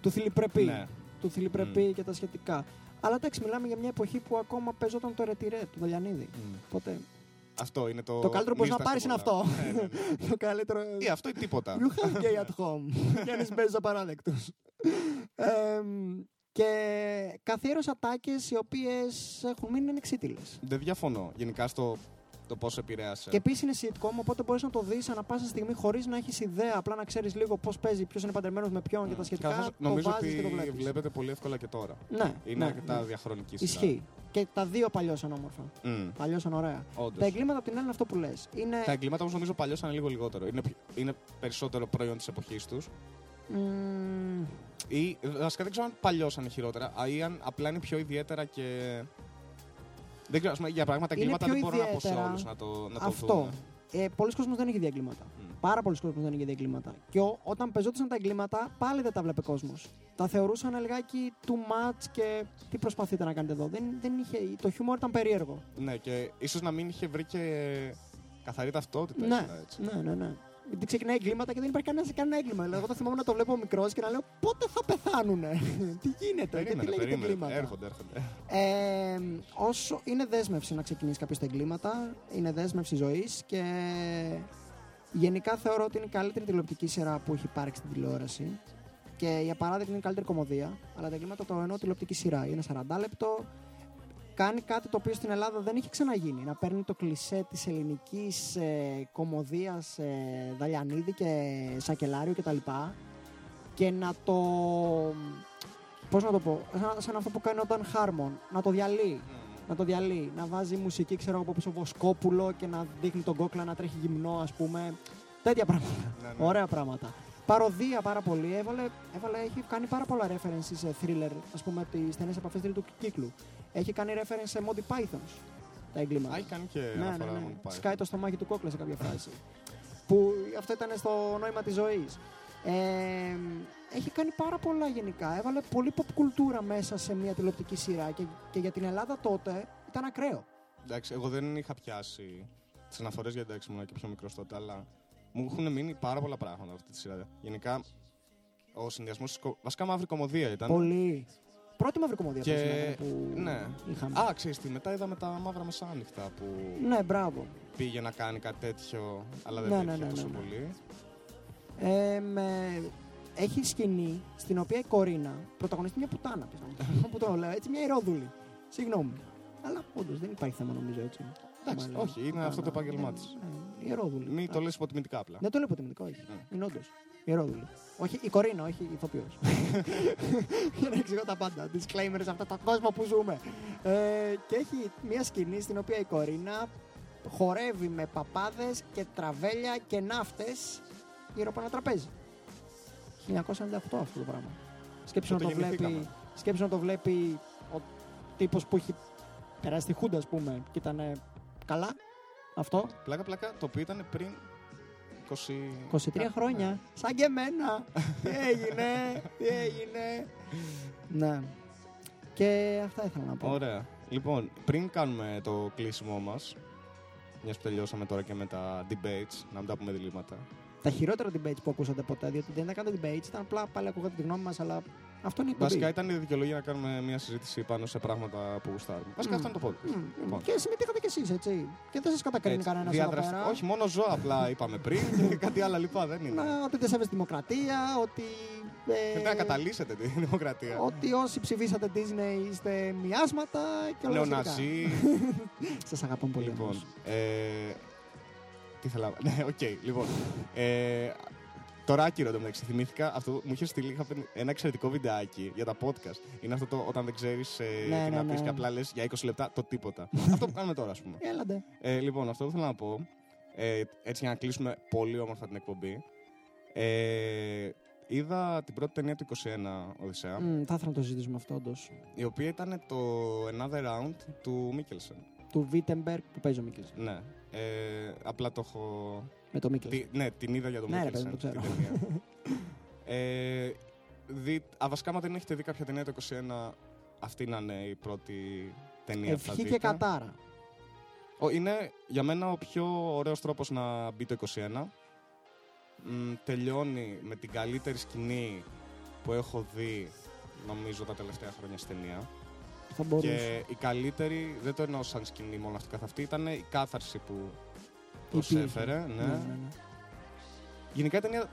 Του θηλυπρεπή. Ναι. Του θηλυπρεπή και τα σχετικά. Αλλά εντάξει, μιλάμε για μια εποχή που ακόμα παίζονταν το Ρετιρέ του Δαλιανίδη. Μμ. Οπότε Αυτό είναι το. το καλύτερο που μπορεί να μη πάρεις είναι στας πολλά. αυτό. Ναι, ναι, ναι. το καλύτερο. Ή αυτό ή τίποτα. You have gay at home. Γιάννη παίζει απαράδεκτος. και καθιέρωσε ατάκες οι οποίες έχουν μείνει ανεξίτηλες. Δεν διαφωνώ γενικά στο το πώς επηρέασε. Και επίσης είναι sitcom, οπότε μπορείς να το δεις ανά πάσα στιγμή χωρίς να έχεις ιδέα. Απλά να ξέρεις λίγο πώς παίζει, ποιος είναι παντρεμένος με ποιον και τα σχετικά. Καθώς το νομίζω βάζεις και το ότι βλέπεις. βλέπετε πολύ εύκολα και τώρα. Ναι, Είναι ναι, αρκετά ναι. διαχρονική σειρά. Ισχύει. Και τα δύο παλιώσαν όμορφα. Μμ, Παλιώσαν ωραία. όντως. Τα εγκλήματα από την άλλη είναι αυτό που λες. Είναι. Τα εγκλήματα όμως νομίζω παλιώσαν λίγο λιγότερο. Είναι, πιο- είναι περισσότερο προϊόν της εποχής τους. Μμμ, Ή βασικά δεν ξέρω αν παλιώσαν χειρότερα, α, ή αν απλά είναι πιο ιδιαίτερα και. Δεν ξέρω, ας πούμε, για πράγματα Είναι εγκλήματα πιο δεν μπορώ να πω σε ιδιαίτερα όλους να το, να το αυτό. δούμε. Ε, πολλοί κόσμοι δεν είχε δει εγκλήματα. Μμ. Πάρα πολλοί κόσμοι δεν είχε δει εγκλήματα. Και ο, όταν πεζόντουσαν τα εγκλήματα, πάλι δεν τα βλέπε κόσμος. Τα θεωρούσαν λιγάκι too much και τι προσπαθείτε να κάνετε εδώ. Δεν, δεν είχε, το χιούμορ ήταν περίεργο. Ναι, και ίσως να μην είχε βρει και καθαρή ταυτότητα. Ναι, σειρά, έτσι. ναι, ναι, ναι. Γιατί ξεκινάει εγκλήματα και δεν υπάρχει κανένα, κανένα έγκλημα. Δηλαδή, εγώ το θυμάμαι να το βλέπω μικρός και να λέω πότε θα πεθάνουνε; τι γίνεται, γιατί Περίμενε, λέγεται περίμενε. εγκλήματα; Έρχονται, έρχονται. Ε, όσο είναι δέσμευση να ξεκινήσει κάποιος τα εγκλήματα, είναι δέσμευση ζωής και γενικά θεωρώ ότι είναι η καλύτερη τηλεοπτική σειρά που έχει υπάρξει στην τηλεόραση. Και για παράδειγμα είναι η καλύτερη κομμωδία, αλλά τα εγκλήματα το εννοώ τηλεοπτική σειρά. Είναι 40 λεπτό, κάνει κάτι το οποίο στην Ελλάδα δεν έχει ξαναγίνει. Να παίρνει το κλισέ της ελληνικής ε, κομμωδίας ε, Δαλιανίδη και Σακελάριο κτλ. Και να το... Πώς να το πω, σαν, σαν αυτό που κάνει ο Dan Harmon, να το διαλύει. Να το διαλύει, να βάζει μουσική, ξέρω εγώ, από πίσω Βοσκόπουλο και να δείχνει τον κόκλα να τρέχει γυμνό, ας πούμε. Τέτοια πράγματα. Ναι, ναι. Ωραία πράγματα. Παροδία πάρα πολύ. Έβαλε, έβαλε, έχει κάνει πάρα πολλά references σε thriller, ας πούμε, τις στενές επαφές του κύκλου. Έχει κάνει reference σε Monty Pythons τα εγκλήματα. Α, έχει κάνει και ναι, ναι, αναφορά ναι. μόνο πάει. Σκάει το στομάχι του κόκλα σε κάποια φάση. που αυτό ήταν στο νόημα της ζωής. Ε, έχει κάνει πάρα πολλά γενικά. Έβαλε πολύ pop κουλτούρα μέσα σε μια τηλεοπτική σειρά και, και για την Ελλάδα τότε ήταν ακραίο. Εντάξει, εγώ δεν είχα πιάσει τις αναφορές γιατί εντάξει ήμουν και πιο μικρός τότε, αλλά μου έχουν μείνει πάρα πολλά πράγματα από αυτή τη σειρά. Γενικά, ο συνδυασμός. Βασικά μαύρη κομμωδία ήταν. Πολύ. Πρώτη μαύρη κομμωδία Και- που σήμερα που ναι. είχαμε. Α, ξέρεις τι, μετά είδαμε τα μαύρα μεσάνυχτα που Ναι, μπράβο. πήγε να κάνει κάτι τέτοιο, αλλά δεν Ναι, πέτυχε ναι, ναι, τόσο ναι, ναι. πολύ. Ε, με... Έχει σκηνή στην οποία η Κορίνα πρωταγωνιστεί μια πουτάνα. πες να μου. που το λέω έτσι, μια ηρόδουλη. Συγγνώμη. Αλλά όντως δεν υπάρχει θέμα νομίζω έτσι. Εντάξει, Άμα λέω όχι, είναι πουτάνα. αυτό το επάγγελμά της. Ναι, ναι, Ηρόδουλη. Μην το Α, λες υποτιμητικά απλά. Δεν το λέω υποτιμητικό, όχι. Ναι. Είναι όντως. Ηρόδουλη. Όχι, η Κορίνα, όχι η ηθοποιός. Για να εξηγώ τα πάντα. Disclaimer σε αυτό το κόσμο που ζούμε. Ε, και έχει μια σκηνή στην οποία η Κορίνα χορεύει με παπάδες και τραβέλια και ναύτες γύρω από ένα τραπέζι. 1998 αυτό το πράγμα. Σκέψου να Τότε το βλέπει, γεννηθήκαμε. σκέψου να το βλέπει ο τύπος που έχει περάσει τη Χούντα, ας πούμε, και ήταν ε, καλά. Αυτό. Πλάκα, πλάκα, το οποίο ήταν πριν 20... 23 χρόνια. Σαν και εμένα. τι έγινε, τι έγινε. ναι. Και αυτά ήθελα να πω. Ωραία. Λοιπόν, πριν κάνουμε το κλείσιμό μας, μιας που τελειώσαμε τώρα και με τα debates, να μην τα πούμε διλήμματα. Τα χειρότερα debates που ακούσατε ποτέ, διότι δεν ήταν καν debates, ήταν απλά πάλι ακούγατε τη γνώμη μας, αλλά αυτό είναι η εκπομπή. Βασικά ήταν η δικαιολογία να κάνουμε μια συζήτηση πάνω σε πράγματα που γουστάρουμε. Βασικά Μμ. αυτό είναι το podcast. Μμ, μμ. Λοιπόν. Και συμμετείχατε κι εσείς, έτσι. Και δεν σας κατακρίνει Έτσι, κανένας εδώ διαδρασ- πέρα. Όχι, μόνο ζώα απλά είπαμε πριν και κάτι άλλα λοιπά δεν είναι. Να, ότι δεν σέβεστε δημοκρατία, ότι. ε, Θέλετε να καταλύσετε τη δημοκρατία. Ότι όσοι ψηφίσατε Disney είστε μοιάσματα και όλα αυτά. Νεοναζί. Σας αγαπώ πολύ. λοιπόν. όμως. Ε, τι ήθελα. Ναι, οκ. λοιπόν. Ε, Τώρα άκυρο το μεταξύ. Θυμήθηκα αυτό μου είχε στείλει είχα πει, ένα εξαιρετικό βιντεάκι για τα podcast. Είναι αυτό το όταν δεν ξέρεις ε, Ναι, τι ναι, να πεις ναι. και απλά λες για 20 λεπτά το τίποτα. αυτό που κάνουμε τώρα, ας πούμε. Έλαντε. Ε, λοιπόν, αυτό που θέλω να πω. Ε, έτσι για να κλείσουμε πολύ όμορφα την εκπομπή. Ε, είδα την πρώτη ταινία του 21 Οδυσσέα, Μμ, θα ήθελα να το συζητήσουμε αυτό, όντως. η οποία ήταν το Another Round του Μίκελσον. Του Βίτεμπεργκ που παίζει ο Μίκελ. Ναι. Ε, απλά το έχω. Με το Μίκελ. Τι, ναι, την είδα για τον Ναι, ρε Μίκελσον. παιδί μου, το την ταινία. ε, δει, α, βασικά, άμα δεν έχετε δει κάποια ταινία το 21, αυτή να είναι η πρώτη ταινία που θα Ευχή δείτε. και κατάρα. Ο, είναι για μένα ο πιο ωραίος τρόπος να μπει το 21. Μ, τελειώνει με την καλύτερη σκηνή που έχω δει νομίζω τα τελευταία χρόνια στην ταινία. Θα μπορούσε. Και η καλύτερη, δεν το εννοώ σαν σκηνή μόνο αυτή καθ' αυτή, ήταν η κάθαρση που Υπήρχε. προσέφερε. Ναι. ναι, ναι. Γενικά η ταινία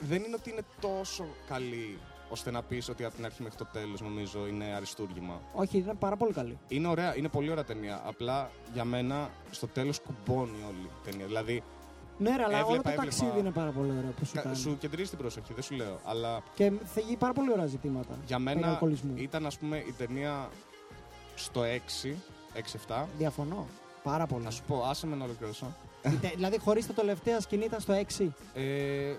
δεν είναι ότι είναι τόσο καλή ώστε να πεις ότι από την αρχή μέχρι το τέλος νομίζω είναι αριστούργημα. Όχι, είναι πάρα πολύ καλή. Είναι ωραία, είναι πολύ ωραία ταινία. Απλά για μένα στο τέλος κουμπώνει όλη η ταινία. Δηλαδή Ναι, ρε, αλλά όλο Έβλεπα, το έβλεπα. ταξίδι είναι πάρα πολύ ωραίο που σου κα- κάνει. σου κεντρίζει την προσοχή, δεν σου λέω. Αλλά Και θίγει πάρα πολύ ωραία ζητήματα. για περί μένα αλκοολισμού. ήταν ας πούμε η ταινία στο 6, 6-7. Διαφωνώ. Πάρα πολύ. Να σου πω, άσε με να ολοκληρώσω. Η τε- δηλαδή, χωρίς τα τελευταία σκηνή ήταν στο 6. Ε,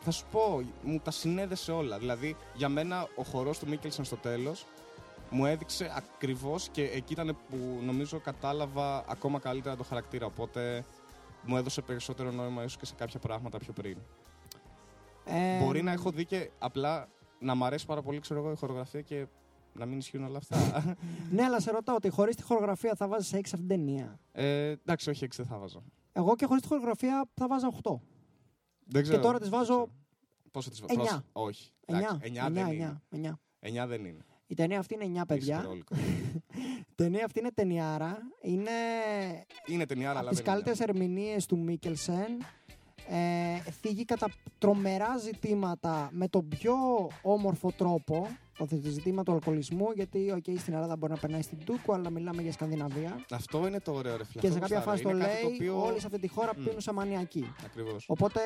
θα σου πω, μου τα συνέδεσε όλα. Δηλαδή, για μένα ο χορός του Μίκελσον στο τέλος μου έδειξε ακριβώς και εκεί ήταν που νομίζω κατάλαβα ακόμα καλύτερα το χαρακτήρα. Οπότε μου έδωσε περισσότερο νόημα ίσως και σε κάποια πράγματα πιο πριν. Ε, Μπορεί να έχω δει και απλά να μ' αρέσει πάρα πολύ ξέρω εγώ, η χορογραφία και να μην ισχύουν όλα αυτά. Ναι, αλλά σε ρωτάω ότι χωρίς τη χορογραφία θα βάζεις 6 αυτήν την ταινία; ε, εντάξει, όχι, έξι δεν θα βάζω. Εγώ και χωρίς τη χορογραφία θα βάζα 8. Δεν ξέρω. τώρα της βάζω Πόσο της εννιά. βάζω. Όχι. 9. Εντάξει, εννιά δεν είναι. 9. 9. Εννιά δεν είναι. Η ταινία αυτή είναι 9 παιδιά. Ισχυρόλικο. Η ταινία αυτή είναι ταινιάρα. Είναι Είναι ταινιάρα, από αλλά τις δεν είναι. καλύτερες ερμηνείες του Μίκελσεν. Ε, θίγει κατά τρομερά ζητήματα με τον πιο όμορφο τρόπο. Το ζήτημα του αλκοολισμού, γιατί okay, στην Ελλάδα μπορεί να περνάει στην Τούκου, αλλά μιλάμε για Σκανδιναβία. Αυτό είναι το ωραίο ρε φίλε. Και σε Αυτό κάποια γουστάρω. φάση το Είναι κάτι λέει, οποίο- όλοι σε αυτή τη χώρα Μμ. πίνουν σαν μανιακοί. Ακριβώς. Οπότε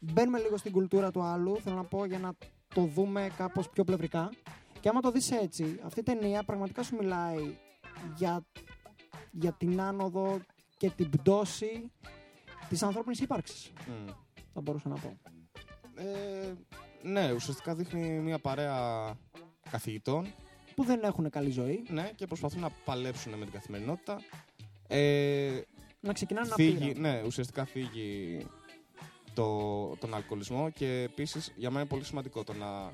μπαίνουμε λίγο στην κουλτούρα του άλλου, θέλω να πω, για να το δούμε κάπως πιο πλευρικά. Και άμα το δεις έτσι, αυτή η ταινία πραγματικά σου μιλάει για, για την άνοδο και την πτώση της ανθρώπινης ύπαρξης, Μμ. θα μπορούσα να πω. Ε, ναι, ουσιαστικά δείχνει μια παρέα καθηγητών Που δεν έχουν καλή ζωή, ναι, και προσπαθούν να παλέψουν με την καθημερινότητα. Ε, να ξεκινάνε να θίγει, πήραν. ναι, ουσιαστικά θίγει το, τον αλκοολισμό και επίσης για μένα είναι πολύ σημαντικό το να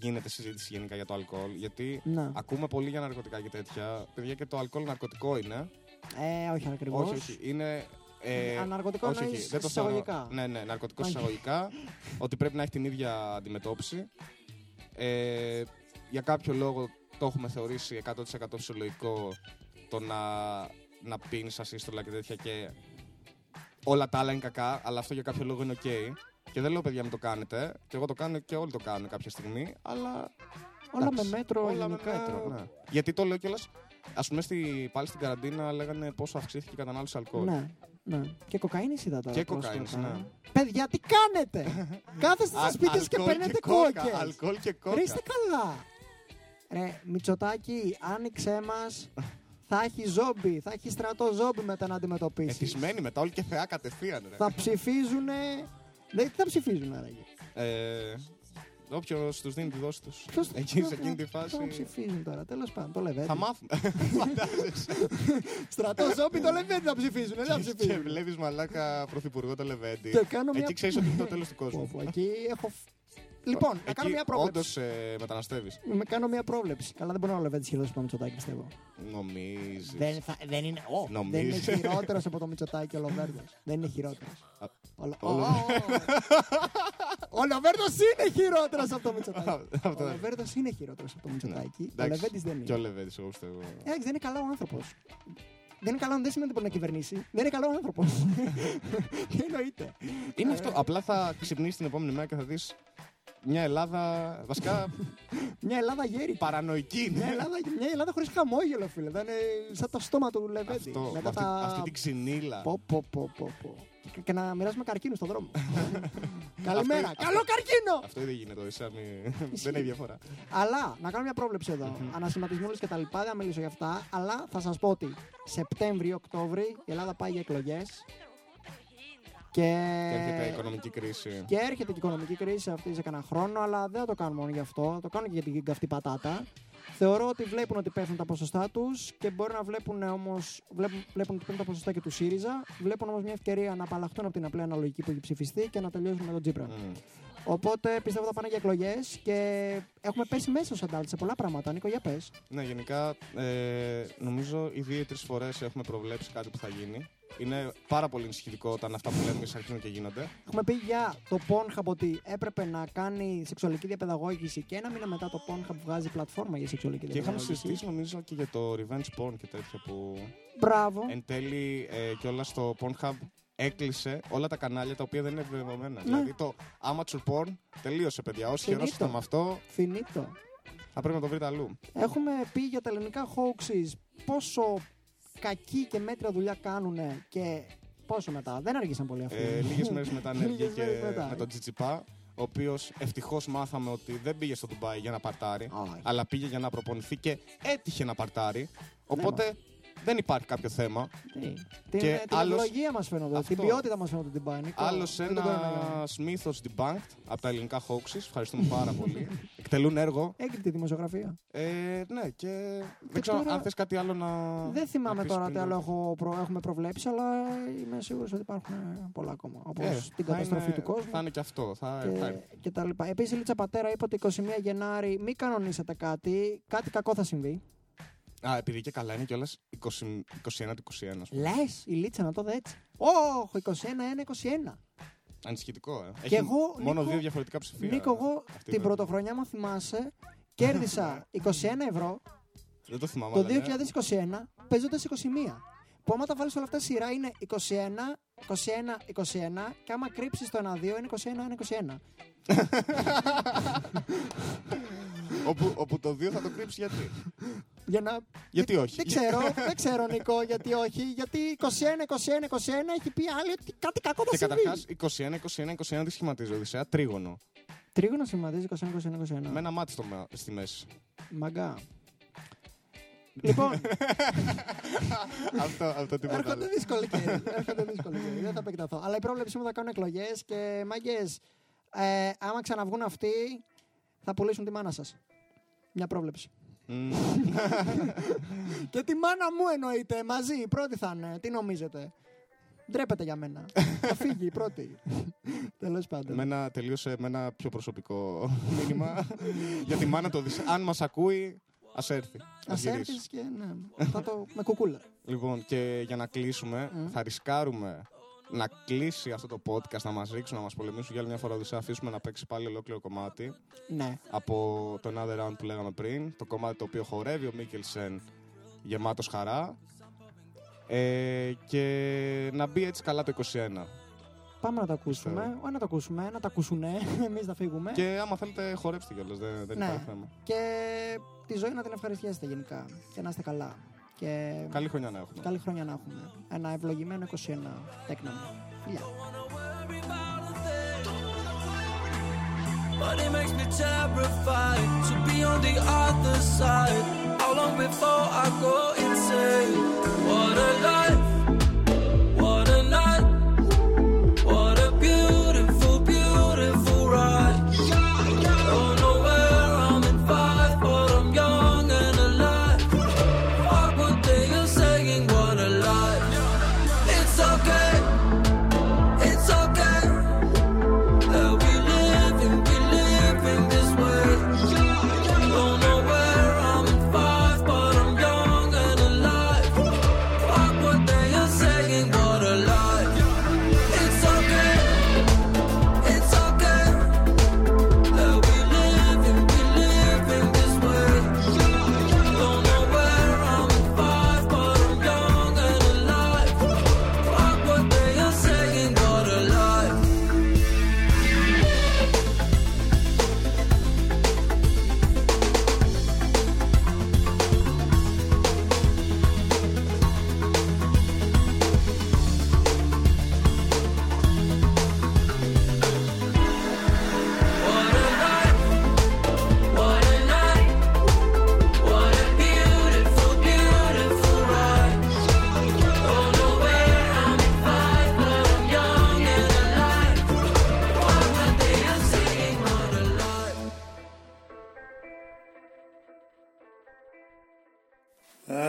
γίνεται συζήτηση γενικά για το αλκοόλ γιατί Ναι. ακούμε πολύ για ναρκωτικά και τέτοια. Παιδιά και το αλκοόλ ναρκωτικό είναι. Ε, όχι ακριβώς. Όχι, όχι. Είναι. Ε, Αναρκωτικό όχι, όχι, εννοείς δεν το εισαγωγικά. θεωρώ. Ναι, ναι, ναρκωτικό Όχι. εισαγωγικά. ότι πρέπει να έχει την ίδια αντιμετώπιση. Ε, για κάποιο λόγο το έχουμε θεωρήσει 100% φυσιολογικό το να, να πίνεις ασύστολα και τέτοια και όλα τα άλλα είναι κακά, αλλά αυτό για κάποιο λόγο είναι ok. Και δεν λέω παιδιά μην το κάνετε, και εγώ το κάνω και όλοι το κάνουν κάποια στιγμή, αλλά Όλα Εντάξει, με μέτρο, Όλα γενικά. με μέτρο, ναι. Γιατί το λέω κιόλας. Α πούμε, στη, πάλι στην καραντίνα λέγανε πόσο αυξήθηκε η κατανάλωση αλκοόλ. Ναι, ναι. Και κοκαίνης είδα τώρα. Και πρόσφατα. κοκαίνης, ναι. Παιδιά, τι κάνετε! Κάθεστε στα Α- σπίτια σας και αλκοόλ παίρνετε κόκα, κόκκες. Αλκοόλ και κόκα. Ρε, είστε καλά. Ρε, Μητσοτάκη, άνοιξέ μας. Θα έχει ζόμπι, θα έχει στρατό ζόμπι μετά να αντιμετωπίσεις. Εθισμένοι μετά, όλοι και θεά κατευθείαν. Ρε. Θα ψηφίζουν. Δεν τι θα ψηφίζουν, άραγε. Ε, Όποιος τους δίνει τη δόση τους. Ποιος Εκεί θα- σε εκείνη τη Θα φάση. ψηφίζουν τώρα, τέλος πάντων. Το Λεβέντι. Θα μάθουμε. Φαντάζεσαι. Στρατό ζόμπι το Λεβέντι θα ψηφίζουν. Δεν θα Και ψηφίζουν. βλέπεις μαλάκα πρωθυπουργό το Λεβέντι. Και κάνω μια. Εκεί ξέρεις ότι είναι το τέλος του Πω, κόσμου. πω, Εκεί έχω. Λοιπόν, να κάνω μια πρόβλεψη. Όντως μεταναστεύεις. Με κάνω μια πρόβλεψη. Καλά, δεν μπορεί να ο Λεβέντι χειρότερο από το Μητσοτάκη, πιστεύω. Νομίζεις. Δεν, θα, δεν είναι. Ω, δεν είναι Νομίζεις. χειρότερος από το Μητσοτάκη ο Λοβέρδος. Δεν είναι χειρότερος. Α, Ο, Λο- ο Ω, Λο- ο Λοβέρδος είναι χειρότερος από το Μητσοτάκη. ο Αυτό. Λοβέρδος είναι χειρότερος από το Μητσοτάκη. Ο Εντάξει. Λεβέντης δεν Και ο είναι. Λεβέντι, εγώ πιστεύω. Εντάξει, δεν είναι καλό άνθρωπος. Δεν είναι καλό, δεν σημαίνει ότι μπορεί να κυβερνήσει. Δεν είναι καλό άνθρωπος. Τι εννοείται. Είναι αυτό. Απλά θα ξυπνήσεις την επόμενη μέρα και θα δεις μια Ελλάδα. Βασικά Μια Ελλάδα γέρη. παρανοϊκή Μια είναι. Ελλάδα, μια Ελλάδα χωρίς χαμόγελο, φίλε. Θα είναι σαν το στόμα του Λεβέντη. Αυτό, με Μετά αυτή, τα- αυτή την ξυνήλα. Πω, πω, πω, πω, πω. Και, και να μοιράζουμε καρκίνο στον δρόμο. Καλημέρα. Αυτό- Καλό καρκίνο! Αυτό ήδη γίνεται. Εσύ, μη- δεν έχει διαφορά. Αλλά να κάνω μια πρόβλεψη εδώ. Ανασηματισμούλε και τα λοιπά, δεν θα μιλήσω για αυτά. Αλλά θα σας πω ότι Σεπτέμβριο-Οκτώβρη η Ελλάδα πάει για εκλογές. Και... Και έρχεται η οικονομική κρίση. και έρχεται και η οικονομική κρίση αυτή σε κανένα χρόνο, αλλά δεν θα το κάνουν μόνο γι' αυτό. Το κάνουν και για την καυτή πατάτα. Θεωρώ ότι βλέπουν ότι πέφτουν τα ποσοστά τους και μπορεί να βλέπουν όμως. Βλέπουν, βλέπουν ότι πέφτουν τα ποσοστά και του ΣΥΡΙΖΑ. Βλέπουν όμως μια ευκαιρία να απαλλαχτούν από την απλή αναλογική που έχει ψηφιστεί και να τελειώσουν με τον Τζίπρα. Μμ. Οπότε πιστεύω θα πάνε για εκλογές και έχουμε πέσει μέσα στο Αντάλτη σε πολλά πράγματα. Νίκο, για πες. Ναι, γενικά ε, νομίζω οι δύο-τρει φορές έχουμε προβλέψει κάτι που θα γίνει. είναι πάρα πολύ ενισχυτικό όταν αυτά που λέμε εμείς αρχίζουν και γίνονται. Έχουμε πει για το Pornhub ότι έπρεπε να κάνει σεξουαλική διαπαιδαγώγηση και ένα μήνα μετά το Pornhub βγάζει πλατφόρμα για σεξουαλική Και είχαμε διαπαιδαγώγηση. συζητήσει νομίζω και για το revenge porn και τέτοια που Μπράβο. εν τέλει ε, και όλα στο Pornhub έκλεισε όλα τα κανάλια τα οποία δεν είναι δεδομένα. Ναι. Δηλαδή το amateur porn τελείωσε παιδιά. Όσοι Finito. χαιρόσασταν με αυτό Φινίτο. θα πρέπει να το βρείτε αλλού. Έχουμε πει για τα ελληνικά hoaxes πόσο κακή και μέτρια δουλειά κάνουν και πόσο μετά. Δεν αργήσαν πολύ αυτοί. Ε, Λίγες μέρες μετά ναι, Λίγες βγήκε μέρες μετά. με τον Τζιτσιπά, ο οποίος ευτυχώς μάθαμε ότι δεν πήγε στο Ντουμπάι για να παρτάρει, Όχι. αλλά πήγε για να προπονηθεί και έτυχε να παρτάρει. Ναι, Οπότε δεν υπάρχει κάποιο θέμα. Τι. Την, Και την άλλος- ευλογία μας φαίνονται. Αυτό. Την ποιότητα μας φαίνονται την πάει. Νικό. Άλλος Δεν τον κορονοϊό. ένα μύθο debunked από τα ελληνικά hoaxes. Ευχαριστούμε πάρα πολύ. Εκτελούν έργο. Έγκριτη δημοσιογραφία. Ε, ναι, και δεν ξέρω τώρα- αν θες κάτι άλλο να. Δεν θυμάμαι να πεις τώρα πριν τι άλλο το- έχω προ- έχουμε προβλέψει, αλλά είμαι σίγουρος ότι υπάρχουν πολλά ακόμα. Όπως Ε, την θα καταστροφή είναι- του κόσμου. Θα είναι και αυτό. Θα, θα και, έρθει. και τα λοιπά. Επίσης η Λίτσα Πατέρα είπε ότι 21 Γενάρη μην κανονίσετε κάτι, κάτι κακό θα συμβεί. Α, επειδή και καλά είναι κιόλας 21 του 21. ας πούμε. Λες η Λίτσα να το δει έτσι. Όχι, 21-1-21. Ανησυχητικό, ε. Και Έχει εγώ, μόνο Νίκο- δύο διαφορετικά ψηφία. Νίκο, εγώ αυτή την βέβαια. πρωτοχρονιά μου θυμάσαι, κέρδισα 21 ευρώ Δεν το θυμάμαι. το αλλά ναι. 2021 παίζοντας 21. Που άμα τα βάλεις όλα αυτά σειρά είναι 21, 21, 21 και άμα κρύψεις το 1-2 είναι 21-1-21. όπου, όπου το 2 θα το κρύψει γιατί; Για να... Γιατί όχι; Δεν ξέρω, δεν ξέρω Νικό γιατί όχι. Γιατί 21-21-21 έχει πει άλλη ότι κάτι κακό Και θα συμβεί. καταρχάς 21-21-21 τι σχηματίζει ο Οδυσσέα, τρίγωνο. Τρίγωνο σημαδίζει 21-21-21. Με ένα μάτι στο, με- στη μέση. Μαγκά. λοιπόν, αυτό, αυτό τίποτα άλλο. έρχονται δύσκολοι καιροί. Έρχονται δύσκολοι καιροί. Δεν θα επεκταθώ. Αλλά η πρόβλεψή μου θα κάνουν εκλογές και μαγκέ. Ε, άμα ξαναβγούν αυτοί, θα πουλήσουν τη μάνα σας. Μια πρόβλεψη. Μμ. Και τη μάνα μου εννοείται μαζί. Η πρώτη θα είναι. Τι νομίζετε; Ντρέπεται για μένα. θα φύγει η πρώτη. Τέλος πάντων. με ένα, τελείωσε με ένα πιο προσωπικό μήνυμα. για τη μάνα του Οδυσσέα. Αν μας ακούει, ας έρθει. Α Ας γυρίσεις. έρθεις και ναι. Θα το με κουκούλα. Λοιπόν, και για να κλείσουμε, Μμ. θα ρισκάρουμε να κλείσει αυτό το podcast, να μας ρίξουν, να μας πολεμήσουν για άλλη μια φορά. Οδυσσέα, αφήσουμε να παίξει πάλι ολόκληρο κομμάτι Ναι. από το Another Round που λέγαμε πριν. Το κομμάτι το οποίο χορεύει ο Μίκελσεν γεμάτος χαρά. Ε, και να μπει έτσι καλά το 21. Πάμε να το ακούσουμε. Όχι να το ακούσουμε, να το ακούσουνε. Εμείς να φύγουμε. Και άμα θέλετε, χορέψτε κιόλας. Δεν, δεν Ναι. υπάρχει θέμα. Και τη ζωή να την ευχαριστιέσετε γενικά. Και να είστε καλά. Και Καλή χρονιά να έχουμε. καλή χρονιά να έχουμε. Ένα ευλογημένο 21 τέκνα μου. Φιλιά. But it makes me terrified to be on the other side. How long before I go insane? What a life,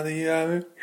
Adiós.